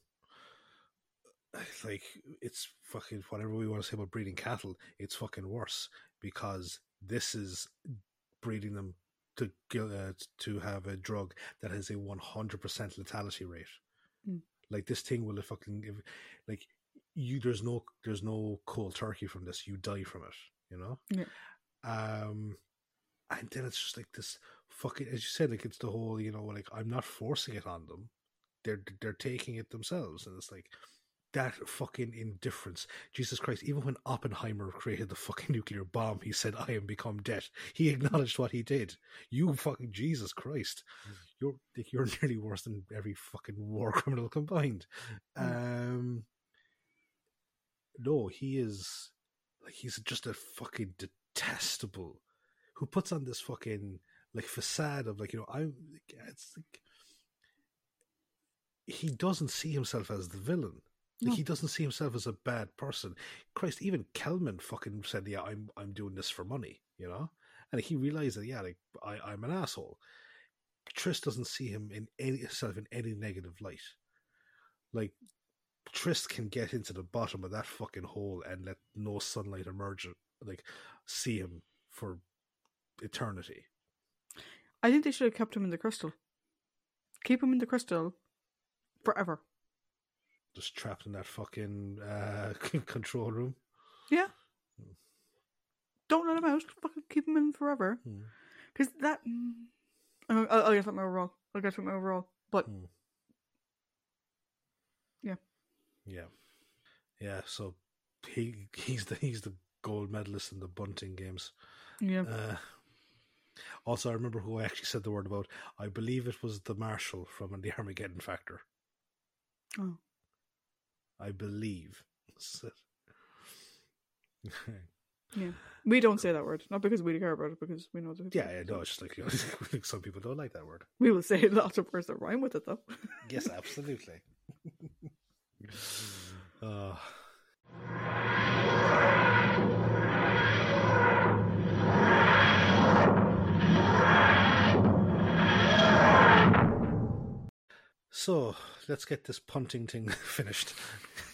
B: like it's fucking whatever we want to say about breeding cattle, it's fucking worse because this is breeding them to uh, to have a drug that has a 100% lethality rate.
A: Mm.
B: Like this thing will fucking if, like you there's no there's no cold turkey from this. You die from it, you know?
A: Yeah.
B: Um and then it's just like this fucking as you said like it's the whole, you know, like I'm not forcing it on them. They're they're taking it themselves and it's like that fucking indifference. Jesus Christ, even when Oppenheimer created the fucking nuclear bomb, he said, I am become debt. He acknowledged what he did. You fucking Jesus Christ. You're like, you're nearly worse than every fucking war criminal combined. Um No, he is like he's just a fucking detestable who puts on this fucking like facade of like, you know, I'm it's like he doesn't see himself as the villain. Like,
A: No.
B: He doesn't see himself as a bad person. Christ, even Kellman fucking said, "Yeah, I'm I'm doing this for money," you know, and he realized that, yeah, like I I'm an asshole. Tryst doesn't see him in any himself in any negative light. Like Tryst can get into the bottom of that fucking hole and let no sunlight emerge, like see him for eternity.
A: I think they should have kept him in the crystal. Keep him in the crystal forever.
B: Just trapped in that fucking uh, control room.
A: Yeah. Don't let him out. Fucking keep him in forever.
B: Hmm.
A: Because that. mm, I'll, I'll I'll get something overall. I'll get something overall. But
B: Hmm.
A: Yeah.
B: Yeah. Yeah, so he he's the he's the gold medalist in the bunting games.
A: yeah,
B: Uh, also, I remember who I actually said the word about. I believe it was the Marshal from the Armageddon Factor.
A: Oh.
B: I believe.
A: Yeah. We don't say that word, not because we care about it, because we know that.
B: Yeah, yeah, no, it's just like you know, some people don't like that word.
A: We will say lots of words that rhyme with it, though.
B: Yes, absolutely. Uh, so let's get this punting thing finished.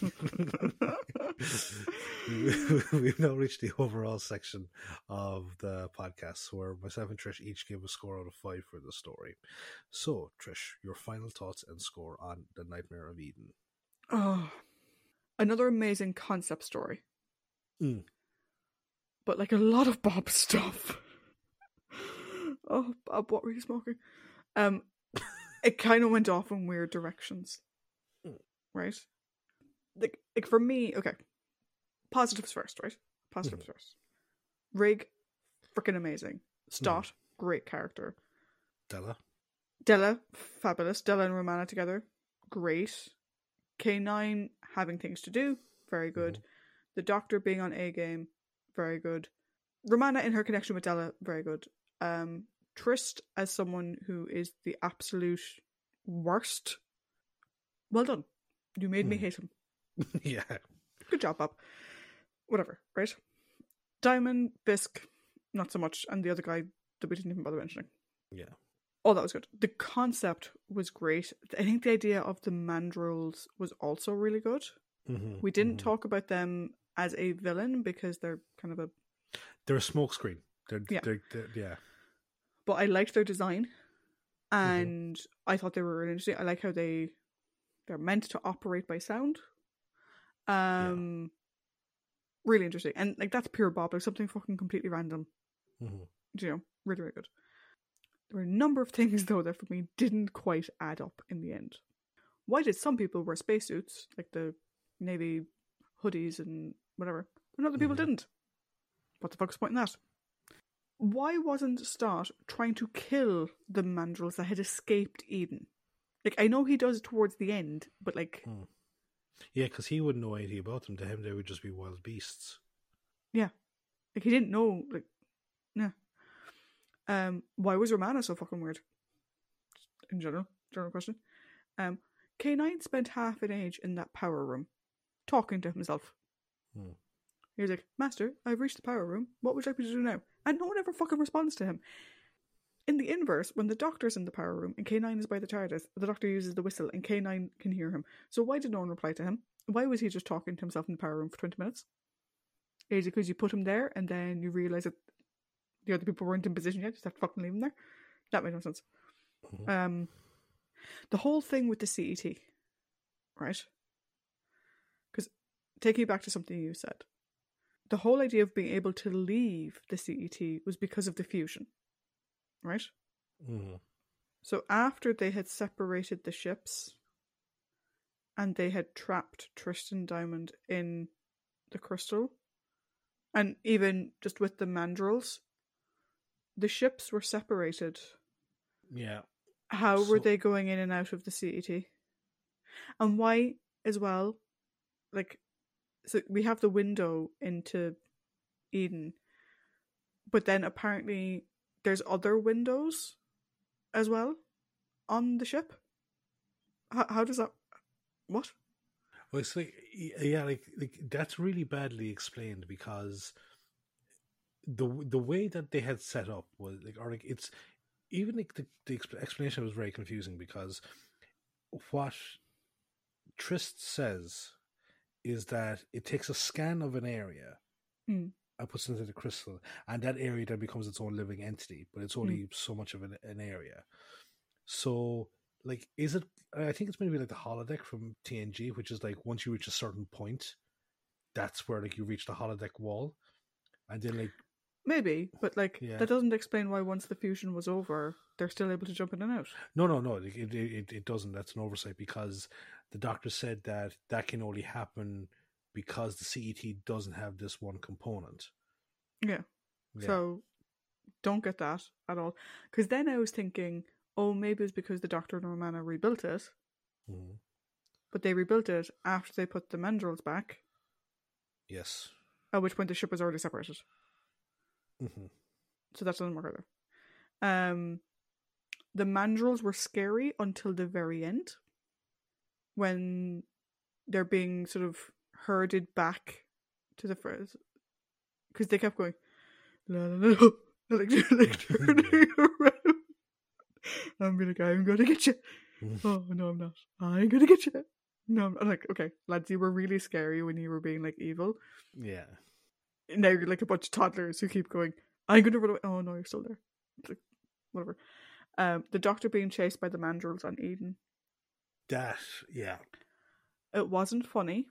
B: We've now reached the overall section of the podcast where myself and Trish each give a score out of five for the story. So, Trish, your final thoughts and score on The Nightmare of Eden.
A: Oh, another amazing concept story.
B: Mm.
A: But like a lot of Bob stuff. oh, Bob, what were you smoking? Um, it kind of went off in weird directions,
B: Mm.
A: right? Like, like for me, okay. Positives first, right? Positives
B: Mm-hmm.
A: first. Rig, freaking amazing. Stott, great character.
B: Della?
A: Della, fabulous. Della and Romana together, great. K9 having things to do, very good. The Doctor being on A game, very good. Romana in her connection with Della, very good. Um, Trist as someone who is the absolute worst. Well done. You made me
B: Hmm.
A: hate him.
B: yeah.
A: Good job, Bob. Whatever, right? Dymond, Fisk, not so much, and the other guy that we didn't even bother mentioning.
B: Yeah.
A: Oh, that was good. The concept was great. I think the idea of the mandrels was also really good.
B: Mm-hmm.
A: We didn't talk about them as a villain because they're kind of a.
B: They're a smokescreen. They're,
A: Yeah.
B: they're, they're, yeah.
A: But I liked their design, and I thought they were really interesting. I like how they they're meant to operate by sound. Um, really interesting, and like that's pure Bob. Like something fucking completely random.
B: Mm-hmm.
A: you know, really, really good. There were a number of things though that for me didn't quite add up in the end. Why did some people wear spacesuits, like the navy hoodies and whatever, and other people
B: Mhm.
A: didn't? What the fuck's the point in that? Why wasn't Stott trying to kill the mandrels that had escaped Eden? Like I know he does towards the end, but like
B: Yeah, because he wouldn't know anything about them. To him, they would just be wild beasts. Yeah.
A: Like he didn't know like yeah. Um why was Romana so fucking weird? In general, general question. Um K9 spent half an age in that power room, talking to himself.
B: Hmm.
A: He was like, Master, I've reached the power room. What would you like me to do now? And no one ever fucking responds to him. In the inverse, when the doctor's in the power room and K9 is by the TARDIS, the doctor uses the whistle and K9 can hear him. So why did no one reply to him? Why was he just talking to himself in the power room for 20 minutes? Is it because you put him there and then you realise that the other people weren't in position yet? Just have to fucking leave them there? That made no sense.
B: Mhm.
A: Um, the whole thing with the CET, right? Because taking it back to something you said, the whole idea of being able to leave the CET was because of the fusion, right?
B: Mm-hmm.
A: So after they had separated the ships and they had trapped Tryst and Dymond in the crystal, and even just with the mandrels, the ships were separated.
B: Yeah.
A: How were they going in and out of the CET? And why, as well, like, so we have the window into Eden, but then apparently there's other windows as well on the ship. How, how does that? What?
B: Well, it's like, yeah, like, like that's really badly explained because the the way that they had set up was like, or like it's even like the, the explanation was very confusing because what Tryst says is that it takes a scan of an area
A: Mm.
B: and puts it into the crystal, and that area then becomes its own living entity, but it's only so much of an, an area. So, like, is it? I think it's maybe like the holodeck from TNG, which is like once you reach a certain point, that's where like you reach the holodeck wall, and then like
A: Maybe, but like
B: Yeah.
A: that doesn't explain why once the fusion was over, they're still able to jump in and out.
B: no, no, no, it it, it, doesn't. That's an oversight because the doctor said that that can only happen because the CET doesn't have this one component.
A: Yeah.
B: Yeah.
A: So don't get that at all. Because then I was thinking, oh, maybe it's because the Doctor and Romana rebuilt it,
B: Mhm.
A: but they rebuilt it after they put the mandrels back.
B: yes.
A: At which point the ship was already separated.
B: Hmm
A: So that doesn't work either. Um, the mandrels were scary until the very end, when they're being sort of herded back to the first, because they kept going, la la la, like, like turning around. I'm gonna go. I'm gonna get you. Oh no, I'm not. I'm gonna get you. No, I'm, I'm like, okay, lads, you were really scary when you were being like evil.
B: Yeah.
A: Now you're like a bunch of toddlers who keep going, I'm gonna run away. Oh no, you're still there. It's like, whatever. Um, the doctor being chased by the mandrels on Eden.
B: That, yeah.
A: It wasn't funny.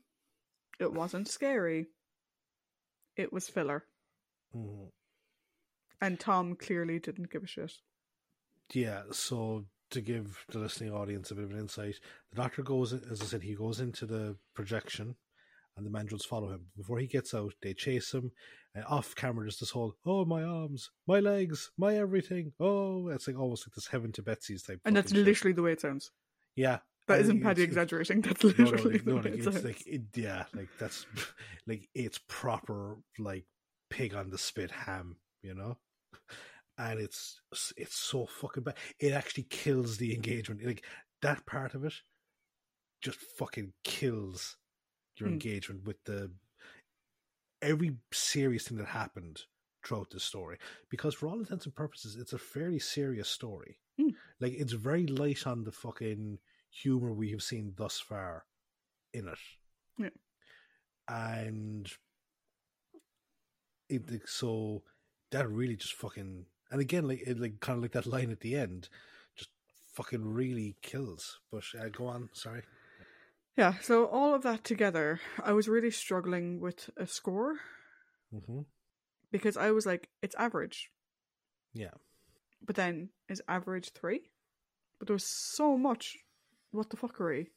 A: It wasn't scary. It was filler.
B: Mhm.
A: And Tom clearly didn't give a shit.
B: Yeah, so to give the listening audience a bit of an insight, the doctor goes, as I said, he goes into the projection and the mandrels follow him. Before he gets out, they chase him, and off camera, there's this whole, oh, my arms, my legs, my everything. Oh, it's like almost like this heaven to Betsy's type.
A: And that's
B: shit.
A: literally the way it sounds.
B: Yeah.
A: That isn't Paddy exaggerating. That's
B: No, no,
A: literally
B: like,
A: the
B: no,
A: way
B: like,
A: it
B: it's
A: sounds.
B: like, it, yeah, like that's, like, it's proper, like, pig on the spit ham, you know? And it's, it's so fucking bad. It actually kills the engagement. Like, that part of it just fucking kills your
A: Hmm.
B: engagement with the, every serious thing that happened throughout the story. Because for all intents and purposes, it's a fairly serious story.
A: Hmm.
B: Like, it's very light on the fucking humor we have seen thus far in it.
A: Yeah.
B: And it so that really just fucking and again like it like kind of like that line at the end just fucking really kills. But uh, go on, sorry.
A: Yeah, so all of that together, I was really struggling with a score
B: hmm
A: because I was like, it's average.
B: Yeah.
A: But then is average three? But there was so much what the fuckery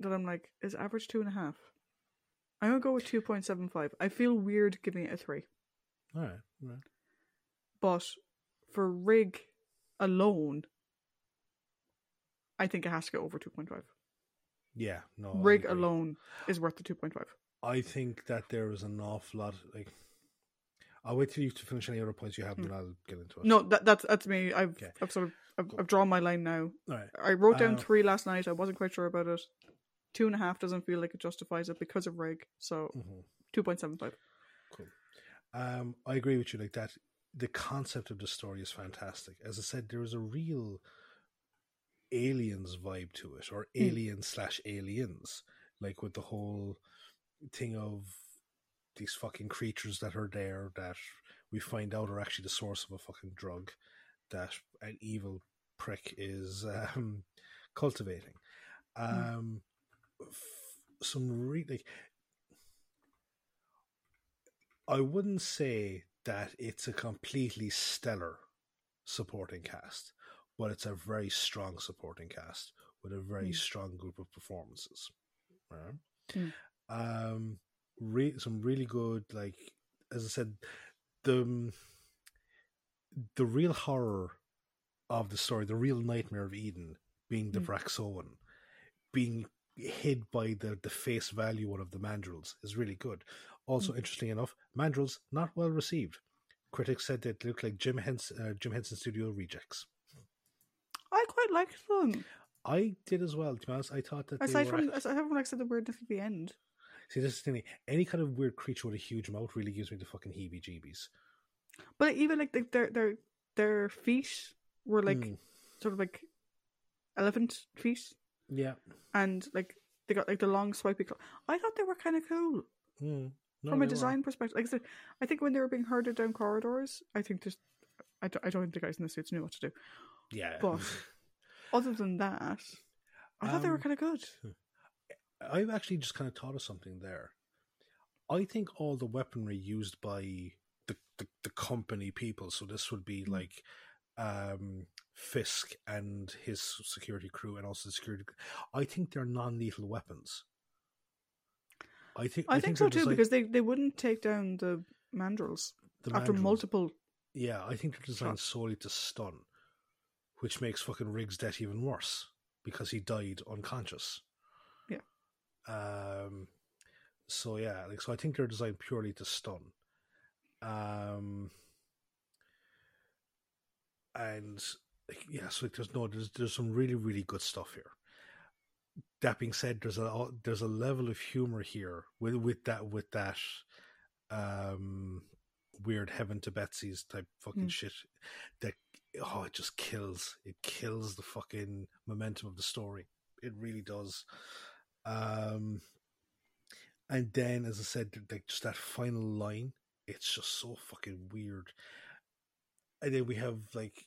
A: that I'm like, is average two and a half? I'm gonna go with two point seven five. I feel weird giving it a three.
B: All right. All right.
A: But for Rig alone, I think it has to go over two point five.
B: Yeah. No.
A: Rig alone is worth the two point five.
B: I think that there is an awful lot. Like, I'll wait till you to finish any other points you have, and then I'll get into it.
A: No, that that's that's me. I've
B: Okay.
A: I've sort of I've. I've drawn my line now.
B: All right.
A: I wrote down
B: Uh,
A: three last night. I wasn't quite sure about it. Two and a half doesn't feel like it justifies it because of Rig. So
B: hmm
A: two point seven five.
B: Cool. Um, I agree with you. Like that, the concept of the story is fantastic. As I said, there is a real aliens vibe to it, or
A: Mm.
B: alien slash aliens, like with the whole thing of these fucking creatures that are there that we find out are actually the source of a fucking drug that an evil prick is um, cultivating. Um, f- some really I wouldn't say that it's a completely stellar supporting cast, but it's a very strong supporting cast with a very
A: Mm.
B: strong group of performances. Right?
A: Mm.
B: Um, re- some really good, like as I said, the the real horror of the story, the real nightmare of Eden, being the
A: Mm.
B: Vraxoin, being hid by the, the face value one of the mandrels is really good. Also, interesting enough, mandrels not well received. Critics said they looked like Jim Henson, uh, Jim Henson Studio rejects.
A: Liked them.
B: I did as well. To be honest, I thought that they
A: Aside
B: were
A: from aside from like I said the weirdness at the end.
B: see this is the thing. Any kind of weird creature with a huge mouth really gives me the fucking heebie-jeebies.
A: But even like the, their their their feet were like
B: Mm,
A: sort of like elephant feet,
B: yeah,
A: and like they got like the long swipey. Cl- I thought they were kind of cool
B: Mm, no,
A: from a
B: were.
A: design perspective. Like I said, I think when they were being herded down corridors, I think just I don't, I don't think the guys in the suits knew what to do.
B: Yeah,
A: But other than that, I thought they were
B: Um,
A: kind of good.
B: I've actually just kind of thought of something there. I think all the weaponry used by the, the, the company people, so this would be
A: Mm.
B: like um, Fisk and his security crew, and also the security. I think they're non-lethal weapons. I think
A: I, think, so too because they, they wouldn't take down the mandrels
B: the
A: after
B: mandrels-
A: multiple.
B: Yeah, I think they're designed
A: shots.
B: solely to stun, which makes fucking Riggs' death even worse because he died unconscious.
A: Yeah.
B: Um. So yeah, like so I think they're designed purely to stun. Um and yeah, so like, there's no there's there's some really, really good stuff here. That being said, there's a there's a level of humor here with with that with that um weird heaven to Betsy's type fucking
A: Mm.
B: shit that oh it just kills. It kills the fucking momentum of the story. It really does. Um and then as i said like just that final line it's just so fucking weird. And then we have like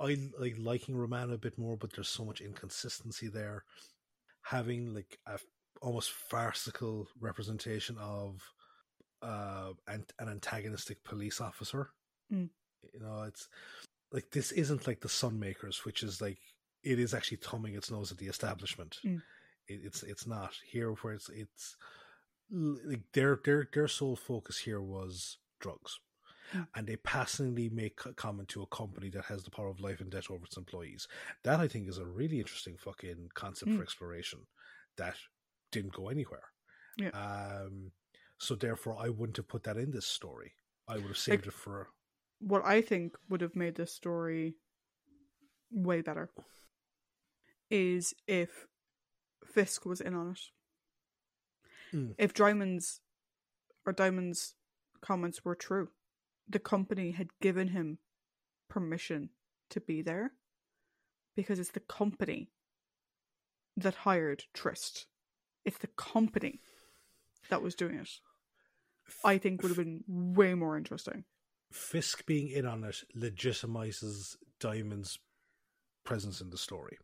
B: i like liking romana a bit more but there's so much inconsistency there. Having like a almost farcical representation of uh an, an antagonistic police officer.
A: Mm.
B: you know it's like this isn't like the sunmakers which is like it is actually thumbing its nose at the establishment
A: Mm.
B: it, it's it's not here where it's it's like their their their sole focus here was drugs
A: Mm.
B: and they passingly make a comment to a company that has the power of life and death over its employees that i think is a really interesting fucking concept
A: Mm.
B: for exploration that didn't go anywhere
A: Yeah.
B: um so therefore i wouldn't have put that in this story i would have saved it for
A: What I think would have made this story way better is if Fisk was in on it.
B: Mm.
A: If Dymond's or Dymond's comments were true, the company had given him permission to be there because it's the company that hired Tryst. It's the company that was doing it. I think would have been way more interesting.
B: Fisk being in on it legitimizes Dymond's presence in the story.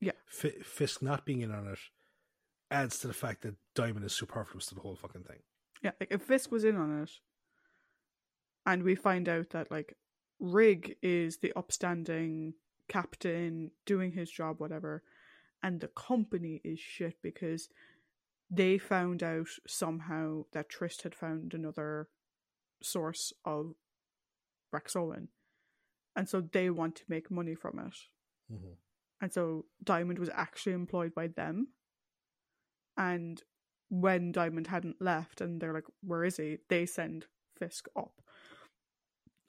A: Yeah.
B: F- Fisk not being in on it adds to the fact that Diamond is superfluous to the whole fucking thing.
A: Yeah, like if Fisk was in on it, and we find out that like Rig is the upstanding captain doing his job, whatever, and the company is shit because they found out somehow that Tryst had found another source of Vraxoin, and so they want to make money from it.
B: Mm-hmm.
A: And so Dymond was actually employed by them. And when Dymond hadn't left and they're like, where is he? They send Fisk up.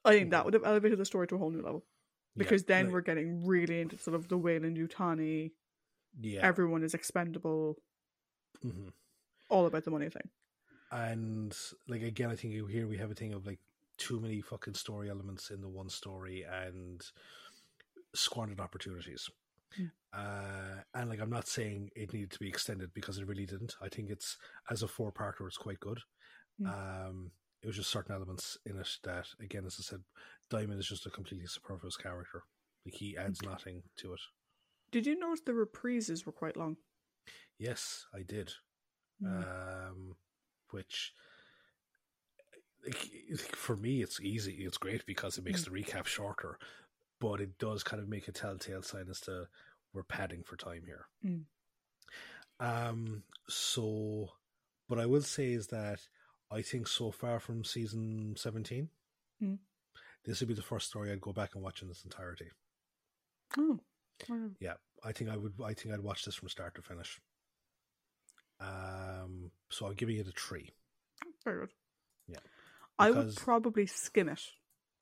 A: I think that
B: Mhm.
A: would have elevated the story to a whole new level. Because
B: yeah,
A: then
B: like-
A: we're getting really into sort of the Weyland-Yutani,
B: yeah,
A: everyone is expendable,
B: hmm
A: all about the money thing.
B: and like again, I think you here we have a thing of like too many fucking story elements in the one story and squandered opportunities.
A: Mm.
B: Uh, and like I'm not saying it needed to be extended because it really didn't. I think it's as a four parter, it's quite good.
A: Mm.
B: Um, it was just certain elements in it that, again, as I said, Dymond is just a completely superfluous character. Like he adds nothing to it.
A: Did you notice the reprises were quite long?
B: Yes, I did.
A: Mm.
B: Um, which for me, it's easy. It's great because it makes the recap shorter, but it does kind of make a telltale sign as to we're padding for time here.
A: Mm.
B: Um. So, what I will say is that I think so far from season seventeen,
A: Mm.
B: this would be the first story I'd go back and watch in its entirety.
A: Oh. wow.
B: Yeah, I think I would. I think I'd watch this from start to finish. Um. So I'm giving it a three.
A: Very good.
B: Yeah.
A: I would probably skim it,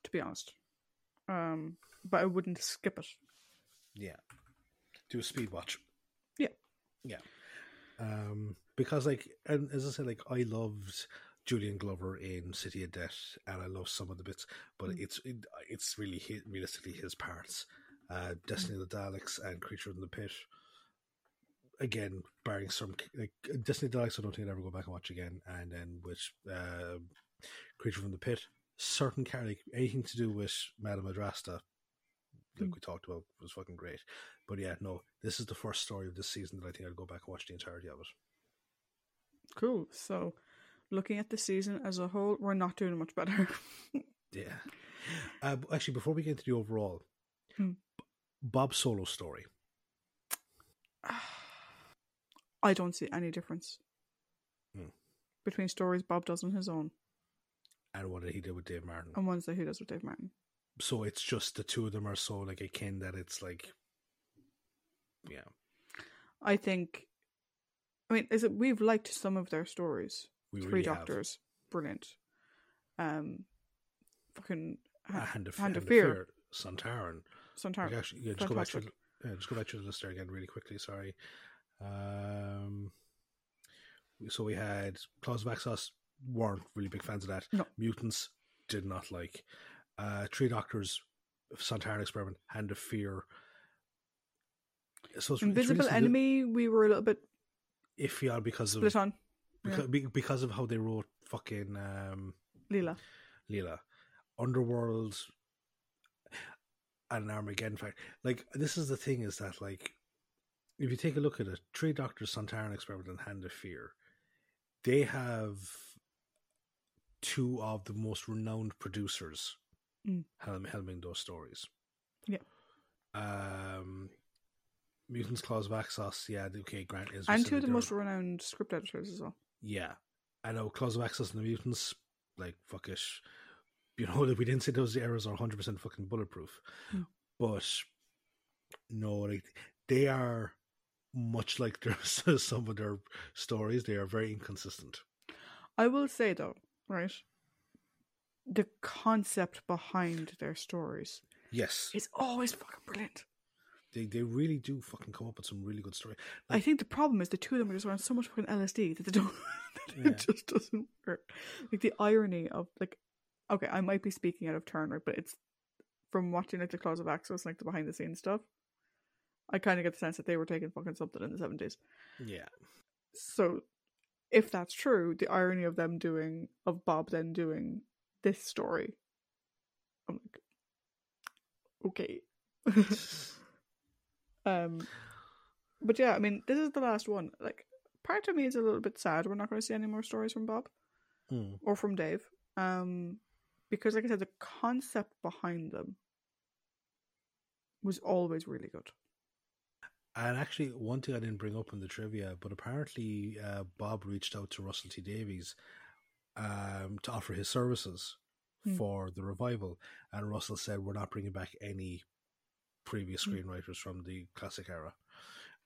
A: to be honest. Um, but I wouldn't skip it.
B: Yeah. Do a speed watch.
A: Yeah.
B: Yeah. Um, because like, and as I said, like I loved Julian Glover in City of Death, and I love some of the bits, but
A: Mm.
B: it's it, it's really his, realistically his parts. Uh, Destiny of the Daleks and Creature in the Pit. Again, barring some like Destiny of the Daleks, I don't think I'd ever go back and watch again. And then with uh, Creature from the Pit, certain character, anything to do with Madame Adrasta, like
A: Mm.
B: we talked about, was fucking great. But yeah, no, this is the first story of this season that I think I'd go back and watch the entirety of it.
A: Cool. So, looking at the season as a whole, we're not doing much better.
B: Yeah. Uh, actually, before we get into the overall,
A: Hmm.
B: Bob's solo story.
A: I don't see any difference
B: Hmm.
A: between stories Bob does on his own
B: and what did he did with Dave Martin.
A: and ones that he does with Dave Martin.
B: so it's just the two of them are so like akin that it's like, yeah,
A: I think I mean, is it we've liked some of their stories.
B: We
A: Three
B: really have.
A: Doctors, brilliant. Um, fucking Ha-
B: Hand of,
A: Hand
B: Hand
A: of Fear.
B: Fear, Sontaran.
A: Santar.
B: Like, actually, yeah, just go back to the, yeah, just go back to the list there again really quickly. Sorry. Um, so we had Claws of Axos weren't really big fans of that.
A: No.
B: Mutants did not like. Uh, Three Doctors, Sontaran Experiment, Hand of Fear. So really
A: Invisible
B: something
A: Enemy, we were a little bit
B: iffy on because of
A: split on.
B: because, be- because of how they wrote fucking um,
A: Leela.
B: Leela, Underworld, and an Armageddon. Fact, like this is the thing is that like if you take a look at it, Three Doctors, Sontaran Experiment, and Hand of Fear, they have two of the most renowned producers
A: Mm.
B: helm- helming those stories.
A: Yeah.
B: Um, Mutants Claws of Axos, yeah, okay, Grant is
A: And two of the most renowned script editors as well.
B: yeah, I know Claws of Axos and the Mutants, like fuckish. You know, like we didn't say those errors are 100 percent fucking bulletproof,
A: Hmm.
B: but no, like they are much like their some of their stories. They are very inconsistent.
A: I will say though, right? The concept behind their stories
B: Yes,
A: is always fucking brilliant.
B: they they really do fucking come up with some really good story.
A: I think the problem is the two of them are just around so much fucking LSD that they don't that
B: Yeah.
A: it just doesn't work. Like the irony of like okay, I might be speaking out of turn, right? But it's from watching like the Claws of Axos, like the behind the scenes stuff. I kind of get the sense that they were taking fucking something in the seventies.
B: Yeah,
A: So, if that's true, the irony of them doing of Bob then doing this story, I'm like, okay. um, but yeah, I mean, this is the last one. Like, part of me is a little bit sad we're not going to see any more stories from Bob
B: Hmm.
A: or from Dave. Um, because like I said, the concept behind them was always really good.
B: And actually, one thing I didn't bring up in the trivia, but apparently uh, Bob reached out to Russell T Davies um, to offer his services
A: Hmm.
B: for the revival, and Russell said, "We're not bringing back any previous
A: Hmm.
B: screenwriters from the classic era."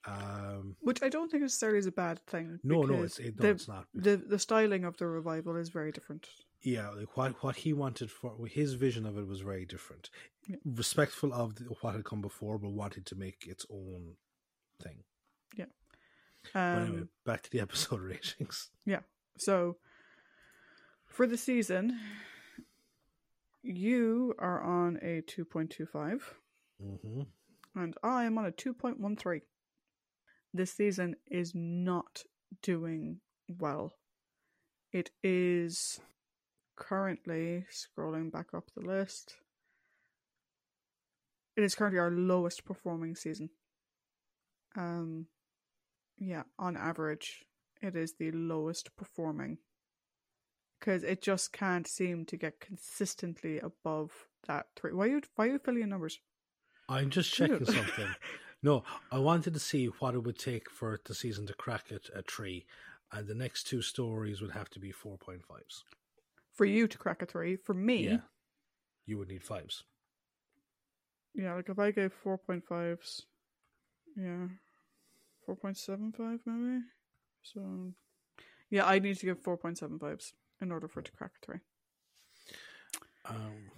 B: Um,
A: Which I don't think necessarily is a bad thing.
B: no, no, it's it, no,
A: the,
B: it's not.
A: the the styling of the revival is very different.
B: yeah, like what what he wanted for his vision of it was very different,
A: Yeah.
B: respectful of the, what had come before, but wanted to make its own thing.
A: Yeah.
B: Um, anyway, back to the episode ratings. Yeah.
A: So, for the season, you are on a 2.25,
B: hmm
A: and I am on a 2.13. This season is not doing well. It is currently scrolling back up the list. It is currently our lowest performing season. Um, yeah, on average, it is the lowest performing because it just can't seem to get consistently above that three. Why are you why are you filling in numbers?
B: I'm just checking something. No, I wanted to see what it would take for the season to crack it a three, and the next two stories would have to be four point fives.
A: For you to crack a three, for me,
B: Yeah, you would need fives.
A: yeah, like if I gave four point fives, yeah, four point seven five maybe. So, yeah, I need to give four point seven fives in order for it to crack a three.
B: Um,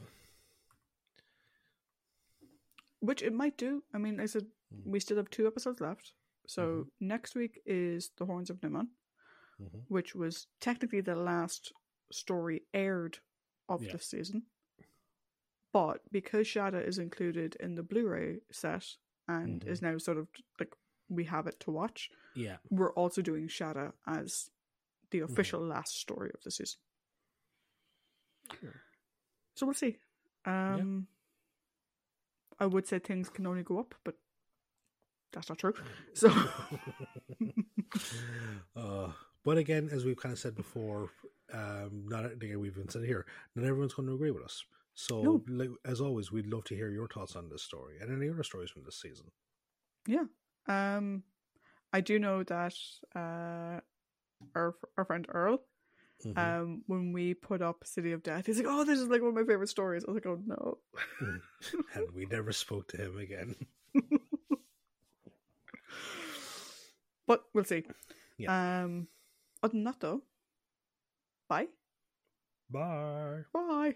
A: Which it might do. I mean, I said
B: Mm.
A: we still have two episodes left. So next week is the Horns of Nimon.
B: mhm.
A: which was technically the last story aired of
B: Yeah.
A: the season. But because Shada is included in the Blu-ray set and
B: Mhm.
A: is now sort of like we have it to watch,
B: Yeah,
A: we're also doing Shada as the
B: Mm-hmm.
A: official last story of the season.
B: Cool.
A: So we'll see. Um I would say things can only go up, but that's not true. So
B: uh, but again, as we've kind of said before, um, not again we've been said here, not everyone's going to agree with us. So,
A: No.
B: like, as always, we'd love to hear your thoughts on this story and any other stories from this season.
A: Yeah. Um, I do know that uh, our our friend Earl,
B: Mhm.
A: um, when we put up City of Death, he's like, "Oh, this is like one of my favorite stories." I was like, "Oh no."
B: and we never spoke to him again.
A: But we'll see. Um, other than that, though, bye.
B: Bye.
A: Bye.